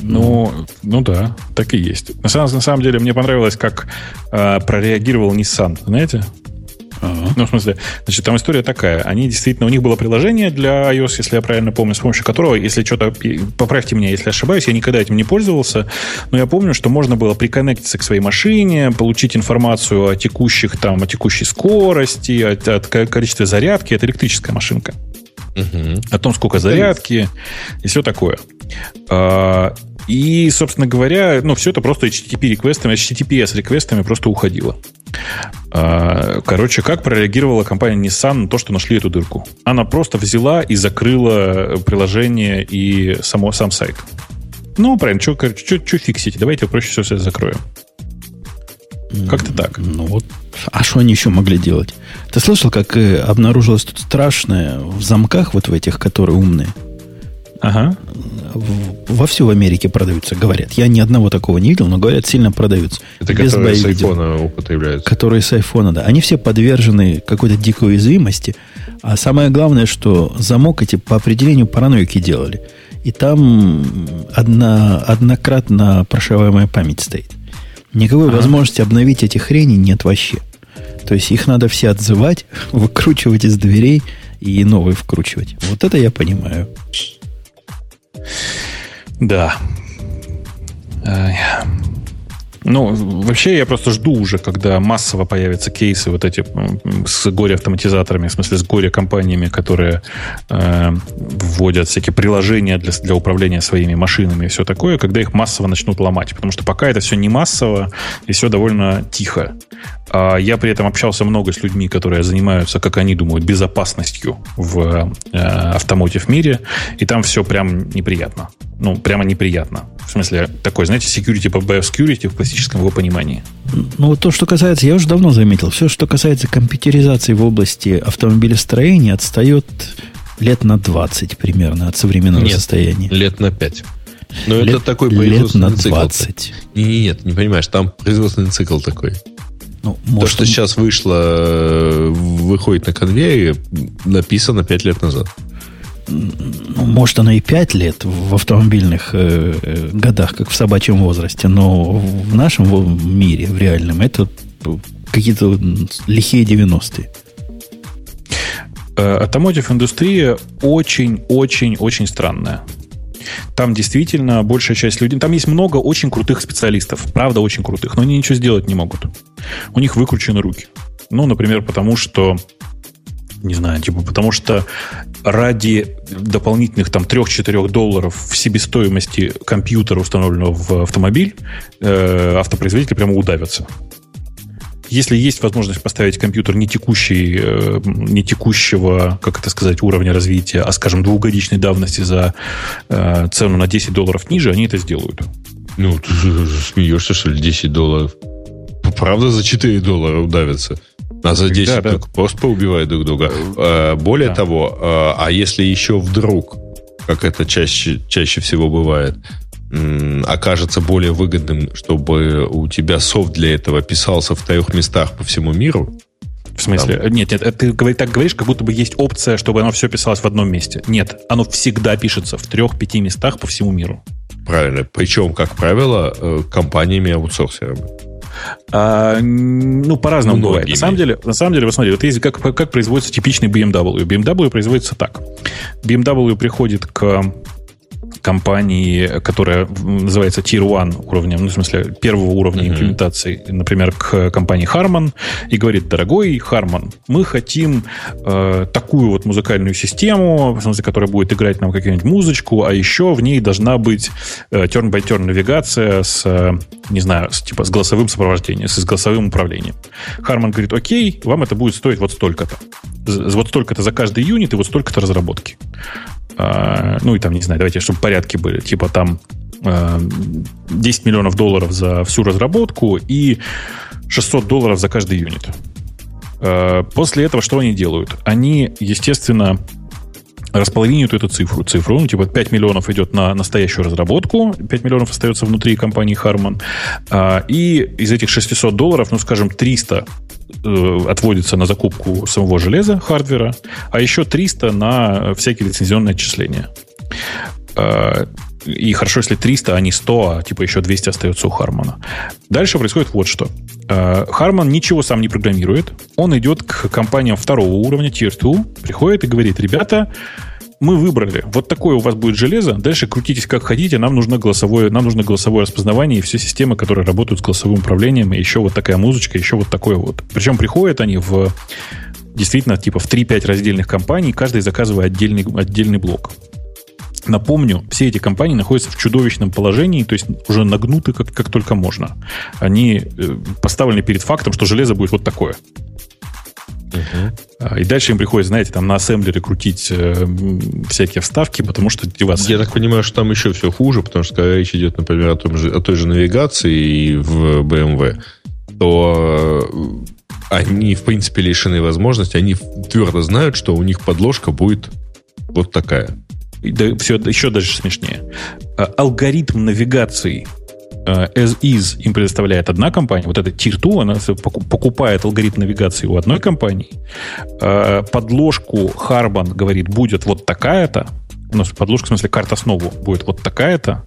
Ну, ну да, так и есть. На самом, на самом деле, мне понравилось, как э, прореагировал Nissan. Знаете? Ага. Ну, в смысле, значит, там история такая. Они действительно, у них было приложение для iOS, если я правильно помню, с помощью которого, если что-то, поправьте меня, если ошибаюсь, я никогда этим не пользовался, но я помню, что можно было приконнектиться к своей машине, получить информацию о текущих там, о текущей скорости, о, о количестве зарядки. Это электрическая машинка. Угу. О том, сколько зарядки и все такое. А, и, собственно говоря, ну, все это просто HTTP-реквестами, HTTPS-реквестами просто уходило. А, короче, как прореагировала компания Nissan на то, что нашли эту дырку? Она просто взяла и закрыла приложение и само, сам сайт. Ну, правильно, что фиксить? Давайте проще все закроем. Как-то так. Ну вот. А что они еще могли делать? Ты слышал, как э, обнаружилось тут страшное в замках, вот в этих, которые умные? Ага. Во всю Америке продаются, говорят. Я ни одного такого не видел, но говорят, сильно продаются. Это Без которые с айфона употребляются. Которые с айфона, да. Они все подвержены какой-то дикой уязвимости. А самое главное, что замок эти по определению параноики делали. И там одна, однократно прошиваемая память стоит. Никакой ага. возможности обновить эти хрени нет вообще. То есть их надо все отзывать, выкручивать из дверей и новые вкручивать. Вот это я понимаю. Да. Ну, вообще я просто жду уже, когда массово появятся кейсы вот эти с горе-автоматизаторами, в смысле с горе-компаниями, которые э, вводят всякие приложения для, для управления своими машинами и все такое, когда их массово начнут ломать. Потому что пока это все не массово и все довольно тихо. А я при этом общался много с людьми, которые занимаются, как они думают, безопасностью в э, автомотив мире, и там все прям неприятно. Ну, прямо неприятно. В смысле, такой, знаете, security по security в классическом его понимании. Ну, вот то, что касается, я уже давно заметил, все, что касается компьютеризации в области автомобилестроения, отстает лет на 20 примерно от современного Нет, состояния. лет на 5. Но лет, это такой производственный лет на 20. цикл. Нет, не понимаешь, там производственный цикл такой. Ну, может, То, что сейчас вышло, выходит на конвейере, написано 5 лет назад. Ну, может, оно и 5 лет в автомобильных э, э, годах, как в собачьем возрасте, но в нашем мире, в реальном, это какие-то лихие 90-е. Автомотив индустрия очень-очень-очень странная. Там действительно большая часть людей... Там есть много очень крутых специалистов. Правда, очень крутых. Но они ничего сделать не могут. У них выкручены руки. Ну, например, потому что не знаю, типа, потому что ради дополнительных там 3-4 долларов в себестоимости компьютера, установленного в автомобиль, э, автопроизводители прямо удавятся. Если есть возможность поставить компьютер не, текущий, э, не текущего, как это сказать, уровня развития, а, скажем, двухгодичной давности за э, цену на 10 долларов ниже, они это сделают. Ну, ты смеешься, что ли, 10 долларов? Правда, за 4 доллара удавятся? А за 10 да, да. просто поубивают друг друга. Э, более да. того, а если еще вдруг, как это чаще, чаще всего бывает, окажется более выгодным, чтобы у тебя софт для этого писался в трех местах по всему миру. В смысле? Там. Нет, нет, ты так говоришь, как будто бы есть опция, чтобы оно все писалось в одном месте. Нет, оно всегда пишется в трех-пяти местах по всему миру. Правильно. Причем, как правило, э, компаниями-аутсорсерами. А, ну, по-разному бывает. На самом деле, на самом деле, вы смотрите, вот есть как, как производится типичный BMW. BMW производится так. BMW приходит к компании, которая называется Tier 1 уровнем, ну, в смысле, первого уровня mm-hmm. имплементации, например, к компании Harman, и говорит, дорогой Harman, мы хотим э, такую вот музыкальную систему, в смысле, которая будет играть нам какую-нибудь музычку, а еще в ней должна быть э, turn-by-turn навигация с, э, не знаю, с, типа с голосовым сопровождением, с голосовым управлением. Harman говорит, окей, вам это будет стоить вот столько-то. Вот столько-то за каждый юнит и вот столько-то разработки. А, ну и там, не знаю, давайте, чтобы порядки были, типа там 10 а, миллионов долларов за всю разработку и 600 долларов за каждый юнит. А, после этого что они делают? Они, естественно, располовинивают эту цифру. цифру. Ну, типа 5 миллионов идет на настоящую разработку, 5 миллионов остается внутри компании Harman. И из этих 600 долларов, ну, скажем, 300 Э, отводится на закупку самого железа, хардвера, а еще 300 на всякие лицензионные отчисления. Э, и хорошо, если 300, а не 100, а типа еще 200 остается у Хармана. Дальше происходит вот что. Э, Харман ничего сам не программирует. Он идет к компаниям второго уровня, Tier 2, приходит и говорит, ребята, мы выбрали, вот такое у вас будет железо, дальше крутитесь как хотите, нам нужно голосовое, нам нужно голосовое распознавание и все системы, которые работают с голосовым управлением, и еще вот такая музычка, еще вот такое вот. Причем приходят они в действительно типа в 3-5 раздельных компаний, каждый заказывая отдельный, отдельный блок. Напомню, все эти компании находятся в чудовищном положении, то есть уже нагнуты как, как только можно. Они э, поставлены перед фактом, что железо будет вот такое. Угу. И дальше им приходится, знаете, там на ассемблере крутить э, всякие вставки, потому что деваться... Я так понимаю, что там еще все хуже, потому что когда речь идет, например, о, том же, о той же навигации в BMW, то э, они, в принципе, лишены возможности, они твердо знают, что у них подложка будет вот такая. Да, все еще даже смешнее. Э, алгоритм навигации as is им предоставляет одна компания, вот эта Tier 2, она покупает алгоритм навигации у одной компании, подложку Harban говорит, будет вот такая-то, у нас подложка, в смысле, карта основу будет вот такая-то,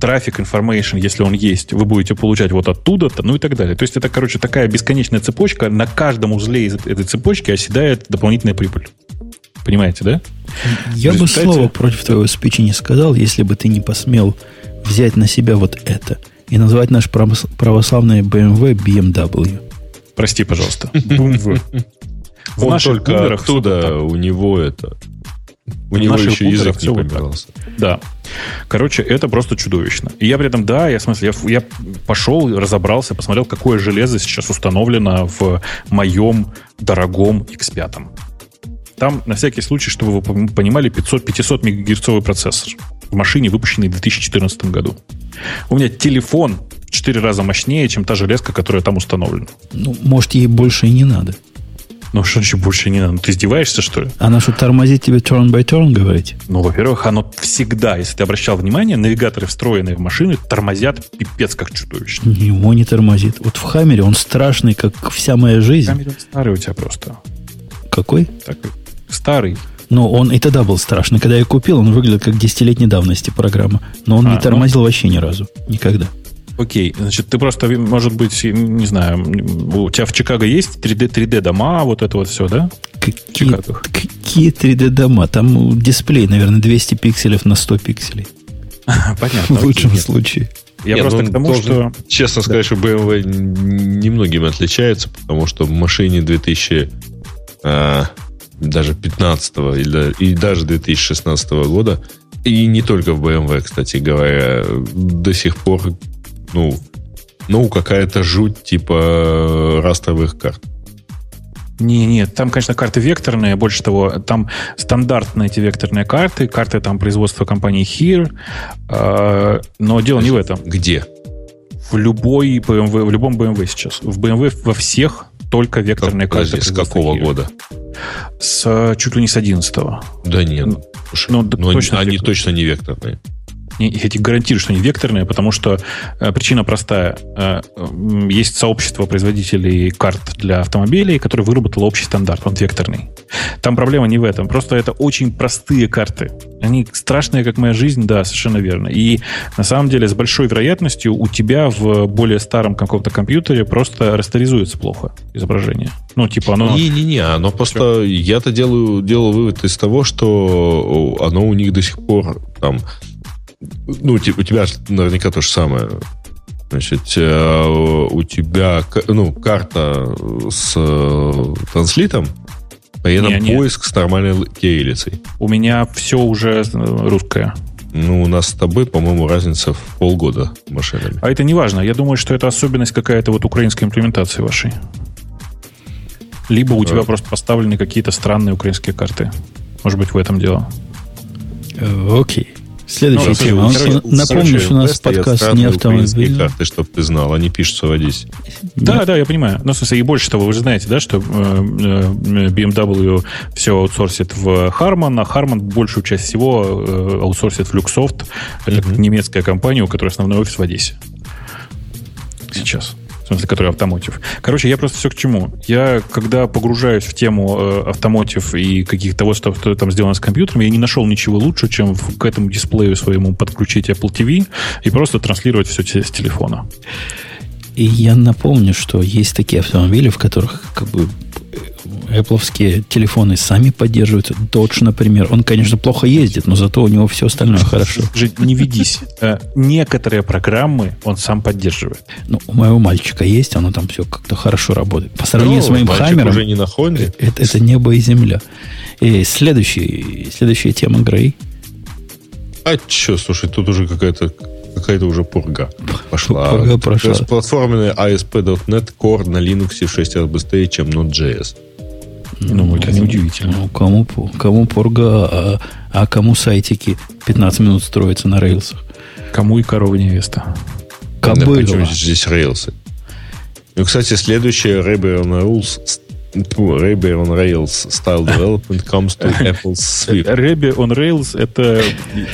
трафик information, если он есть, вы будете получать вот оттуда-то, ну и так далее. То есть это, короче, такая бесконечная цепочка. На каждом узле из этой цепочки оседает дополнительная прибыль. Понимаете, да? Я бы слова против твоего спичи не сказал, если бы ты не посмел взять на себя вот это и назвать наш православный BMW BMW. Прости, пожалуйста. BMW. Он только оттуда у него это у него еще язык не помирался. Да. Короче, это просто чудовищно. И я при этом, да, я, в смысле, я, я пошел, разобрался, посмотрел, какое железо сейчас установлено в моем дорогом X5. Там, на всякий случай, чтобы вы понимали, 500, 500 мегагерцовый процессор в машине, выпущенный в 2014 году. У меня телефон в 4 раза мощнее, чем та железка, которая там установлена. Ну, может, ей больше и не надо. Ну, что еще больше не надо? Ну, ты издеваешься, что ли? Она что, тормозит тебе turn by turn, говорить? Ну, во-первых, оно всегда, если ты обращал внимание, навигаторы, встроенные в машины, тормозят пипец как чудовищно. Ему не тормозит. Вот в Хаммере он страшный, как вся моя жизнь. Хаммер старый у тебя просто. Какой? Так, старый. Ну, он и тогда был страшный. Когда я купил, он выглядел как десятилетней давности программа. Но он а, не ну. тормозил ну... вообще ни разу. Никогда. Окей, значит, ты просто, может быть, не знаю, у тебя в Чикаго есть 3D, 3D дома, вот это вот все, да? Какие, какие 3D дома? Там дисплей, наверное, 200 пикселей на 100 пикселей. Понятно. В лучшем окей, случае. Я Нет, просто ну, к тому, что... Честно да. сказать, что BMW немногим отличается, потому что в машине 2000 а, даже 15 или и даже 2016 года, и не только в BMW, кстати говоря, до сих пор ну, ну какая-то жуть типа растровых карт. Не, нет, там, конечно, карты векторные, больше того, там стандартные эти векторные карты, карты там производства компании Here, э, но дело не в этом. Где? В любой BMW, в любом BMW сейчас. В BMW во всех только векторные как, карты. С какого Here. года? С чуть ли не с 11 -го. Да нет. Ну, Слушай, ну, но точно они, они точно не векторные. Я тебе гарантирую, что они векторные, потому что э, причина простая. Э, есть сообщество производителей карт для автомобилей, которое выработало общий стандарт, он векторный. Там проблема не в этом, просто это очень простые карты. Они страшные, как моя жизнь, да, совершенно верно. И на самом деле с большой вероятностью у тебя в более старом каком-то компьютере просто растеризуется плохо изображение. Ну, типа оно... Не-не-не, оно просто... Я-то делаю, делаю вывод из того, что оно у них до сих пор там ну, у тебя наверняка то же самое. Значит, э, у тебя ну, карта с э, транслитом, а я на поиск с нормальной кириллицей. У меня все уже э, русское. Ну, у нас с тобой, по-моему, разница в полгода машинами. А это не важно. Я думаю, что это особенность какая-то вот украинской имплементации вашей. Либо у тебя просто поставлены какие-то странные украинские карты. Может быть, в этом дело. Окей. Следующая ну, тема. Короче, Напомню, что у нас подкаст не автомобиль. карты, чтобы ты знал, они пишутся в Одессе. Да, да, я понимаю. Но, в смысле, и больше того, вы же знаете, да, что э, э, BMW все аутсорсит в Harman, а Harman большую часть всего э, аутсорсит в Luxoft. Это mm-hmm. немецкая компания, у которой основной офис в Одессе. Сейчас смысле, который автомотив. Короче, я просто все к чему. Я, когда погружаюсь в тему э, автомотив и каких-то того, что, что там сделано с компьютером, я не нашел ничего лучше, чем в, к этому дисплею своему подключить Apple TV и просто транслировать все с телефона. И я напомню, что есть такие автомобили, в которых как бы Apple телефоны сами поддерживают. Dodge, например, он, конечно, плохо ездит, но зато у него все остальное хорошо. Жить, не ведись. Э, некоторые программы он сам поддерживает. Ну, у моего мальчика есть, оно там все как-то хорошо работает. По сравнению ну, с моим Хаммером, уже не на Хонде. Это, это небо и земля. И следующий, следующая тема, Грей. А что, слушай, тут уже какая-то какая-то уже пурга пошла. Пурга прошла. Платформенный ASP.NET Core на Linux в 6 раз быстрее, чем Node.js. Ну, ну это неудивительно. Ну, кому, кому порга, а, а кому сайтики 15 минут строятся на рейлсах? Кому и корова невеста? Кобыла. Да, здесь рейлсы? Ну, кстати, следующая Rebel Rules Ruby on Rails style development comes to Apple's Swift. Ruby on Rails это...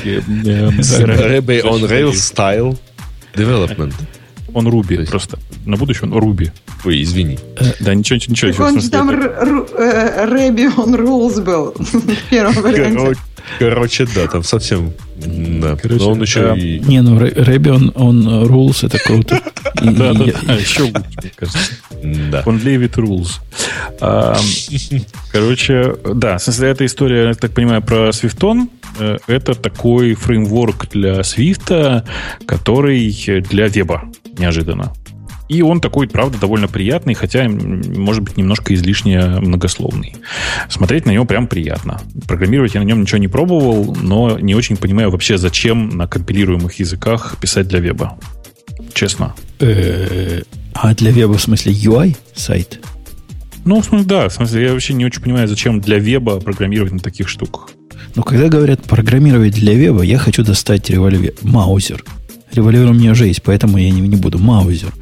Ruby on Rails style development. Он Руби просто. На будущее он Руби. Ой, извини. Да, ничего, ничего. Так он там Рэби он Rules был в первом варианте. Короче, да, там совсем... Да. Короче, Но он еще да. и... Не, ну Рэби, он, он rules, это круто. Да, да, да, еще лучше, мне кажется. Да. Он Левит rules. Короче, да, в смысле, эта история, я так понимаю, про Свифтон. Э, это такой фреймворк для Свифта, который для веба неожиданно. И он такой, правда, довольно приятный, хотя, может быть, немножко излишне многословный. Смотреть на него прям приятно. Программировать я на нем ничего не пробовал, но не очень понимаю вообще, зачем на компилируемых языках писать для веба. Честно. А для веба в смысле UI сайт? Ну, в смысле, да. В смысле, я вообще не очень понимаю, зачем для веба программировать на таких штуках. Но когда говорят программировать для веба, я хочу достать револьвер, маузер. Револьвер у меня уже есть, поэтому я не, не буду. Маузер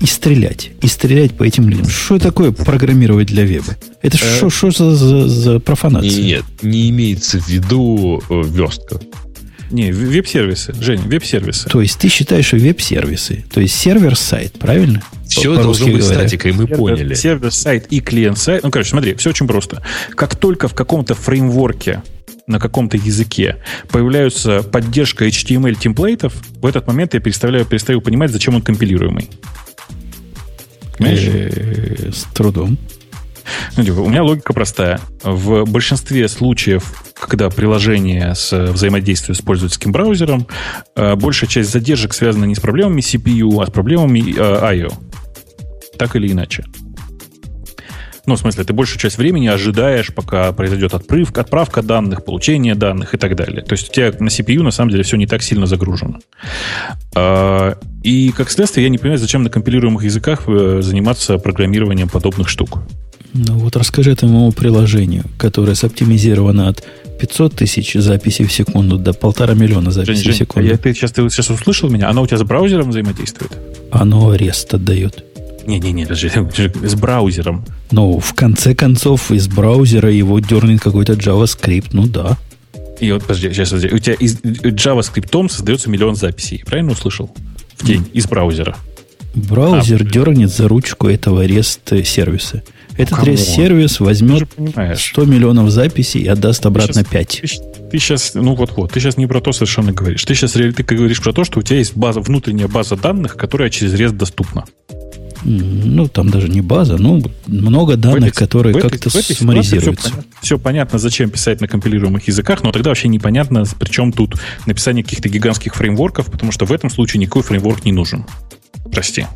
и стрелять. И стрелять по этим людям. Что такое программировать для веба? Это что э, за, за, за профанация? Нет, не имеется в виду э, верстка. Не, веб-сервисы, Жень, веб-сервисы. То есть ты считаешь, что веб-сервисы, то есть сервер-сайт, правильно? Все по должно быть говоря. статикой, мы сервер, поняли. Сервер-сайт и клиент-сайт. Ну, короче, смотри, все очень просто. Как только в каком-то фреймворке на каком-то языке появляется поддержка HTML темплейтов, в этот момент я перестаю, перестаю понимать, зачем он компилируемый. Э, с трудом. Ну, типа, у меня логика простая. В большинстве случаев, когда приложение с взаимодействием с пользовательским браузером, э, большая часть задержек связана не с проблемами CPU, а с проблемами э, I.O. Так или иначе. Ну, в смысле, ты большую часть времени ожидаешь, пока произойдет отправка, отправка данных, получение данных и так далее. То есть у тебя на CPU на самом деле все не так сильно загружено. А, и, как следствие, я не понимаю, зачем на компилируемых языках э, заниматься программированием подобных штук. Ну вот расскажи этому приложению, которое соптимизировано от 500 тысяч записей в секунду до полтора миллиона записей Жень, в секунду. Я, ты, сейчас, ты сейчас услышал меня? Оно у тебя с браузером взаимодействует? Оно арест отдает. Не-не-не, подожди, с браузером. Ну, в конце концов, из браузера его дернет какой-то JavaScript, ну да. И вот, подожди, сейчас, подожди. У тебя из JavaScript создается миллион записей, правильно услышал? В день, mm. из браузера. Браузер а, дернет за ручку этого REST-сервиса. Этот ну, REST-сервис возьмет 100 миллионов записей и отдаст обратно ты 5. Сейчас, ты, ты сейчас, ну вот-вот, ты сейчас не про то совершенно говоришь. Ты сейчас ты говоришь про то, что у тебя есть база, внутренняя база данных, которая через REST доступна ну, там даже не база, ну, много данных, этой, которые как-то суммаризируются. Все, все понятно, зачем писать на компилируемых языках, но тогда вообще непонятно, при чем тут написание каких-то гигантских фреймворков, потому что в этом случае никакой фреймворк не нужен. Прости.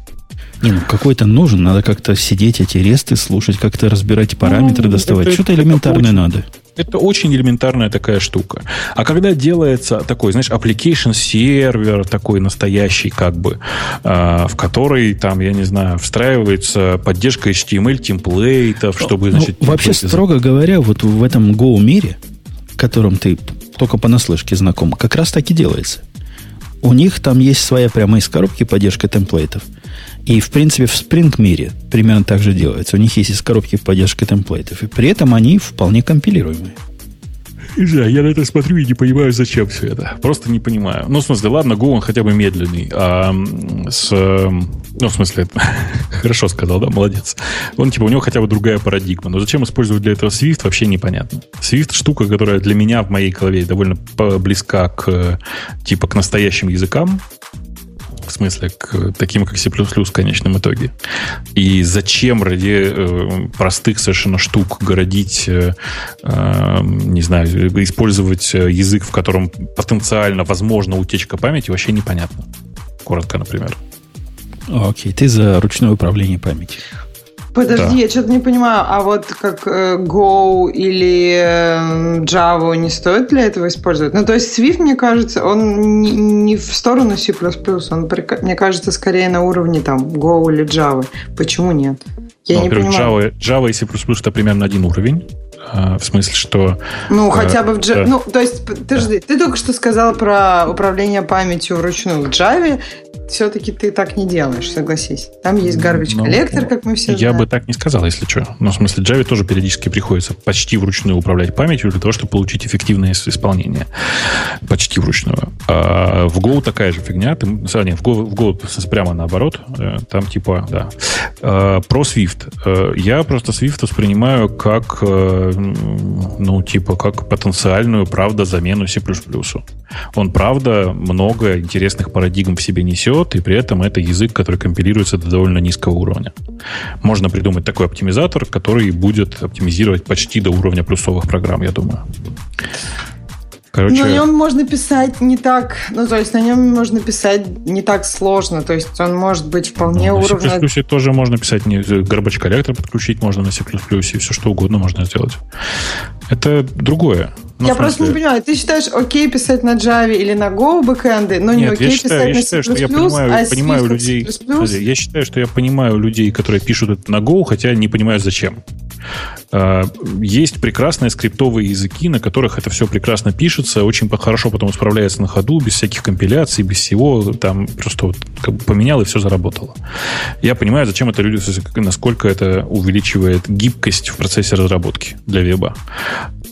Не, ну какой-то нужен, надо как-то сидеть эти ресты, слушать, как-то разбирать параметры, ну, доставать. Что-то элементарное очень, надо. Это очень элементарная такая штука. А когда делается такой, знаешь, application сервер такой настоящий, как бы, э, в который там, я не знаю, встраивается поддержка HTML темплейтов, чтобы, ну, значит, вообще строго говоря, вот в этом Go мире, которым ты только понаслышке знаком, как раз так и делается. У них там есть своя прямо из коробки поддержка темплейтов. И, в принципе, в Spring мире примерно так же делается. У них есть из коробки поддержка темплейтов. И при этом они вполне компилируемые. Не я на это смотрю и не понимаю, зачем все это. Просто не понимаю. Ну, в смысле, ладно, Go он хотя бы медленный. А с... Ну, в смысле, хорошо сказал, да, молодец. Он, типа, у него хотя бы другая парадигма. Но зачем использовать для этого Swift, вообще непонятно. Swift штука, которая для меня в моей голове довольно близка к, типа, к настоящим языкам в смысле, к таким, как C++ в конечном итоге. И зачем ради э, простых совершенно штук городить, э, э, не знаю, использовать язык, в котором потенциально возможна утечка памяти, вообще непонятно. Коротко, например. Окей, ты за ручное управление памятью. Подожди, да. я что-то не понимаю, а вот как э, Go или э, Java не стоит для этого использовать? Ну, то есть Swift, мне кажется, он не, в сторону C++, он, мне кажется, скорее на уровне там Go или Java. Почему нет? Я ну, не понимаю. Java, Java и C++ это примерно один уровень. А, в смысле, что... Ну, э, хотя бы в Java... Да. Ну, то есть, подожди, ты только что сказал про управление памятью вручную. В Java все-таки ты так не делаешь, согласись. Там есть garbage ну, коллектор, как мы все я знаем. Бы так не сказал, если что. Но в смысле Java тоже периодически приходится почти вручную управлять памятью для того, чтобы получить эффективное исполнение. Почти вручную. А в Go такая же фигня. Ты, нет, в Go, в Go прямо наоборот. Э, там типа, да. А, про Swift. Э, я просто Swift воспринимаю как, э, ну, типа, как потенциальную, правда, замену C++. Он, правда, много интересных парадигм в себе несет, и при этом это язык, который компилируется до довольно низкого уровня. Можно придумать такой оптимизатор, который будет оптимизировать почти до уровня плюсовых программ, я думаю. Короче... На нем можно писать не так, ну, то есть на нем можно писать не так сложно, то есть он может быть вполне ну, уровня... На C++ тоже можно писать, не garbage коллектор подключить можно на C++, и все что угодно можно сделать. Это другое. Ну, я просто не понимаю, ты считаешь окей писать на Java или на Go бэкэнды, но Нет, не окей считаю, писать я на C++, что я понимаю, а понимаю людей, я считаю, что я понимаю людей, которые пишут это на Go, хотя не понимаю зачем. А, есть прекрасные скриптовые языки, на которых это все прекрасно пишется, очень хорошо потом исправляется на ходу, без всяких компиляций, без всего. Там просто вот как бы поменял и все заработало. Я понимаю, зачем это люди, насколько это увеличивает гибкость в процессе разработки для веба.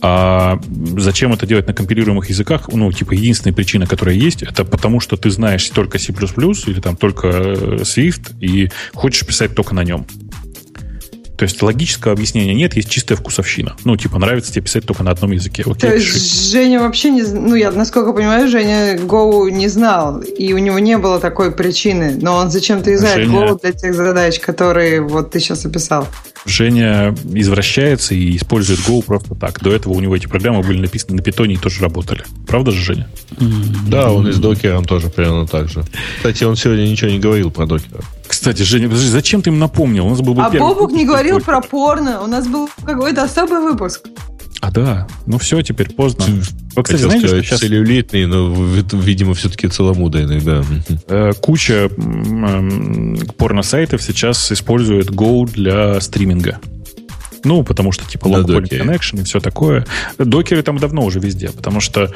А зачем это делать на компилируемых языках? Ну, типа, единственная причина, которая есть, это потому, что ты знаешь только C++ или там только э, Swift и хочешь писать только на нем. То есть логического объяснения нет, есть чистая вкусовщина. Ну, типа, нравится тебе писать только на одном языке. Окей, То есть пиши. Женя вообще не... Ну, я, насколько понимаю, Женя Go не знал, и у него не было такой причины, но он зачем-то знает Женя... Go для тех задач, которые вот ты сейчас описал. Женя извращается и использует Go просто так. До этого у него эти программы были написаны на питоне и тоже работали. Правда же, Женя? Да, он из докера он тоже примерно так же. Кстати, он сегодня ничего не говорил про докера. Кстати, Женя, подожди, зачем ты им напомнил? У нас был бы а Бобук не говорил про порно. У нас был какой-то особый выпуск. А, да. Ну все, теперь поздно. Вы, кстати, знаете, сказать, что сейчас... целлюлитный, но, видимо, все-таки целомудренный, да. Э, куча порно-сайтов сейчас использует Go для стриминга. Ну, потому что типа long point connection и все такое. Докеры там давно уже везде, потому что,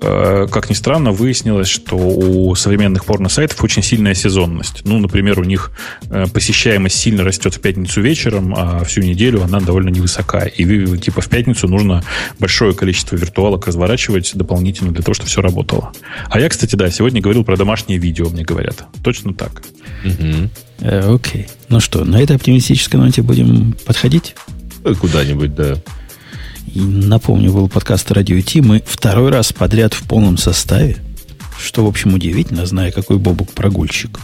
э, как ни странно, выяснилось, что у современных порно-сайтов очень сильная сезонность. Ну, например, у них э, посещаемость сильно растет в пятницу вечером, а всю неделю она довольно невысока. И типа в пятницу нужно большое количество виртуалок разворачивать дополнительно для того, чтобы все работало. А я, кстати, да, сегодня говорил про домашнее видео, мне говорят. Точно так. Э, окей. Ну что, на этой оптимистической ноте будем подходить? Э, куда-нибудь, да. И напомню, был подкаст «Радио Ти». Мы второй раз подряд в полном составе. Что, в общем, удивительно, зная, какой Бобук прогульщик.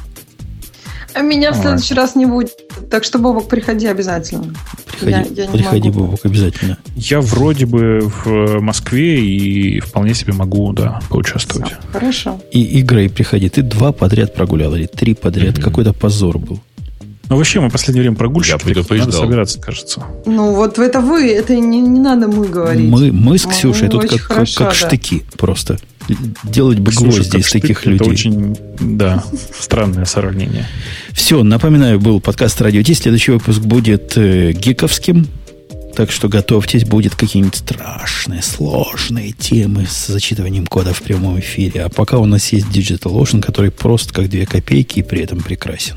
А меня в следующий раз не будет. Так что, Бобок, приходи обязательно. Приходи, я, я приходи Бобок, обязательно. Я вроде бы в Москве и вполне себе могу, да, поучаствовать. Все, хорошо. И, и Грей, приходи. Ты два подряд прогулял или три подряд. Mm-hmm. Какой-то позор был. Ну, вообще, мы в последнее время прогульщики. Я предупреждал. Надо собираться, кажется. Ну, вот это вы, это не, не надо мы говорить. Мы, мы с Ксюшей мы тут как, хорошо, как, как да. штыки просто. Делать бы Ксюша, гвозди из таких штык, людей. Это очень, да, странное сравнение. Все, напоминаю, был подкаст Радио Ти. Следующий выпуск будет э, гиковским. Так что готовьтесь, будет какие-нибудь страшные, сложные темы с зачитыванием кода в прямом эфире. А пока у нас есть Digital Ocean, который просто как две копейки и при этом прекрасен.